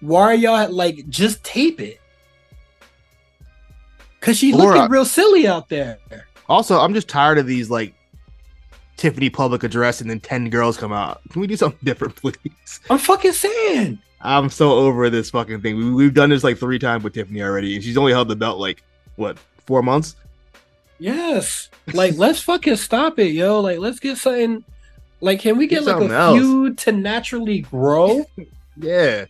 [SPEAKER 1] Why are y'all like just tape it? Cause she
[SPEAKER 2] Or,
[SPEAKER 1] looking real silly out there.
[SPEAKER 2] Also, I'm just tired of these like Tiffany public address and then ten girls come out. Can we do something different, please?
[SPEAKER 1] I'm fucking saying.
[SPEAKER 2] I'm so over this fucking thing. We, we've done this like three times with Tiffany already, and she's only held the belt like what four months.
[SPEAKER 1] Yes. Like let's fucking stop it, yo. Like let's get something like can we
[SPEAKER 2] Get
[SPEAKER 1] get like a
[SPEAKER 2] else.
[SPEAKER 1] feud to naturally grow?
[SPEAKER 2] Yeah,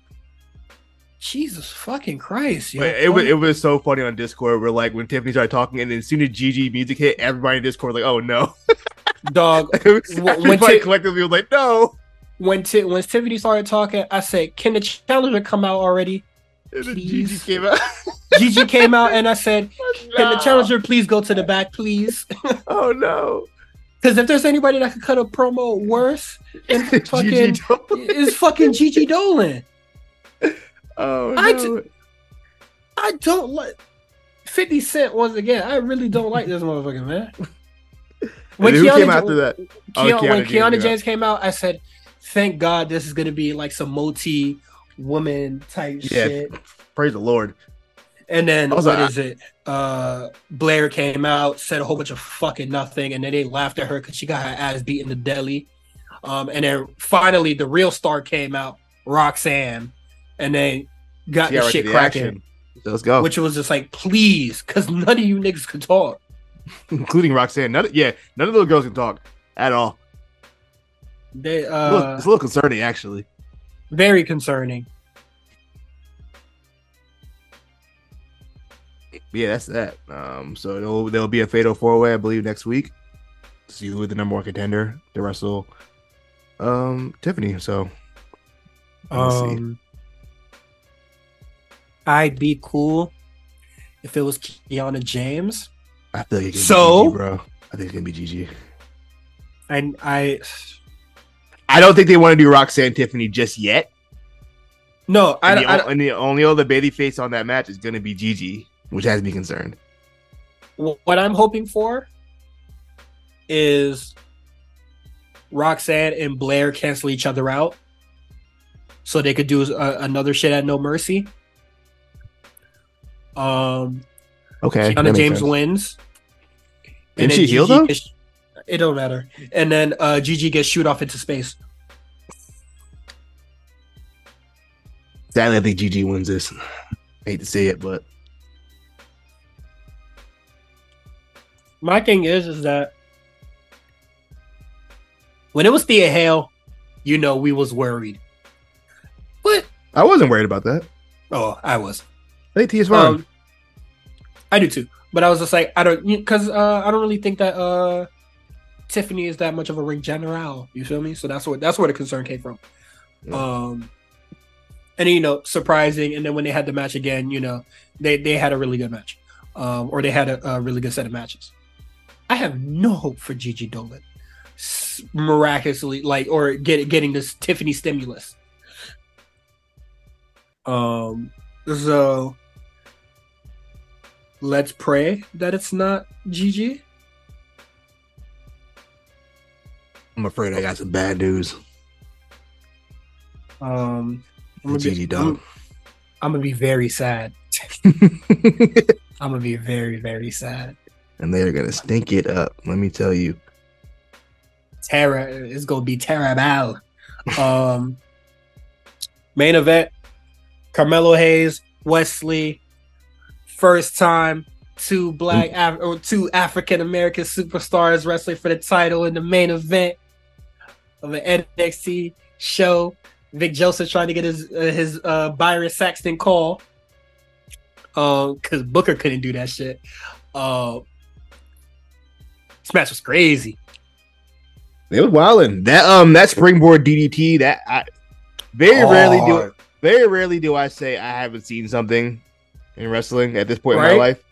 [SPEAKER 1] Jesus fucking Christ, yo.
[SPEAKER 2] It was it was so funny on Discord. Where like when Tiffany started talking, and then as soon as Gigi music hit, everybody in Discord was like, "Oh no!"
[SPEAKER 1] dog. when
[SPEAKER 2] everybody
[SPEAKER 1] Ti-
[SPEAKER 2] collectively was like, "No."
[SPEAKER 1] When Ti- when Tiffany started talking, I said, "Can the challenger come out already?"
[SPEAKER 2] And. Gigi came out.
[SPEAKER 1] Gigi came out, and I said, oh, "Can the challenger please go to the back, please?"
[SPEAKER 2] Oh no!
[SPEAKER 1] Because if there's anybody that could cut a promo worse, than fucking is fucking Gigi Dolin.
[SPEAKER 2] Oh
[SPEAKER 1] I
[SPEAKER 2] no!
[SPEAKER 1] I don't like 50 Cent once again. I really don't like this motherfucker, man.
[SPEAKER 2] And who
[SPEAKER 1] Kiana
[SPEAKER 2] came after that? Oh,
[SPEAKER 1] Kiana,
[SPEAKER 2] Kiana
[SPEAKER 1] when
[SPEAKER 2] James
[SPEAKER 1] Kiana
[SPEAKER 2] came out.
[SPEAKER 1] James came out, I said, "Thank God this is gonna be like some multi woman type
[SPEAKER 2] Yeah.
[SPEAKER 1] shit."
[SPEAKER 2] Praise the Lord.
[SPEAKER 1] And then what
[SPEAKER 2] I-
[SPEAKER 1] is it? Uh, Blair came out, said a whole bunch of fucking nothing, and then they laughed at her because she got her ass beat in the deli. Um, and then finally the real star came out, Roxanne, and then got the shit cracking.
[SPEAKER 2] Let's go.
[SPEAKER 1] which was just like, please, because none of you niggas could talk.
[SPEAKER 2] including Roxanne. None, yeah, none of those girls can talk at all.
[SPEAKER 1] They
[SPEAKER 2] It's a little-
[SPEAKER 1] uh
[SPEAKER 2] it's a little concerning, actually.
[SPEAKER 1] very concerning.
[SPEAKER 2] Yeah, that's that. Um, so there'll, there'll be a fatal four way, I believe, next week. See who the number one contender to wrestle um Tiffany. So.
[SPEAKER 1] Um, I'd be cool if it was Kiana James.
[SPEAKER 2] I feel like it's
[SPEAKER 1] So-
[SPEAKER 2] be Gigi, bro. I think it's gonna be Gigi.
[SPEAKER 1] And I
[SPEAKER 2] I don't think they want to do Roxanne Tiffany just yet.
[SPEAKER 1] no, I,
[SPEAKER 2] And the,
[SPEAKER 1] I,
[SPEAKER 2] o- and the only other baby face on that match is gonna be Gigi, which has me concerned.
[SPEAKER 1] what I'm hoping for is Roxanne and Blair cancel each other out, so they could do uh, another shit at No Mercy. Um,
[SPEAKER 2] Okay,
[SPEAKER 1] Kiana James
[SPEAKER 2] sense.
[SPEAKER 1] wins.
[SPEAKER 2] Didn't she heal, though?
[SPEAKER 1] gets- it don't matter. And then uh Gigi gets shoot off into space.
[SPEAKER 2] Sadly, I think Gigi wins this. hate to say it, but
[SPEAKER 1] My thing is, is that when it was Thea Hale, you know, we was worried. But
[SPEAKER 2] I wasn't worried about that.
[SPEAKER 1] oh, I was.
[SPEAKER 2] I think Tia's fine.
[SPEAKER 1] Um, I do too. But I was just like, I don't, because uh, I don't really think that uh, Tiffany is that much of a ring general. You feel me? So that's what that's where the concern came from.
[SPEAKER 2] Yeah.
[SPEAKER 1] Um, and you know, surprising. And then when they had the match again, you know, they they had a really good match, um, or they had a, a really good set of matches. I have no hope for Gigi Dolin miraculously, like, or get getting this Tiffany stimulus. Um, so let's pray that it's not Gigi.
[SPEAKER 2] I'm afraid I got some bad news.
[SPEAKER 1] Um, I'm gonna,
[SPEAKER 2] Gigi
[SPEAKER 1] be. I'm, I'm gonna be very sad. I'm gonna be very, very sad.
[SPEAKER 2] and they're gonna stink it up. Let me tell you.
[SPEAKER 1] Tara is gonna be terrible. Um, main event: Carmelo Hayes, Wes Lee. First time two black Af- or two African American superstars wrestling for the title in the main event of an NXT show. Vic Joseph trying to get his uh, his uh, Byron Saxton call. Um, because Booker couldn't do that shit. Uh, this match was crazy.
[SPEAKER 2] It was wilding. That um that springboard DDT that I very rarely do very rarely do I say I haven't seen something in wrestling at this point in my life.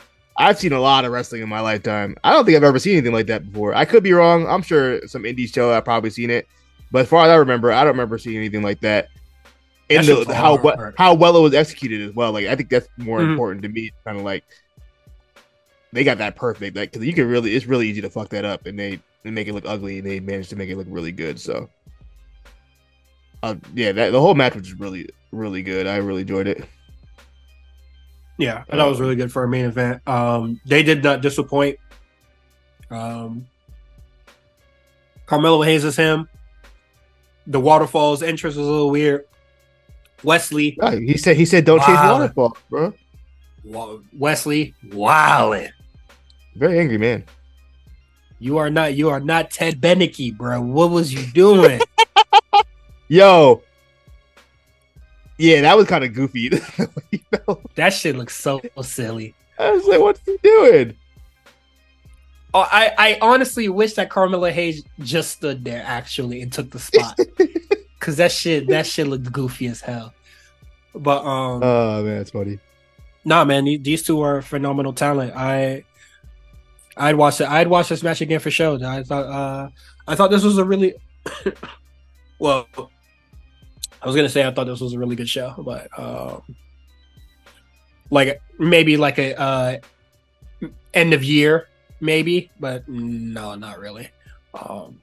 [SPEAKER 2] I've seen a lot of wrestling in my lifetime. I don't think I've ever seen anything like that before. I could be wrong. I'm sure some indie show I've probably seen it, but as far as I remember, I don't remember seeing anything like that. And
[SPEAKER 1] shit's
[SPEAKER 2] the, how
[SPEAKER 1] hard.
[SPEAKER 2] how well it was executed as well. Like I think that's more
[SPEAKER 1] Mhm.
[SPEAKER 2] important to me. Kind of like they got that perfect. Like because you can really, it's really easy to fuck that up, and they they make it look ugly, and they managed to make it look really good. So, uh, yeah, that the whole match was really really good. I really enjoyed it.
[SPEAKER 1] Yeah, and that was really good for a main event. Um, they did not disappoint. Um, Carmelo Hayes is him. The waterfalls entrance was a little weird. Wes Lee,
[SPEAKER 2] Ah, he said he said don't chase
[SPEAKER 1] Wow.
[SPEAKER 2] waterfall, bro.
[SPEAKER 1] Wa- Wes Lee, wow,
[SPEAKER 2] Very angry man.
[SPEAKER 1] you are not you are not Ted Beneke, bro. What was you doing?
[SPEAKER 2] Yo. Yeah, that was kind of goofy.
[SPEAKER 1] that shit looks so silly.
[SPEAKER 2] I was like, what's he doing?
[SPEAKER 1] Oh, I, I honestly wish that Carmelo Hayes just stood there actually and took the spot. Cause that shit that shit looked goofy as hell. But um
[SPEAKER 2] Oh man, that's funny.
[SPEAKER 1] nah man, these two are phenomenal talent. I I'd watch it. I'd watch this match again for sure. I thought uh I thought this was a really well I was gonna say I thought this was a really good show, but um like maybe like a uh end of year, maybe, but no, not really. Um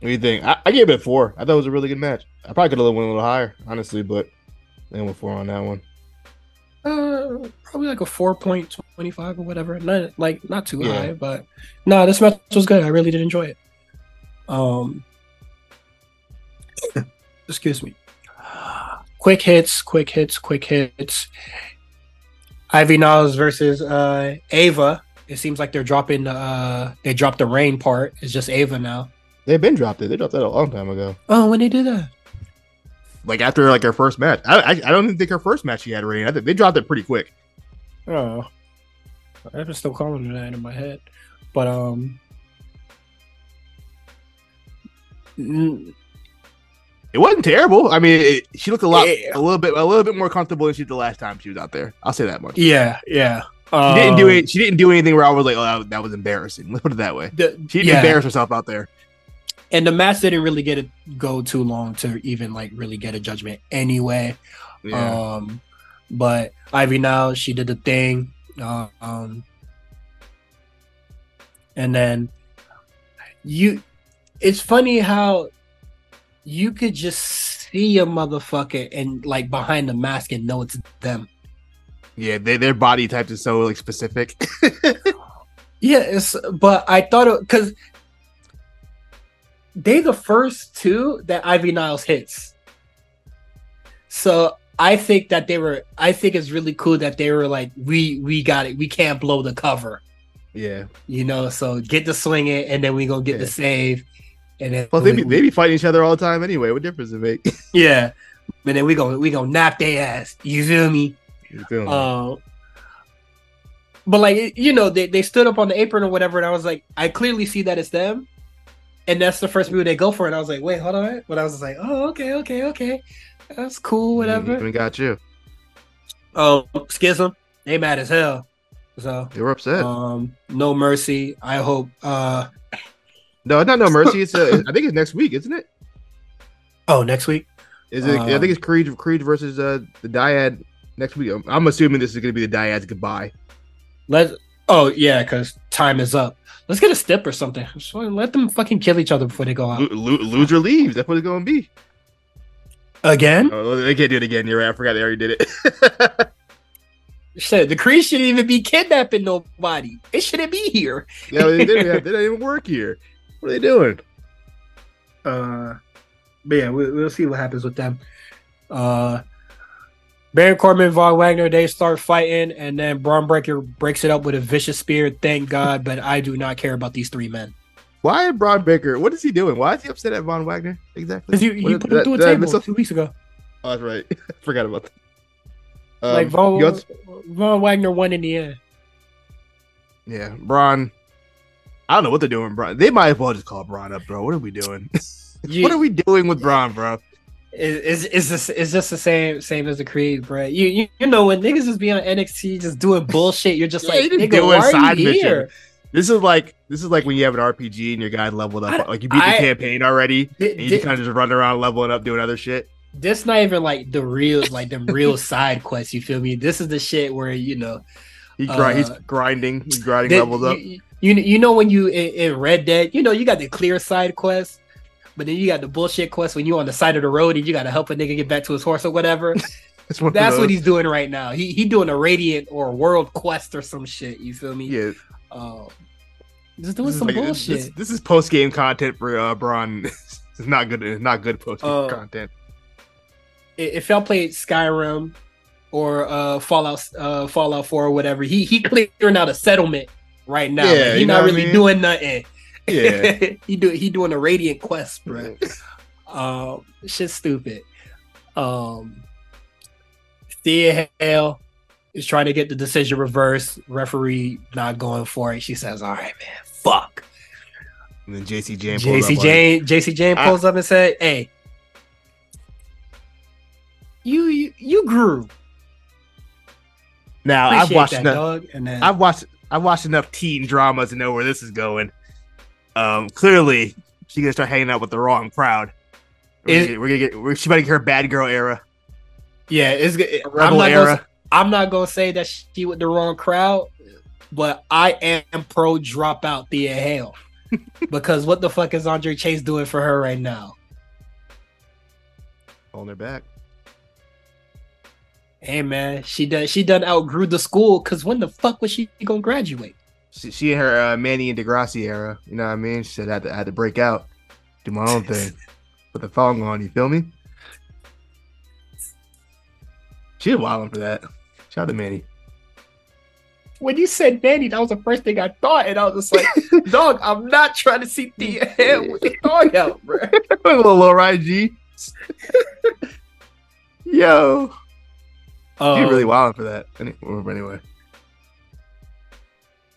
[SPEAKER 2] What do you think? I, I gave it four. I thought it was a really good match. I probably could have went a little higher, honestly, but I went four on that one.
[SPEAKER 1] Uh, probably like a four point twenty five or whatever. Not like not too
[SPEAKER 2] Yeah.
[SPEAKER 1] high, but no, this match was good. I really did enjoy it. Um, excuse me. Quick hits, quick hits, quick hits. Ivy Niles versus uh Ava. It seems like they're dropping. Uh, they dropped the rain part. It's just Ava now.
[SPEAKER 2] They've been dropped it. They dropped that a long time ago.
[SPEAKER 1] Oh, when they did that?
[SPEAKER 2] Like after like her first match. I I, I don't even think her first match she had rain. I think they dropped it pretty quick.
[SPEAKER 1] Oh, I'm still calling it that in my head, but um, n-
[SPEAKER 2] It wasn't terrible. I mean, it, she looked a lot,
[SPEAKER 1] Yeah.
[SPEAKER 2] a little bit, a little bit more comfortable than she did the last time she was out there. I'll say that much.
[SPEAKER 1] yeah, yeah.
[SPEAKER 2] She didn't do
[SPEAKER 1] Um,
[SPEAKER 2] it. She didn't do anything where I was like, "Oh, that, that was embarrassing." Let's put it that way.
[SPEAKER 1] The,
[SPEAKER 2] She didn't
[SPEAKER 1] yeah,
[SPEAKER 2] embarrass herself out there.
[SPEAKER 1] and the match didn't really get it go too long to even like really get a judgment anyway.
[SPEAKER 2] Yeah.
[SPEAKER 1] Um, but Ivy now she did the thing. Uh, um, and then you, it's funny how you could just see a motherfucker and like behind the mask and know it's them.
[SPEAKER 2] yeah, they, their body types is so like specific.
[SPEAKER 1] Yeah, it's but I thought it because they the first two that Ivy Niles hits. So I think that they were. I think it's really cool that they were like, we we got it. We can't blow the cover,
[SPEAKER 2] yeah.
[SPEAKER 1] you know. So get the swing it, and then we gonna get the save, and then
[SPEAKER 2] Well, they
[SPEAKER 1] we-
[SPEAKER 2] be, they be fighting each other all the time anyway. What difference does it make?
[SPEAKER 1] yeah, but then we gonna we gonna knock their ass. You feel me?
[SPEAKER 2] You feel me?
[SPEAKER 1] Uh, but like you know, they, they stood up on the apron or whatever, and I was like, I clearly see that it's them, and that's the first move they go for, and I was like, wait, hold on, but I was like, oh, okay, okay, okay, that's cool, whatever.
[SPEAKER 2] We got you.
[SPEAKER 1] Oh, schism, they mad as hell, so
[SPEAKER 2] They were upset.
[SPEAKER 1] um, no mercy. I hope. uh
[SPEAKER 2] no, not no mercy. It's uh, I think it's next week, isn't it?
[SPEAKER 1] Oh, next week.
[SPEAKER 2] Is it? I
[SPEAKER 1] Um,
[SPEAKER 2] think it's Creed Creed versus uh, the Dyad next week. I'm, assuming this is going to be the Dyad's goodbye.
[SPEAKER 1] Let's. Oh yeah, because time is up. Let's get a step or something. Just let them fucking kill each other before they go out
[SPEAKER 2] lo- loser leaves. That's what it's going to be.
[SPEAKER 1] again.
[SPEAKER 2] Oh, they can't do it again. You're right. I forgot they already did it.
[SPEAKER 1] Shit, the Creed shouldn't even be kidnapping nobody. It shouldn't be here.
[SPEAKER 2] yeah, they didn't. They didn't even work here. What are they doing?
[SPEAKER 1] Uh, but yeah, we, we'll see what happens with them. Uh, Baron Corbin, Von Wagner, they start fighting, and then Bron Breakker breaks it up with a vicious spear. Thank God, but I do not care about these three men
[SPEAKER 2] Why Bron Breakker? What is he doing? Why is he upset at Von Wagner? Exactly.
[SPEAKER 1] because you, you
[SPEAKER 2] is-
[SPEAKER 1] put him
[SPEAKER 2] did-
[SPEAKER 1] through a table two weeks ago.
[SPEAKER 2] Oh, that's right. Forgot about that. Um,
[SPEAKER 1] like Von, Von Wagner won in the end.
[SPEAKER 2] yeah, Bron. I don't know what they're doing, Bron. They might as well just call Bron up, bro. What are we doing?
[SPEAKER 1] You-
[SPEAKER 2] what are we doing with Bron, bro?
[SPEAKER 1] Is it's just it's just the same same as the creed, bro. You, you you know when niggas just be on NXT just doing bullshit, you're just
[SPEAKER 2] Yeah,
[SPEAKER 1] like,
[SPEAKER 2] just
[SPEAKER 1] nigga,
[SPEAKER 2] doing
[SPEAKER 1] why are you
[SPEAKER 2] mission.
[SPEAKER 1] here?
[SPEAKER 2] This is like this is like when you have an RPG and your guy leveled up,
[SPEAKER 1] I-
[SPEAKER 2] like you beat the campaign already, and you kind of just run around leveling up, doing other shit.
[SPEAKER 1] This not even like the real like the real side quests. You feel me? This is the shit where you know
[SPEAKER 2] He grind, he's
[SPEAKER 1] Uh,
[SPEAKER 2] grinding, he's grinding levels up.
[SPEAKER 1] You, you, you know when you in, in Red Dead, you know you got the clear side quest, but then you got the bullshit quest when you on the side of the road and you got to help a nigga get back to his horse or whatever. That's what he's doing right now. He he doing a Radiant or a World Quest or some shit. You feel me?
[SPEAKER 2] Yeah,
[SPEAKER 1] Um, just doing
[SPEAKER 2] this is,
[SPEAKER 1] some
[SPEAKER 2] like-
[SPEAKER 1] bullshit.
[SPEAKER 2] This, this is post game content for uh, Bron. it's not good. It's not good post game
[SPEAKER 1] Uh,
[SPEAKER 2] content.
[SPEAKER 1] If y'all played Skyrim or uh Fallout uh Fallout 4 or whatever, he he clearing out a settlement right now.
[SPEAKER 2] Yeah,
[SPEAKER 1] Like, he not
[SPEAKER 2] what I
[SPEAKER 1] really
[SPEAKER 2] mean?
[SPEAKER 1] doing nothing.
[SPEAKER 2] Yeah.
[SPEAKER 1] he do he doing a Radiant quest, bro. Um, shit's stupid. Um, Thea Hale is trying to get the decision reversed. Referee not going for it. She says, "All right, man, fuck."
[SPEAKER 2] And then
[SPEAKER 1] Jacy
[SPEAKER 2] Jayne. Jacy
[SPEAKER 1] Jayne, Jacy Jayne
[SPEAKER 2] I-
[SPEAKER 1] pulls up and said, "Hey, you you, you grew."
[SPEAKER 2] Now I've watched
[SPEAKER 1] that,
[SPEAKER 2] enough.
[SPEAKER 1] dog. And then
[SPEAKER 2] I've watched. I've watched enough teen dramas to know where this is going. Um, clearly she's gonna start hanging out with the wrong crowd. We're
[SPEAKER 1] Is-
[SPEAKER 2] gonna get, we're gonna get. We're, she might get her bad girl era,
[SPEAKER 1] yeah, it's. I'm
[SPEAKER 2] rebel
[SPEAKER 1] not
[SPEAKER 2] era.
[SPEAKER 1] Gonna, I'm not gonna say that she with the wrong crowd, but I am pro dropout Thea Hale because what the fuck is Andre Chase doing for her right now?
[SPEAKER 2] Holding her back.
[SPEAKER 1] Hey man, she done she done outgrew the school because when the fuck was she gonna graduate?
[SPEAKER 2] She, she in her uh, Manny and Degrassi era. You know what I mean? She said I had to, I had to break out, do my own thing, put the thong on. You feel me? She was wilding for that. Shout out to Manny.
[SPEAKER 1] When you said Manny, that was the first thing I thought, and I was just like, dog, I'm not trying to see Thea Hale with the dog out, bro.
[SPEAKER 2] little ride G. Yo,
[SPEAKER 1] Um,
[SPEAKER 2] she really wild for that. Any- Anyway,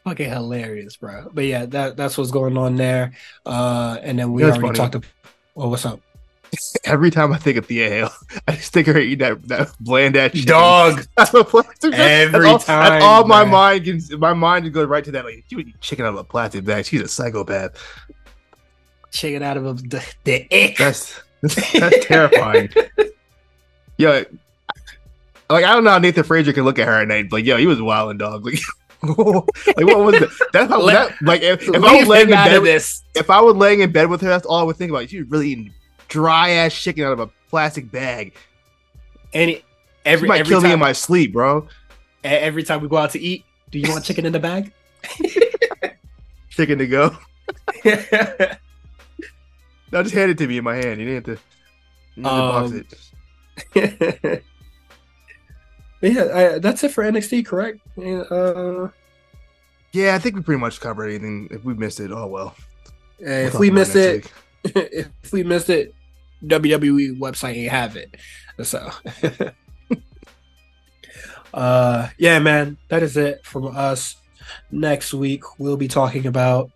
[SPEAKER 1] fucking hilarious, bro. But yeah, that that's what's going on there. Uh, and then we
[SPEAKER 2] You know
[SPEAKER 1] already talked. About, well, what's up,
[SPEAKER 2] every time I think of Thea Hale, I just think of her eating that, that bland ass
[SPEAKER 1] dog?
[SPEAKER 2] That's plastic.
[SPEAKER 1] Every
[SPEAKER 2] that's all,
[SPEAKER 1] time,
[SPEAKER 2] That's all my mind can. My mind goes right to that. Like, she would eat chicken out of a plastic bag. She's a psychopath.
[SPEAKER 1] Chicken out of a, the the ick.
[SPEAKER 2] That's that's terrifying. Yo, like I don't know how Nathan Frazer can look at her at night. Like, yo, he was wilding dog. Like, like what was that? That's how
[SPEAKER 1] Let-
[SPEAKER 2] that, like if, if I was laying in bed,
[SPEAKER 1] this.
[SPEAKER 2] if I was laying in bed with her, that's all I would think about. She was really eating dry ass chicken out of a plastic bag.
[SPEAKER 1] And
[SPEAKER 2] She
[SPEAKER 1] every
[SPEAKER 2] might
[SPEAKER 1] every
[SPEAKER 2] kill
[SPEAKER 1] time
[SPEAKER 2] me in my sleep, bro.
[SPEAKER 1] every time we go out to eat, do you want chicken in the bag?
[SPEAKER 2] Chicken to go. No, just hand it to me in my hand. You didn't have to. You didn't have to box
[SPEAKER 1] Um,
[SPEAKER 2] it.
[SPEAKER 1] Yeah, I, that's it for NXT, correct? Yeah, Uh,
[SPEAKER 2] Yeah, I think we pretty much covered anything. If we missed it, oh well. We'll
[SPEAKER 1] if we
[SPEAKER 2] about
[SPEAKER 1] miss
[SPEAKER 2] next
[SPEAKER 1] it, if we missed it, WWE website ain't have it. So, uh, yeah, man, that is it from us. Next week we'll be talking about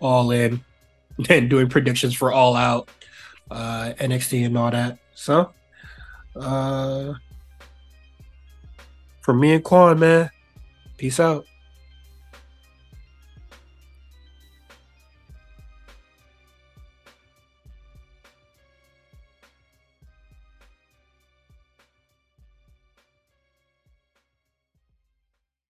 [SPEAKER 1] All In and doing predictions for All Out, uh, NXT and all that. So, uh, for me and Quan, man, peace out.